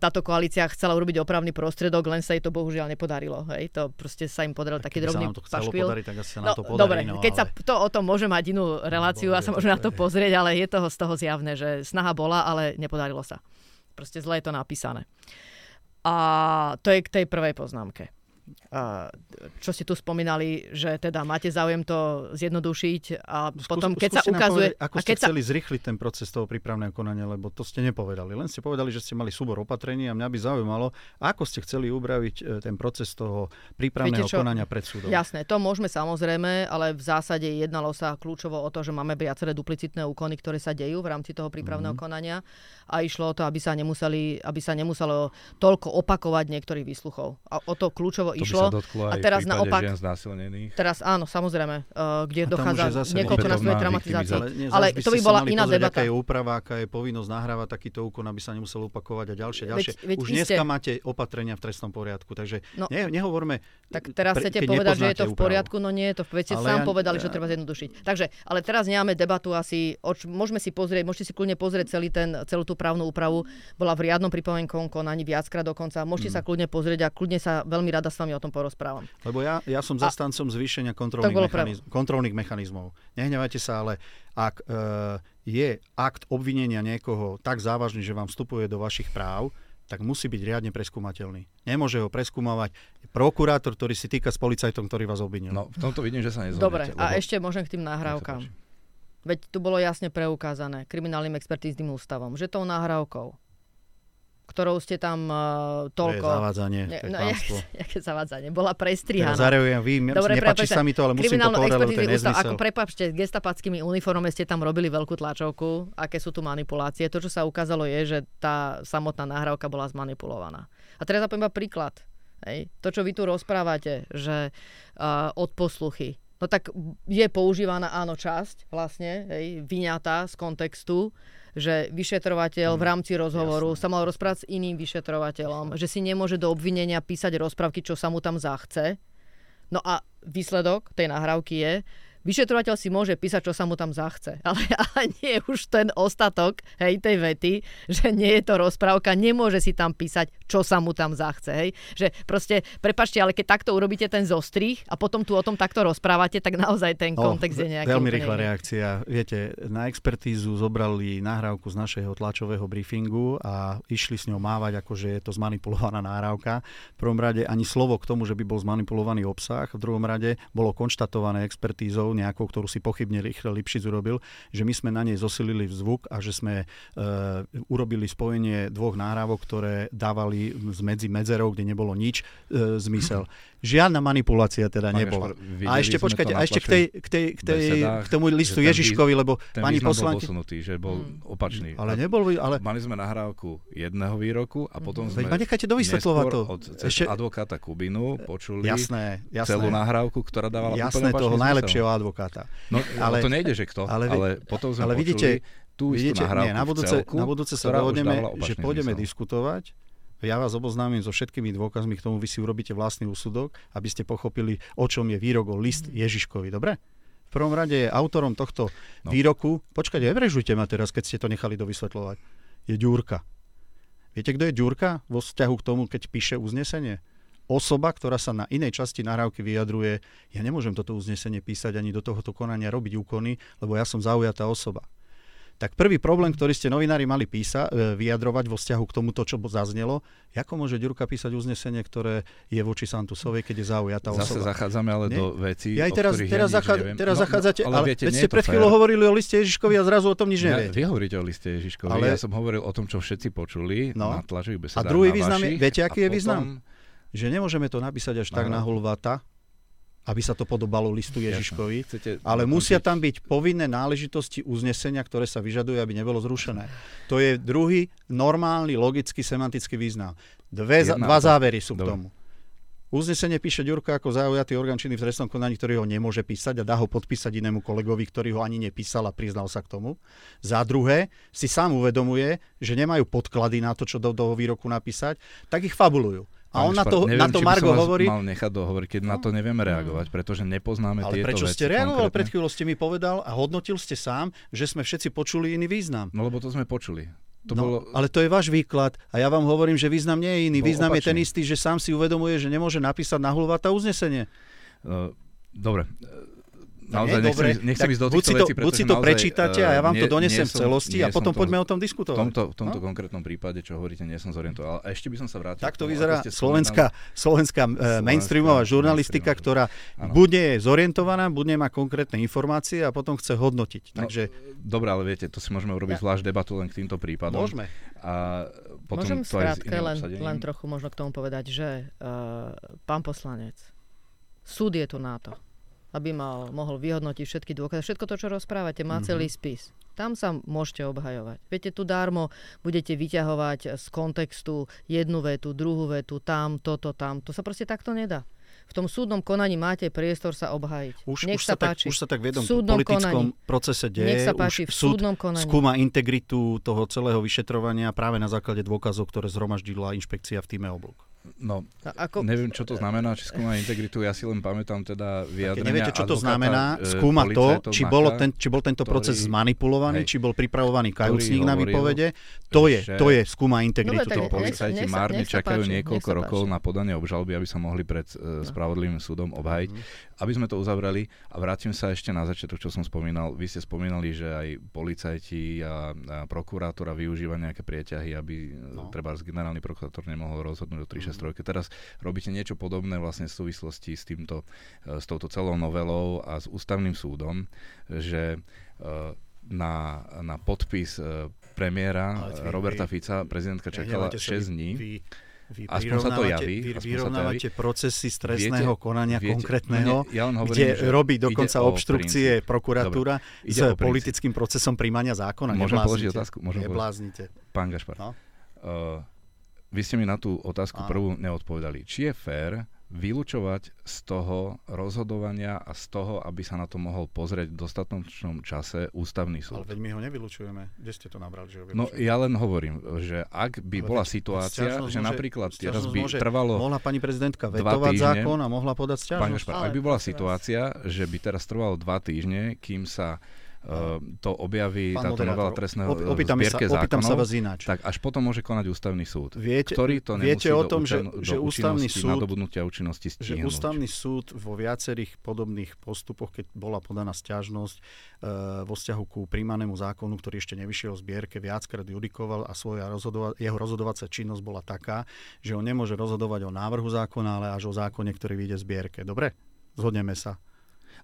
táto koalícia chcela urobiť opravný prostriedok, len sa jej to bohužiaľ nepodarilo. Hej? To proste sa im podaril taký Keby sa drobný to pašpil. podariť, tak asi sa No, nám to podarí. dobre, no, keď sa ale... to o tom môže mať inú reláciu a sa môžeme na to pozrieť, ale je toho z toho zjavné, že snaha bola, ale nepodarilo sa. Proste zle je to napísané. A to je k tej prvej poznámke. Čo ste tu spomínali, že teda máte záujem to zjednodušiť a Skús, potom, keď sa ukazuje... Povedať, ako a keď ste chceli sa... zrychliť ten proces toho prípravného konania, lebo to ste nepovedali. Len ste povedali, že ste mali súbor opatrení a mňa by zaujímalo, ako ste chceli upraviť e, ten proces toho prípravného konania pred súdom. Jasné, to môžeme samozrejme, ale v zásade jednalo sa kľúčovo o to, že máme viaceré duplicitné úkony, ktoré sa dejú v rámci toho prípravného mm-hmm. konania a išlo o to, aby sa, nemuseli, aby sa nemuselo toľko opakovať niektorých výsluchov. A o to kľúčovo to išlo dotklo a teraz naopak, žien znásilnených. Teraz áno, samozrejme, uh, kde dochádza niekoľkonásobnej traumatizácii. Ale, ale to by bola iná pozrieť, debata. Aká je úprava, aká je povinnosť nahrávať takýto úkon, aby sa nemusel opakovať a ďalšie, ďalšie. Veď, veď Už dneska máte opatrenia v trestnom poriadku, takže no, ne, nehovorme... Tak teraz pre, chcete povedať, že je to v poriadku, no nie je to. Veď ste sám povedali, že treba zjednodušiť. Takže, ale teraz nemáme debatu asi, môžeme si pozrieť, môžete si kľudne pozrieť celý ten, celú tú právnu úpravu. Bola v riadnom pripomienkovom konaní viackrát dokonca. Môžete sa mm. kľudne pozrieť a kľudne sa veľmi rada s vami o tom porozprávam. Lebo ja, ja som zastancom zvýšenia kontrolných, mechanizm, kontrolných mechanizmov. Nehnevajte sa, ale ak e, je akt obvinenia niekoho tak závažný, že vám vstupuje do vašich práv, tak musí byť riadne preskúmateľný. Nemôže ho preskúmavať prokurátor, ktorý si týka s policajtom, ktorý vás obvinil. No, v tomto vidím, že sa nezhodnete. Dobre, lebo... a ešte môžem k tým nahrávkam. Veď tu bolo jasne preukázané kriminálnym expertíznym ústavom, že tou nahrávkou ktorou ste tam uh, toľko... To je zavádzanie, ne, no, jaké zavádzanie? Bola prestrihaná. Ja zarejujem, vy, Dobre, nepáči sa mi to, ale musím to povedať, lebo to je nezmysel. Ako prepačte, gestapackými uniforme ste tam robili veľkú tlačovku, aké sú tu manipulácie. To, čo sa ukázalo, je, že tá samotná nahrávka bola zmanipulovaná. A teraz poviem iba príklad. Hej. To, čo vy tu rozprávate, že uh, odposluchy, no tak je používaná áno časť vlastne, hej, vyňatá z kontextu, že vyšetrovateľ v mm, rámci rozhovoru Jasne. sa mal rozprávať s iným vyšetrovateľom, že si nemôže do obvinenia písať rozprávky, čo sa mu tam zachce. No a výsledok tej nahrávky je, vyšetrovateľ si môže písať, čo sa mu tam zachce. Ale, ale nie už ten ostatok hej, tej vety, že nie je to rozprávka, nemôže si tam písať, čo sa mu tam zachce. Hej. Že proste, prepačte, ale keď takto urobíte ten zostrih a potom tu o tom takto rozprávate, tak naozaj ten no, kontext je nejaký. Veľmi rýchla reakcia. Viete, na expertízu zobrali nahrávku z našeho tlačového briefingu a išli s ňou mávať, ako že je to zmanipulovaná nahrávka. V prvom rade ani slovo k tomu, že by bol zmanipulovaný obsah. V druhom rade bolo konštatované expertízou nejakou, ktorú si pochybne rýchle Lipšic urobil, že my sme na nej zosilili zvuk a že sme e, urobili spojenie dvoch náhrávok, ktoré dávali medzi medzerov, kde nebolo nič, e, zmysel. Žiadna manipulácia teda Pane nebola. Špar, a ešte počkajte, a ešte k, tej, k, tej, k, tej, besedách, k tomu listu Ježiškovi, lebo ten pani poslanky... bol posunutý, že bol hmm. opačný. Ale nebol, ale... Mali sme nahrávku jedného výroku a potom sme... Veď ma nechajte dovysvetľovať to. Od ešte... advokáta Kubinu počuli jasné, jasné. celú nahrávku, ktorá dávala jasné, úplne toho najlepšieho advokáta. No, ale, to nejde, že kto, ale, ale potom sme ale vidíte, tú istú nahrávku nie, na budúce, celku, na budúce sa dohodneme, že pôjdeme diskutovať ja vás oboznámim so všetkými dôkazmi, k tomu vy si urobíte vlastný úsudok, aby ste pochopili, o čom je výrok o list mhm. Ježiškovi. Dobre? V prvom rade je autorom tohto no. výroku, počkajte, nevrežujte ma teraz, keď ste to nechali dovysvetľovať, je Ďurka. Viete, kto je Ďurka vo vzťahu k tomu, keď píše uznesenie? Osoba, ktorá sa na inej časti nahrávky vyjadruje, ja nemôžem toto uznesenie písať ani do tohoto konania robiť úkony, lebo ja som zaujatá osoba tak prvý problém, ktorý ste novinári mali písa, e, vyjadrovať vo vzťahu k tomuto, čo zaznelo, ako môže Ďurka písať uznesenie, ktoré je voči Santusovej, keď je zaujatá osoba. Zase zachádzame ale Nie? do vecí, ja aj teraz, o teraz, ja neviem. teraz no, zachádzate, ale, ale viete, veď ste pred chvíľou hovorili o liste Ježiškovi a zrazu o tom nič neviete. Ja, vy hovoríte o liste Ježiškovi, ale... ja som hovoril o tom, čo všetci počuli no. na tlačových besedách A druhý význam je, viete, aký je význam? Že nemôžeme to napísať až tak na hulvata, aby sa to podobalo listu Ježiškovi, Chcete ale musia tam byť povinné náležitosti uznesenia, ktoré sa vyžadujú, aby nebolo zrušené. To je druhý normálny, logický, semantický význam. Dve, Jedna, dva závery sú k tomu. Uznesenie píše Ďurko ako zaujatý orgán činný v trestnom konaní, ktorý ho nemôže písať a dá ho podpísať inému kolegovi, ktorý ho ani nepísal a priznal sa k tomu. Za druhé, si sám uvedomuje, že nemajú podklady na to, čo do toho výroku napísať, tak ich fabulujú. A on na to, neviem, na to Margo hovorí... mal nechať dohovoriť, keď no. na to nevieme reagovať, pretože nepoznáme Ale tieto prečo veci ste reagovali? Pred chvíľou ste mi povedal a hodnotil ste sám, že sme všetci počuli iný význam. No lebo to sme počuli. To no, bolo... Ale to je váš výklad a ja vám hovorím, že význam nie je iný. Význam opačný. je ten istý, že sám si uvedomuje, že nemôže napísať na hulvata uznesenie. Dobre, naozaj nechcem, dobre, nechcem ísť do buď si to, vecí, buď si to naozaj, prečítate a ja vám nie, to donesem nie v celosti a potom to, poďme o tom v diskutovať. tomto, v tomto no? konkrétnom prípade, čo hovoríte, nie som zorientoval. A ešte by som sa vrátil. Tak to tomu, vyzerá slovenská, slovenská, slovenská mainstreamová žurnalistika, ktorá ano. buď nie je zorientovaná, buď nemá konkrétne informácie a potom chce hodnotiť. No, Takže... Dobre, ale viete, to si môžeme urobiť ja. zvlášť debatu len k týmto prípadom. Môžeme. A potom Môžem to skrátke len, len trochu možno k tomu povedať, že uh, pán poslanec, súd je tu na to, aby mal, mohol vyhodnotiť všetky dôkazy. Všetko to, čo rozprávate, má mm-hmm. celý spis. Tam sa môžete obhajovať. Viete, tu dármo budete vyťahovať z kontextu jednu vetu, druhú vetu, tam, toto, tam. To sa proste takto nedá v tom súdnom konaní máte priestor sa obhajiť. Už, Nech už sa, sa páči. Tak, už sa tak v jednom politickom konaní. procese deje. Nech sa páči, už v súdnom konaní. skúma integritu toho celého vyšetrovania práve na základe dôkazov, ktoré zhromaždila inšpekcia v týme oblúk. No, a ako... neviem, čo to znamená, či skúma integritu, ja si len pamätám teda vyjadrenia neviete, čo to znamená, e, skúma to, či, bolo ten, či bol tento ktorý, proces zmanipulovaný, hej, či bol pripravovaný kajúcnik na výpovede, to je, že... to je skúma integritu. Dobre, policajti nech, márne čakajú niekoľko rokov na podanie obžalby, aby sa mohli pred uh, spravodlivým súdom obhajiť. Mm. Aby sme to uzavreli a vrátim sa ešte na začiatok, čo som spomínal. Vy ste spomínali, že aj policajti a, a prokurátora využíva nejaké prieťahy, aby e, no. treba generálny prokurátor nemohol rozhodnúť do 3 6.3. Teraz robíte niečo podobné vlastne v súvislosti s týmto, e, s touto celou novelou a s ústavným súdom, že e, na, na podpis e, premiéra vy, Roberta Fica prezidentka čakala 6 dní. Vy, vy aspoň sa to javí. Vy vyrovnávate procesy stresného viete, konania viete, konkrétneho, ne, ja hovorím, kde robí dokonca obštrukcie prokuratúra Dobre, s politickým procesom príjmania zákona. Môžem nebláznite. položiť otázku? Môžem nebláznite. Pán Gašpar, no? uh, vy ste mi na tú otázku Áno. prvú neodpovedali. Či je fér vylúčovať z toho rozhodovania a z toho, aby sa na to mohol pozrieť v dostatočnom čase ústavný súd. Ale veď my ho nevylučujeme. Kde ste to nabrali? Že ho no ja len hovorím, že ak by Ale bola situácia, že napríklad teraz by môže, trvalo Mohla pani prezidentka vetovať týždne, zákon a mohla podať stiažnosť. Ak by bola situácia, že by teraz trvalo dva týždne, kým sa to objaví Pán táto novela trestného Op, opýtam sa, opýtam sa vás ináč. tak až potom môže konať ústavný súd, viete, ktorý to viete o tom, do, že, že ústavný súd, nadobudnutia účinnosti stihnúť. Že ústavný súd vo viacerých podobných postupoch, keď bola podaná stiažnosť e, vo vzťahu ku príjmanému zákonu, ktorý ešte nevyšiel v zbierke, viackrát judikoval a svoja rozhodova- jeho rozhodovacia činnosť bola taká, že on nemôže rozhodovať o návrhu zákona, ale až o zákone, ktorý vyjde v zbierke. Dobre? Zhodneme sa.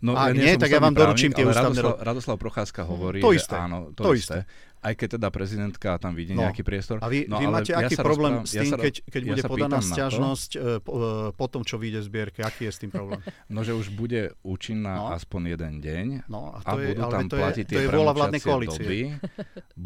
No, Ak ja nie, tak ja vám doručím tie ústavné... Radoslav, Radoslav Procházka hm, hovorí, to isté, že áno, to, to isté. isté. Aj keď teda prezidentka tam vidí no. nejaký priestor. A vy, no, vy máte ja aký problém rozprávam, s tým, ja keď, keď ja bude podaná sťažnosť e, po, e, po tom, čo vyjde v zbierke? Aký je s tým problém? No, že už bude účinná no. aspoň jeden deň no, a, to a je, budú tam to platiť je, tie to je vládnej koalície. doby.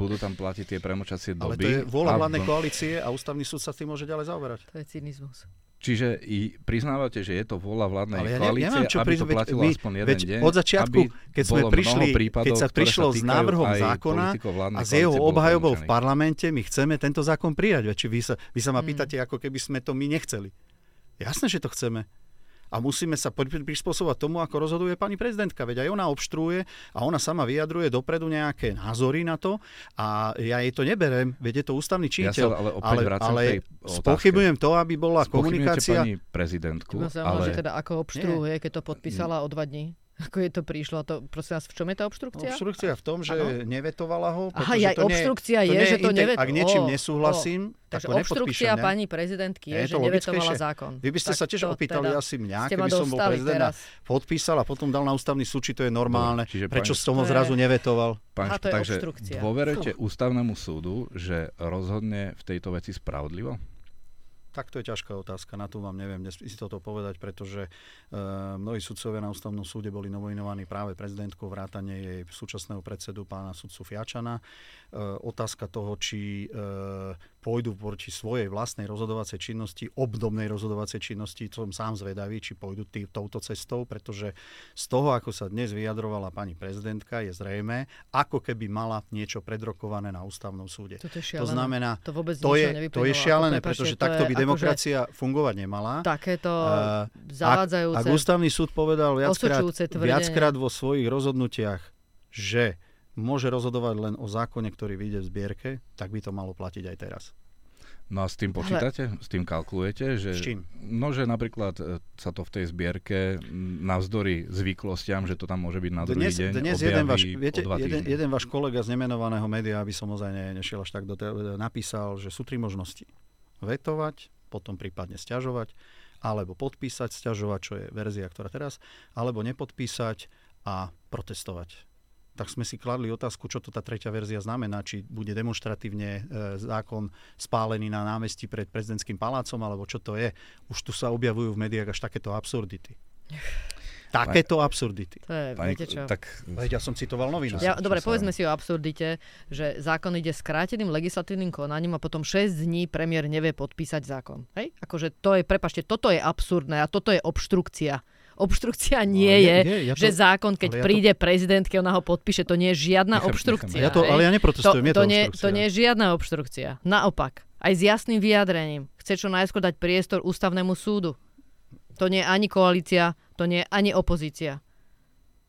budú tam platiť tie premočacie doby. Ale to je vôľa vládnej koalície a ústavný súd sa tým môže ďalej zaoberať. To je cynizmus. Čiže i priznávate, že je to vôľa vládnej Ale ja koalície, neviem, čo aby to platilo my, aspoň jeden veď deň? Od začiatku, keď sme prišli, prípadov, keď sa prišlo s návrhom zákona a s jeho obhajobou v parlamente, my chceme tento zákon prijať. Veď, či vy sa, vy sa ma hmm. pýtate, ako keby sme to my nechceli. Jasné, že to chceme a musíme sa prispôsobovať tomu, ako rozhoduje pani prezidentka. Veď aj ona obštruuje a ona sama vyjadruje dopredu nejaké názory na to a ja jej to neberem, veď je to ústavný činiteľ. Ja ale opäť ale, ale spochybujem to, aby bola komunikácia... pani prezidentku, ale... že teda ako obštruuje, keď to podpísala o dva dní? Ako je to prišlo? To, prosím vás, v čom je tá obštrukcia? Obštrukcia v tom, že ano? nevetovala ho. Aha, ja, to obštrukcia nie, je, že to nevetovala. Ak niečím nesúhlasím, o, Takže obštrukcia ne? pani prezidentky je, je že nevetovala zákon. Vy by ste tak sa tiež opýtali teda asi mňa, keby som bol prezident podpísal a potom dal na ústavný súd, či to je normálne. Čiže Prečo som ho zrazu nevetoval? Pán, to je takže dôverujete ústavnému súdu, že rozhodne v tejto veci spravodlivo? Tak to je ťažká otázka, na to vám neviem dnes toto povedať, pretože uh, mnohí sudcovia na ústavnom súde boli nominovaní práve prezidentkou vrátane jej súčasného predsedu pána sudcu Fiačana. Uh, otázka toho, či uh, pôjdu proti svojej vlastnej rozhodovacej činnosti, obdobnej rozhodovacej činnosti, som sám zvedavý, či pôjdu tý, touto cestou, pretože z toho, ako sa dnes vyjadrovala pani prezidentka, je zrejme, ako keby mala niečo predrokované na ústavnom súde. To, je to znamená, to, vôbec to, je, to je šialené, pretože takto by demokracia akože fungovať nemala. Takéto zavádzajúce... Ak, ak ústavný súd povedal viackrát, viackrát vo svojich rozhodnutiach, že môže rozhodovať len o zákone, ktorý vyjde v zbierke, tak by to malo platiť aj teraz. No a s tým počítate? Ale... S tým kalkulujete? Že, s čím? No, že napríklad e, sa to v tej zbierke navzdory zvyklostiam, že to tam môže byť na druhý dnes, deň, dnes jeden váš, viete, jeden, jeden váš kolega z nemenovaného média, aby som ozaj ne, nešiel až tak do te, napísal, že sú tri možnosti. Vetovať, potom prípadne stiažovať, alebo podpísať, stiažovať, čo je verzia, ktorá teraz, alebo nepodpísať a protestovať tak sme si kladli otázku, čo to tá tretia verzia znamená, či bude demonstratívne e, zákon spálený na námestí pred prezidentským palácom, alebo čo to je. Už tu sa objavujú v médiách až takéto absurdity. Takéto absurdity. To je, Pani, viete čo? Tak, ja som citoval novinu. Ja, dobre, povedzme si o absurdite, že zákon ide skráteným legislatívnym konaním a potom 6 dní premiér nevie podpísať zákon. Hej? Akože to je, prepašte, toto je absurdné a toto je obštrukcia. Obštrukcia no, nie je, je, ja to, že zákon, keď ja príde to... prezident, keď ona ho podpíše, to nie je žiadna nechám, obštrukcia. Nechám. Ja to, ale ja neprotestujem, to, je to, to, nie, to nie je žiadna obštrukcia. Naopak, aj s jasným vyjadrením. Chce čo najskôr dať priestor ústavnému súdu. To nie je ani koalícia, to nie je ani opozícia.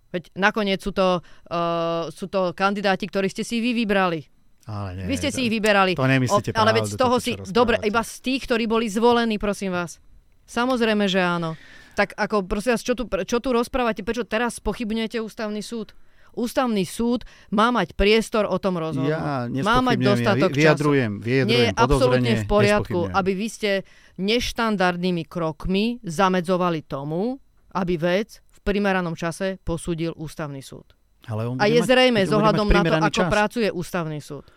Veď nakoniec sú to, uh, sú to kandidáti, ktorí ste si vy vybrali. Ale nie, vy ste si ich vyberali. To nemyslíte o, Ale veď z toho si... Dobre, iba z tých, ktorí boli zvolení, prosím vás. Samozrejme, že áno. Tak ako, prosím vás, čo tu, čo tu rozprávate? Prečo teraz pochybňujete ústavný súd? Ústavný súd má mať priestor o tom rozhodnúť. Ja má mať dostatok ja vyjadrujem, času. Vyjadrujem, Nie je absolútne v poriadku, aby vy ste neštandardnými krokmi zamedzovali tomu, aby vec v primeranom čase posúdil ústavný súd. Ale on a je mať, zrejme z ohľadom na to, ako čas. pracuje ústavný súd,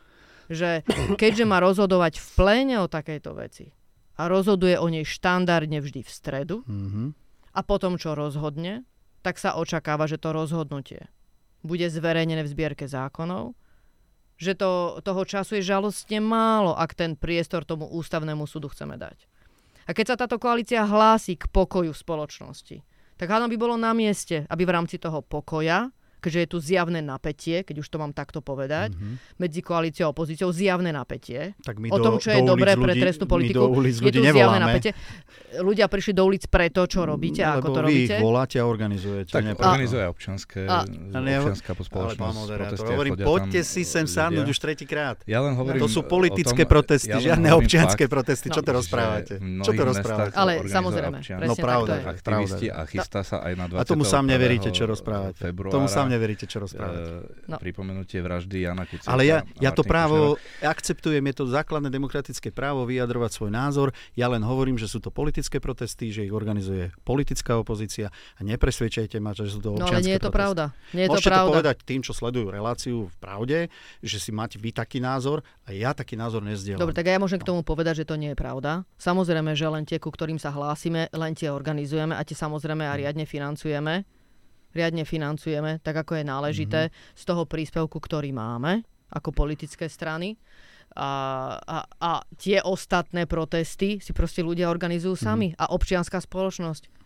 že keďže má rozhodovať v pléne o takejto veci a rozhoduje o nej štandardne vždy v stredu, mm-hmm a potom, čo rozhodne, tak sa očakáva, že to rozhodnutie bude zverejnené v zbierke zákonov, že to, toho času je žalostne málo, ak ten priestor tomu ústavnému súdu chceme dať. A keď sa táto koalícia hlási k pokoju v spoločnosti, tak hádam by bolo na mieste, aby v rámci toho pokoja keďže je tu zjavné napätie, keď už to mám takto povedať, mm-hmm. medzi koalíciou a opozíciou, zjavné napätie. Tak my o tom, čo je dobré pre trestnú politiku. je tu zjavné napätie. Ľudia prišli do ulic preto, čo robíte a ako to vy robíte. ich voláte a organizujete. Tak organizuje občanské, a, občianská spoločnosť. hovorím, poďte si sem sadnúť už tretíkrát. Ja len hovorím to sú politické protesty, žiadne občianské protesty. Čo to rozprávate? Čo to rozprávate? Ale samozrejme, No pravda, aktivisti a chystá sa aj na 20. A tomu sám neveríte, čo rozprávate. Tomu sám neveríte, čo rozprávate. No. Pripomenutie vraždy Jana Kuciaka. Ale ja, ja to právo Kušnera. akceptujem, je to základné demokratické právo vyjadrovať svoj názor. Ja len hovorím, že sú to politické protesty, že ich organizuje politická opozícia a nepresvedčajte ma, že sú to občianske No ale nie je to protesty. pravda. Nie je Môžete to, pravda. to povedať tým, čo sledujú reláciu v pravde, že si máte vy taký názor a ja taký názor nezdielam. Dobre, tak ja môžem k tomu povedať, že to nie je pravda. Samozrejme, že len tie, ku ktorým sa hlásime, len tie organizujeme a tie samozrejme a riadne financujeme riadne financujeme, tak ako je náležité, mm-hmm. z toho príspevku, ktorý máme ako politické strany. A, a, a tie ostatné protesty si proste ľudia organizujú mhm. sami mm-hmm. a občianská spoločnosť.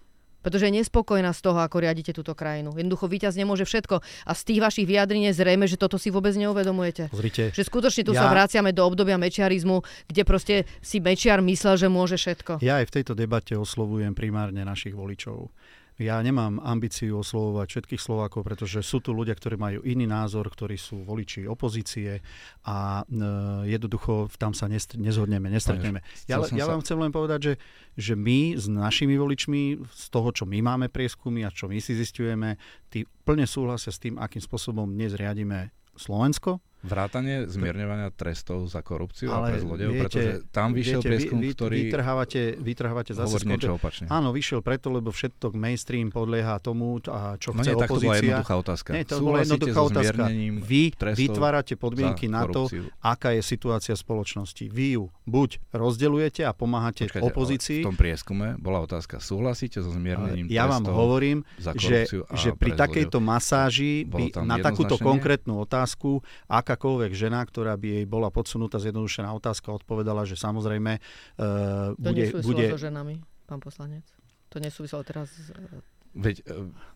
Pretože je nespokojná z toho, ako riadite túto krajinu. Jednoducho víťaz nemôže všetko. A z tých vašich vyjadrení je zrejme, že toto si vôbec neuvedomujete. Pozrite, že skutočne tu ja... sa vraciame do obdobia mečiarizmu, kde proste si mečiar myslel, že môže všetko. Ja aj v tejto debate oslovujem primárne našich voličov. Ja nemám ambíciu oslovovať všetkých Slovákov, pretože sú tu ľudia, ktorí majú iný názor, ktorí sú voliči opozície a e, jednoducho tam sa nest- nezhodneme, nestretneme. Ja, ja vám chcem len povedať, že, že my s našimi voličmi, z toho, čo my máme prieskumy a čo my si zistujeme, tí plne súhlasia s tým, akým spôsobom dnes riadíme Slovensko, Vrátanie zmierňovania trestov za korupciu Ale a pre zlodejov, pretože tam vyšiel viete, prieskum, vy, vy, ktorý vytrhávate, vytrhávate zase hovorí niečo opačne. Áno, vyšiel preto, lebo všetko mainstream podlieha tomu, a čo no chce nie, opozícia. to bola jednoduchá otázka. Nie, to bola jednoduchá so otázka. Vy vytvárate podmienky na to, aká je situácia spoločnosti. Vy ju buď rozdeľujete a pomáhate Počkajte, opozícii. V tom prieskume bola otázka, súhlasíte so zmiernením Ja vám hovorím, že, že pri takejto masáži by na takúto konkrétnu otázku, akákoľvek žena, ktorá by jej bola podsunutá zjednodušená otázka, odpovedala, že samozrejme uh, to bude... To bude... so ženami, pán poslanec? To nesúviselo teraz s Veď,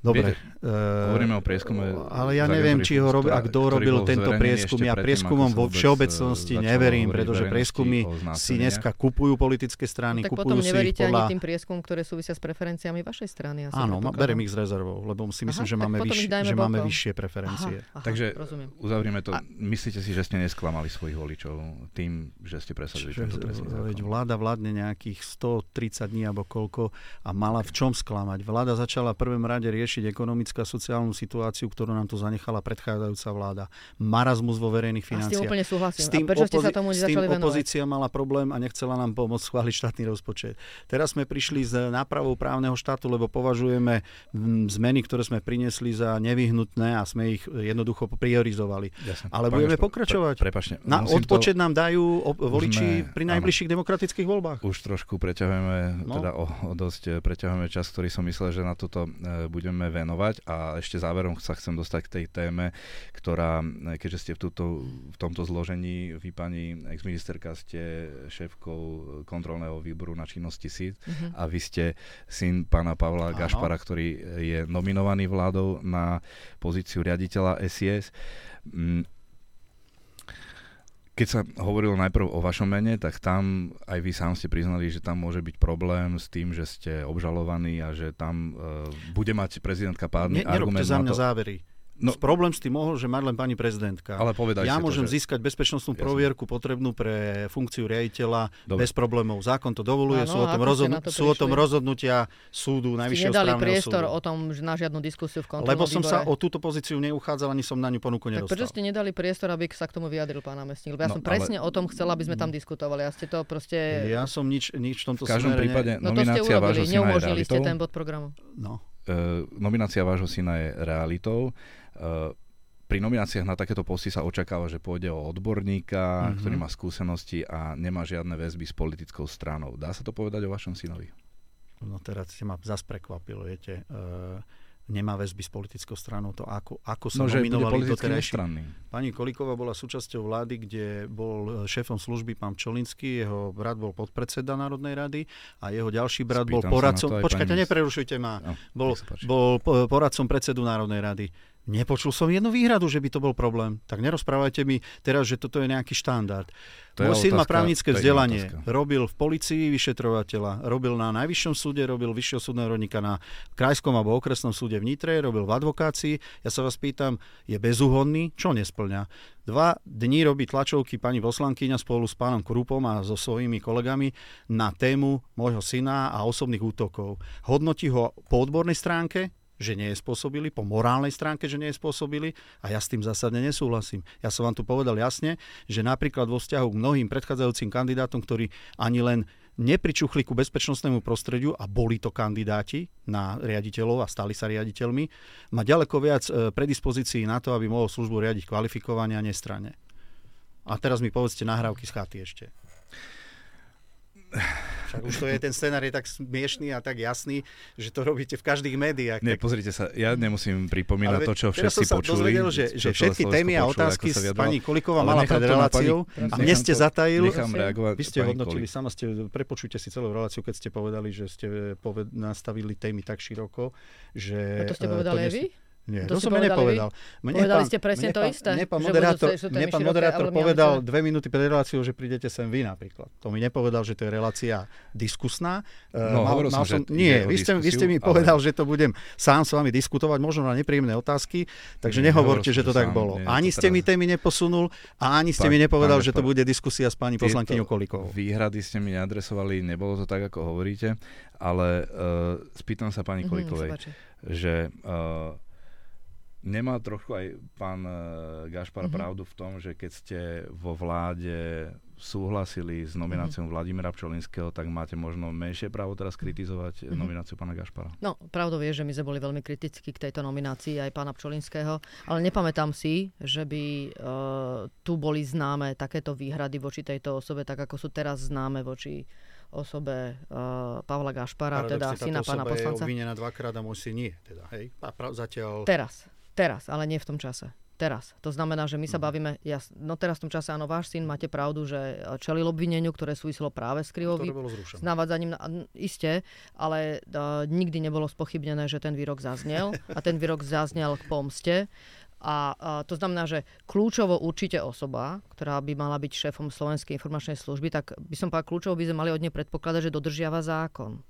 Dobre. Viete, uh, hovoríme o prieskume. Ale ja neviem, či ho robil, a kto robil tento prieskum. Ja prieskumom vo všeobecnosti neverím, pretože prieskumy si dneska kupujú politické strany, no, tak kupujú potom neveríte podľa... ani tým prieskumom, ktoré súvisia s preferenciami vašej strany. Asi Áno, berem ich s rezervou, lebo si myslím, Aha, že, máme, vyš, že máme vyššie preferencie. Aha, aha, Takže rozumiem. uzavrieme to. A... Myslíte si, že ste nesklamali svojich voličov tým, že ste presadili tento trestný Veď vláda vládne nejakých 130 dní alebo koľko a mala v čom sklamať. Vláda začala v prvom rade riešiť ekonomická sociálnu situáciu, ktorú nám tu zanechala predchádzajúca vláda. Marazmus vo verejných financiách. A s tým úplne súhlasím. S tým, a prečo opozi- ste sa tomu s tým opozícia mala problém a nechcela nám pomôcť schváliť štátny rozpočet. Teraz sme prišli s nápravou právneho štátu, lebo považujeme zmeny, ktoré sme priniesli za nevyhnutné a sme ich jednoducho priorizovali. Jasne. Ale Pane budeme pokračovať. Pre, prepačne, Na odpočet to... nám dajú voliči sme, pri najbližších áno. demokratických voľbách. Už trošku preťahujeme, no. teda o, o dosť preťahujeme čas, ktorý som myslel, že na toto e, budeme venovať a ešte záverom sa chcem dostať k tej téme, ktorá, keďže ste v, túto, v tomto zložení, vy pani exministerka ste šéfkou kontrolného výboru na činnosti SID uh-huh. a vy ste syn pána Pavla Áno. Gašpara, ktorý je nominovaný vládou na pozíciu riaditeľa SIS. Keď sa hovorilo najprv o vašom mene, tak tam aj vy sám ste priznali, že tam môže byť problém s tým, že ste obžalovaní a že tam uh, bude mať prezidentka pádny ne, argument za mňa to... závery. No, problém s tým mohol, že mať len pani prezidentka. Ale ja môžem to, že... získať bezpečnostnú Jasne. provierku potrebnú pre funkciu riaditeľa Dobre. bez problémov. Zákon to dovoluje, Áno, sú, o tom, rozhodn- to sú o tom rozhodnutia súdu Najvyššieho nedali správneho priestor súdu. o tom že na žiadnu diskusiu v kontrolnom Lebo som výbore. sa o túto pozíciu neuchádzal, ani som na ňu ponuku nedostal. Tak prečo ste nedali priestor, aby sa k tomu vyjadril pán námestník? Lebo ja no, som presne ale... o tom chcela, aby sme tam diskutovali. Ja ste to proste... Ja som nič, nič v tomto v každom prípade no, nominácia vášho syna neumožnili ste ten bod programu. No. Uh, nominácia vášho syna je realitou. Uh, pri nomináciách na takéto posty sa očakáva, že pôjde o odborníka, mm-hmm. ktorý má skúsenosti a nemá žiadne väzby s politickou stranou. Dá sa to povedať o vašom synovi? No teraz ste ma zase prekvapilo, viete. Uh, nemá väzby s politickou stranou, to ako, ako sa no, nominovali do Stranný. Pani Kolíková bola súčasťou vlády, kde bol šéfom služby pán Čolinský, jeho brat bol podpredseda Národnej rady a jeho ďalší brat Spýtam bol poradcom... Počkajte, neprerušujte ma. No, bol, bol poradcom predsedu Národnej rady. Nepočul som jednu výhradu, že by to bol problém. Tak nerozprávajte mi teraz, že toto je nejaký štandard. To Môj syn má právnické vzdelanie. Robil v policii vyšetrovateľa, robil na Najvyššom súde, robil vyššieho súdneho rodníka na Krajskom alebo okresnom súde v Nitre, robil v advokácii. Ja sa vás pýtam, je bezúhodný? Čo nesplňa? Dva dní robí tlačovky pani poslankyňa spolu s pánom Krupom a so svojimi kolegami na tému môjho syna a osobných útokov. Hodnotí ho po odbornej stránke, že nie je spôsobili, po morálnej stránke, že nie je spôsobili a ja s tým zásadne nesúhlasím. Ja som vám tu povedal jasne, že napríklad vo vzťahu k mnohým predchádzajúcim kandidátom, ktorí ani len nepričuchli ku bezpečnostnému prostrediu a boli to kandidáti na riaditeľov a stali sa riaditeľmi, má ďaleko viac e, predispozícií na to, aby mohol službu riadiť kvalifikovane a nestranne. A teraz mi povedzte nahrávky z chaty ešte. Však už to je, ten scenár je tak smiešný a tak jasný, že to robíte v každých médiách. Nie, tak... pozrite sa, ja nemusím pripomínať to, čo všetci som počuli. Dozvedel, že, že všetky témy a otázky s pani Kolíková mala pred reláciou a mne ste zatajil. Nechám reagovať. Vy ste hodnotili, sama ste, prepočujte si celú reláciu, keď ste povedali, že ste poved, nastavili témy tak široko, že... A to ste povedali aj vy? Nie, to, to som nepovedal. Mne povedali pán, ste presne to isté. Mne pán moderátor, mne pán moderátor povedal dve minúty pred reláciou, že prídete sem vy napríklad. To mi nepovedal, že to je relácia diskusná. Eh, no, mal, mal som, že nie, vy ste, vy ste mi ale... povedal, že to budem sám s vami diskutovať, možno na nepríjemné otázky, takže nie, nehovorte, že to tak bolo. Nie, ani ste mi témy neposunul a ani ste mi nepovedal, že to bude diskusia s pani poslankyňou Kolikovou. Výhrady ste mi neadresovali, nebolo to tak, ako hovoríte, ale uh, spýtam sa pani mhm, Kolikovej, že uh, Nemá trochu aj pán eh, Gašpar mm-hmm. pravdu v tom, že keď ste vo vláde súhlasili s nomináciou mm-hmm. Vladimira Pčolinského, tak máte možno menšie právo teraz kritizovať mm-hmm. nomináciu pána Gašpara? No, pravdou je, že my sme boli veľmi kritickí k tejto nominácii aj pána Pčolinského, ale nepamätám si, že by uh, tu boli známe takéto výhrady voči tejto osobe, tak ako sú teraz známe voči osobe uh, Pavla Gašpara, Paradoxne, teda syna pána poslanca. je obvinená dvakrát a môj syn nie. Teda, hej? A prav, zatiaľ... Teraz. Teraz, ale nie v tom čase. teraz. To znamená, že my sa Mhm. bavíme, ja, no teraz v tom čase, áno, váš syn, máte pravdu, že čelil obvineniu, ktoré súviselo práve s krivou s navádzaním, na, iste, ale uh, nikdy nebolo spochybnené, že ten výrok zaznel a ten výrok zaznel k pomste. A uh, to znamená, že kľúčovo určite osoba, ktorá by mala byť šéfom Slovenskej informačnej služby, tak by som povedal, kľúčovo by sme mali od nej predpokladať, že dodržiava zákon.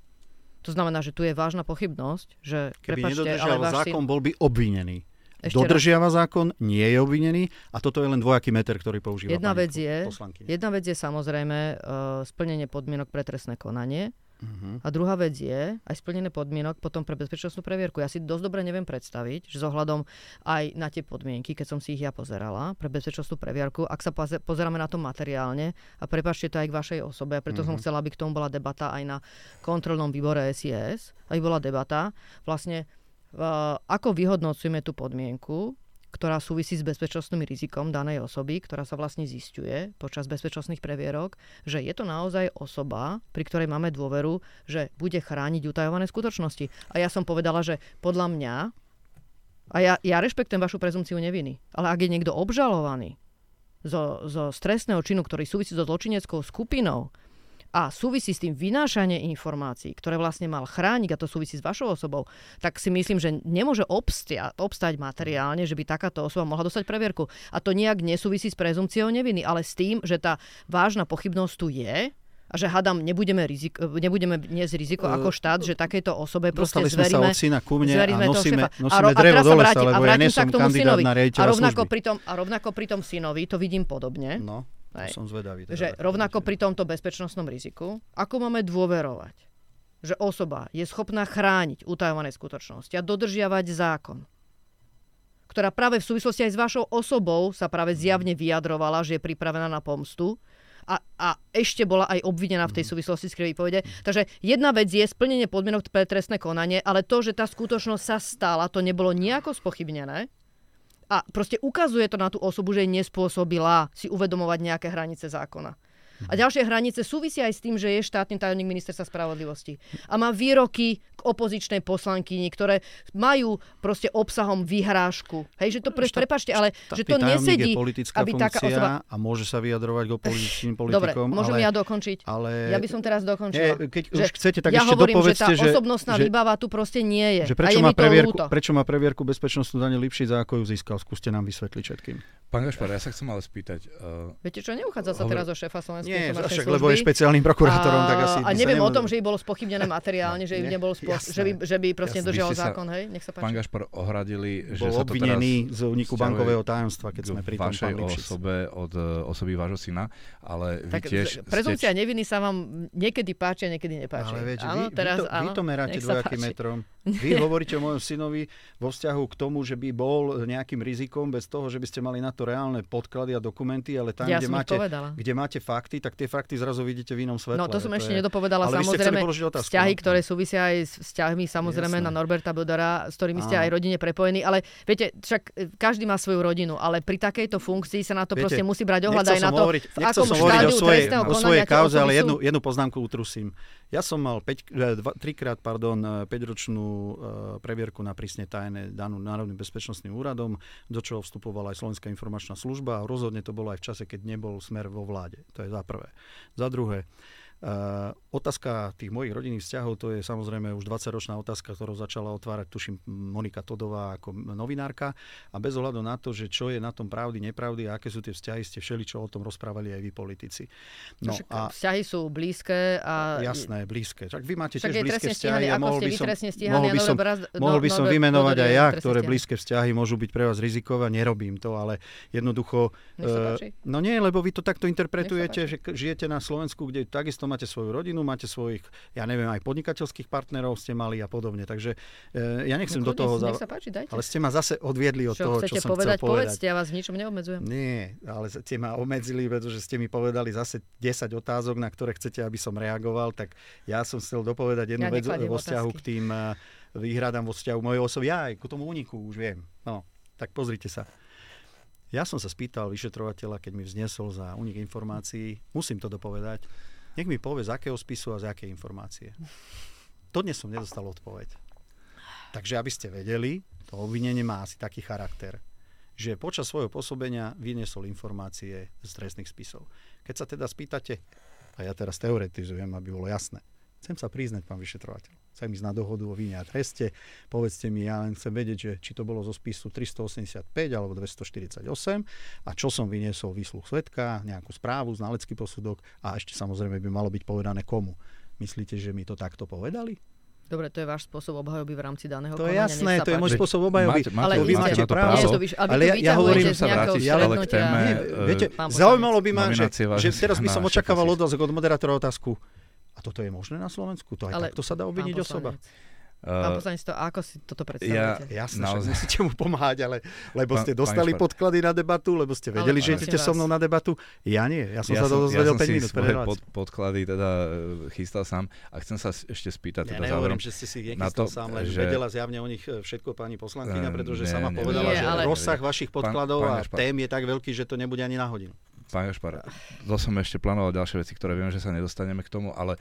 To znamená, že tu je vážna pochybnosť, že Keby prepačte, ale nedodržiaval váš zákon, syn... bol by obvinený. Ešte Dodržiava zákon, nie je obvinený a toto je len dvojaký meter, ktorý používa Jedna vec je- poslankyňa. Jedna vec je samozrejme uh, splnenie podmienok pre trestné konanie Mhm. a druhá vec je aj splnené podmienok potom pre bezpečnostnú previerku. Ja si dosť dobre neviem predstaviť, že zohľadom aj na tie podmienky, keď som si ich ja pozerala pre bezpečnostnú previerku, ak sa poze- pozeráme na to materiálne a prepačte to aj k vašej osobe, a preto mm-hmm. som Mhm. chcela, aby k tomu bola debata aj na kontrolnom výbore SIS, aby bola debata vlastne ako vyhodnocujeme tú podmienku, ktorá súvisí s bezpečnostným rizikom danej osoby, ktorá sa vlastne zistuje počas bezpečnostných previerok, že je to naozaj osoba, pri ktorej máme dôveru, že bude chrániť utajované skutočnosti. A ja som povedala, že podľa mňa, a ja, ja rešpektujem vašu prezumciu neviny, ale ak je niekto obžalovaný zo, zo stresného činu, ktorý súvisí so zločineckou skupinou, a súvisí s tým vynášanie informácií, ktoré vlastne mal chrániť, a to súvisí s vašou osobou, tak si myslím, že nemôže obstia, obstať materiálne, že by takáto osoba mohla dostať previerku. A to nejak nesúvisí s prezumciou neviny, ale s tým, že tá vážna pochybnosť tu je a že hadam, nebudeme, rizik, nebudeme niesť riziko E, ako štát, že takejto osobe proste Dostali sme sa zveríme, od syna ku mne a zveríme nosíme, nosíme ro- drevo teraz do sa lesa, vrátim, a lebo ja nie sa som kandidát synovi. na A rovnako, pri tom, a rovnako pri tom synovi to vidím podobne. No, Hej. som zvedavý. teda, že rovnako pri tomto bezpečnostnom riziku, ako máme dôverovať, že osoba je schopná chrániť utajované skutočnosti a dodržiavať zákon, ktorá práve v súvislosti aj s vašou osobou sa práve zjavne vyjadrovala, že je pripravená na pomstu a, a ešte bola aj obvinená v tej súvislosti s krivej povede. Takže jedna vec je splnenie podmienok pre trestné konanie, ale to, že tá skutočnosť sa stala, to nebolo nejako spochybnené. A proste ukazuje to na tú osobu, že je nespôsobila si uvedomovať nejaké hranice zákona. A ďalšie hranice súvisia aj s tým, že je štátny tajomník ministerstva spravodlivosti. A má výroky k opozičnej poslankyni, ktoré majú proste obsahom vyhrážku. Hej, že to pre, Štát- prepačte, ale že to nesedí, je politická aby taká osoba... a môže sa vyjadrovať k opozičným Dobre, politikom. môžem ale, ja dokončiť? ale... Ja by som teraz dokončila. Nie, keď že už chcete, tak ja ešte hovorím, že tá osobnostná že, výbava tu proste nie je. že a prečo, je má mi to previerku, ľúto. prečo má previerku bezpečnostnú Daniel Lipšic a ako ju získal? Skúste nám vysvetliť všetkým. Pán Gašpar, ja sa chcem ale spýtať. Uh, Viete čo, neuchádza sa Hovor- teraz o šéfa Slovenskej Nie, však služby. lebo je špeciálnym prokurátorom, tak asi... a neviem o tom, že by bolo spochybnené materiálne, že by, Nie, nebol spo- jasné. že by, že by proste Jasné. sa- zákon, hej? Nech sa pán páči. Gašpar ohradili, že bol sa to obvinený z úniku bankového tajomstva, keď sme pri tom vašej pán osobe od e, osoby vášho syna, ale vy Tak tiež prezumcia ste... neviny sa vám niekedy páči a niekedy nepáči. Ale áno, vy, vy, to, meráte dvojakým metrom. Vy hovoríte o mojom synovi vo vzťahu k tomu, že by bol nejakým rizikom bez toho, že by ste mali na to reálne podklady a dokumenty, ale tam, Ja kde, máte, povedala. kde máte fakty, tak tie fakty zrazu vidíte v inom svetle. No to som ešte je... nedopovedala. Ale samozrejme, otázku, vzťahy, no. ktoré súvisia aj s vzťahmi samozrejme Jasné. na Norberta Bodora, s ktorými ste aj rodine prepojení. Ale viete, však e, každý má svoju rodinu, ale pri takejto funkcii sa na to Viete, proste musí brať ohľad aj na to, hovoriť, v akom som hovoriť o štádiu svojej, trestného o svojej kauze, ale jednu, jednu poznámku utrusím. Ja som mal 5, dva, trikrát pardon, 5-ročnú e, previerku na prísne tajné danú Národným bezpečnostným úradom, do čoho vstupovala aj Slovenská informačná služba a rozhodne to bolo aj v čase, keď nebol smer vo vláde. To je za prvé. Za druhé, Uh, otázka tých mojich rodinných vzťahov, to je samozrejme už 20-ročná otázka, ktorú začala otvárať, tuším, Monika Todová ako novinárka. A bez ohľadu na to, že čo je na tom pravdy, nepravdy a aké sú tie vzťahy, ste všeli, čo o tom rozprávali aj vy politici. No Však a Vzťahy sú blízke a... jasné, blízke. Tak vy máte tiež blízke vzťahy stíhaný, a ako mohol by som, mohol by som, Braz- mohol by no- som Norbert vymenovať Bodor aj ja, ktoré stíhaný. blízke vzťahy môžu byť pre vás rizikové, nerobím to, ale jednoducho... Eh, páči. No nie, lebo vy to takto interpretujete, že žijete na Slovensku, kde takisto máte svoju rodinu, máte svojich, ja neviem, aj podnikateľských partnerov ste mali a podobne. Takže e, ja nechcem No, do toho... Nech sa páči, dajte. Ale ste ma zase odviedli od čo toho, chcete čo som povedať, chcel povedať. povedzte, ja vás v ničom neobmedzujem. Nie, ale ste ma obmedzili, pretože ste mi povedali zase 10 otázok, na ktoré chcete, aby som reagoval, tak ja som chcel dopovedať jednu Ja vec vo vzťahu k tým eh, výhradám vo vzťahu mojej osoby. Ja aj k tomu úniku už viem. No, tak pozrite sa. Ja som sa spýtal vyšetrovateľa, keď mi vznesol za únik informácií, musím to dopovedať, nech mi povie, z akého spisu a z akej informácie. Dodnes som nedostal odpoveď. Takže aby ste vedeli, to obvinenie má asi taký charakter, že počas svojho pôsobenia vyniesol informácie z trestných spisov. Keď sa teda spýtate, a ja teraz teoretizujem, aby bolo jasné, chcem sa priznať, pán vyšetrovateľ. Chcem ísť na dohodu o víne a treste. Povedzte mi, ja len chcem vedieť, že či to bolo zo spisu 385 alebo 248 a čo som vyniesol výsluh svetka, nejakú správu, znalecký posudok a ešte samozrejme by malo byť povedané komu. Myslíte, že mi to takto povedali? Dobre, to je váš spôsob obhajoby v rámci daného To je jasné, to je môj spôsob obhajoby. Máte- máte- Ale vy máte právo. Vyš- ale ja- ja hovorím- sa vrátiť ale k téme, Nie, e, viete, poslanec. zaujímalo by ma, že, že teraz by som očakával šéfa otázok od moderátora otázku. A toto je možné na Slovensku? To aj Ale takto sa dá obviniť pán osoba? Pán Uh, poslanec, to ako si toto ja, predstavujete? Jasné, Naozaj. však musíte mu pomáhať, ale lebo Pán- ste dostali pán podklady na debatu, lebo ste vedeli, Ale že idete so mnou na debatu. Ja nie, ja som ja sa som, ja dozvedel som 5 si minút reláciou. pod, podklady teda e, chystal sám a chcem sa s- ešte spýtať Ja teda nehovorím, záverom. že ste si na nechystal to, sám, len že- vedela zjavne o nich e, všetko pani poslankyňa, Eh, pretože nie, sama nie, povedala, nie, že ale- rozsah vašich podkladov pán a Gašpar. tém je tak veľký, že to nebude ani na hodinu. Pán Gašpar, to som ešte plánoval ďalšie veci, ktoré viem, že sa nedostaneme k tomu, ale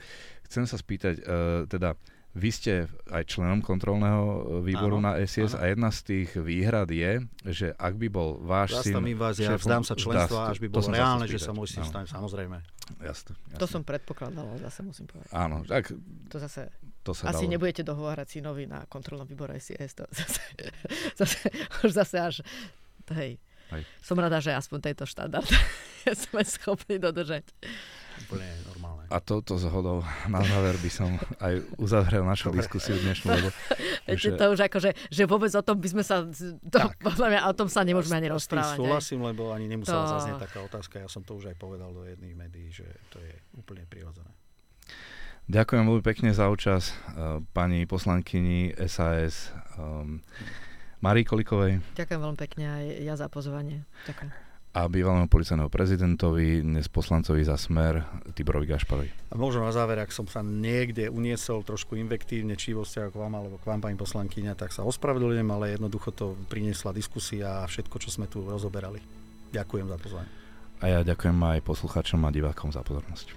chcem sa spýtať, e, teda vy ste aj členom kontrolného e, výboru Áno, na SIS áno. a jedna z tých výhrad je, že ak by bol váš syn... Zastavím vás, ja šéfom- vzdám sa členstva, Dá- až by to bolo reálne, že sa môj syn stane, samozrejme. Jasné, jasné. To som predpokladal, ale zase musím povedať. Áno, tak To zase, to sa asi dalo. nebudete dohovárať synovi na kontrolnom výbore SIS. To zase, zase, zase až, hej. Hej. Som rada, že aspoň tejto štandard sme schopní dodržať. Úplne normálne. A touto zhodou na záver by som aj uzavrel našu Dobre. diskusiu dnešnú, lebo Viete, že- to už ako, že, že vôbec o tom by sme sa, to, podľa mňa o tom sa nemôžeme ani S tým rozprávať. súhlasím, lebo ani nemusela To- zaznieť taká otázka. Ja som to už aj povedal do jedných médií, že to je úplne prirodzené. Ďakujem veľmi pekne za účasť eh, pani poslankyni SAS um, Marii Kolikovej Ďakujem veľmi pekne aj ja za pozvanie. Ďakujem. a bývalému policajnému prezidentovi, dnes poslancovi za smer Tiborovi Gašparovi. A možno na záver, ak som sa niekde uniesol trošku invektívne, či vo vzťahu k vám alebo k vám, pani poslankyňa, tak sa ospravedlňujem, ale jednoducho to priniesla diskusia a všetko, čo sme tu rozoberali. Ďakujem za pozvanie. A ja ďakujem aj poslucháčom a divákom za pozornosť.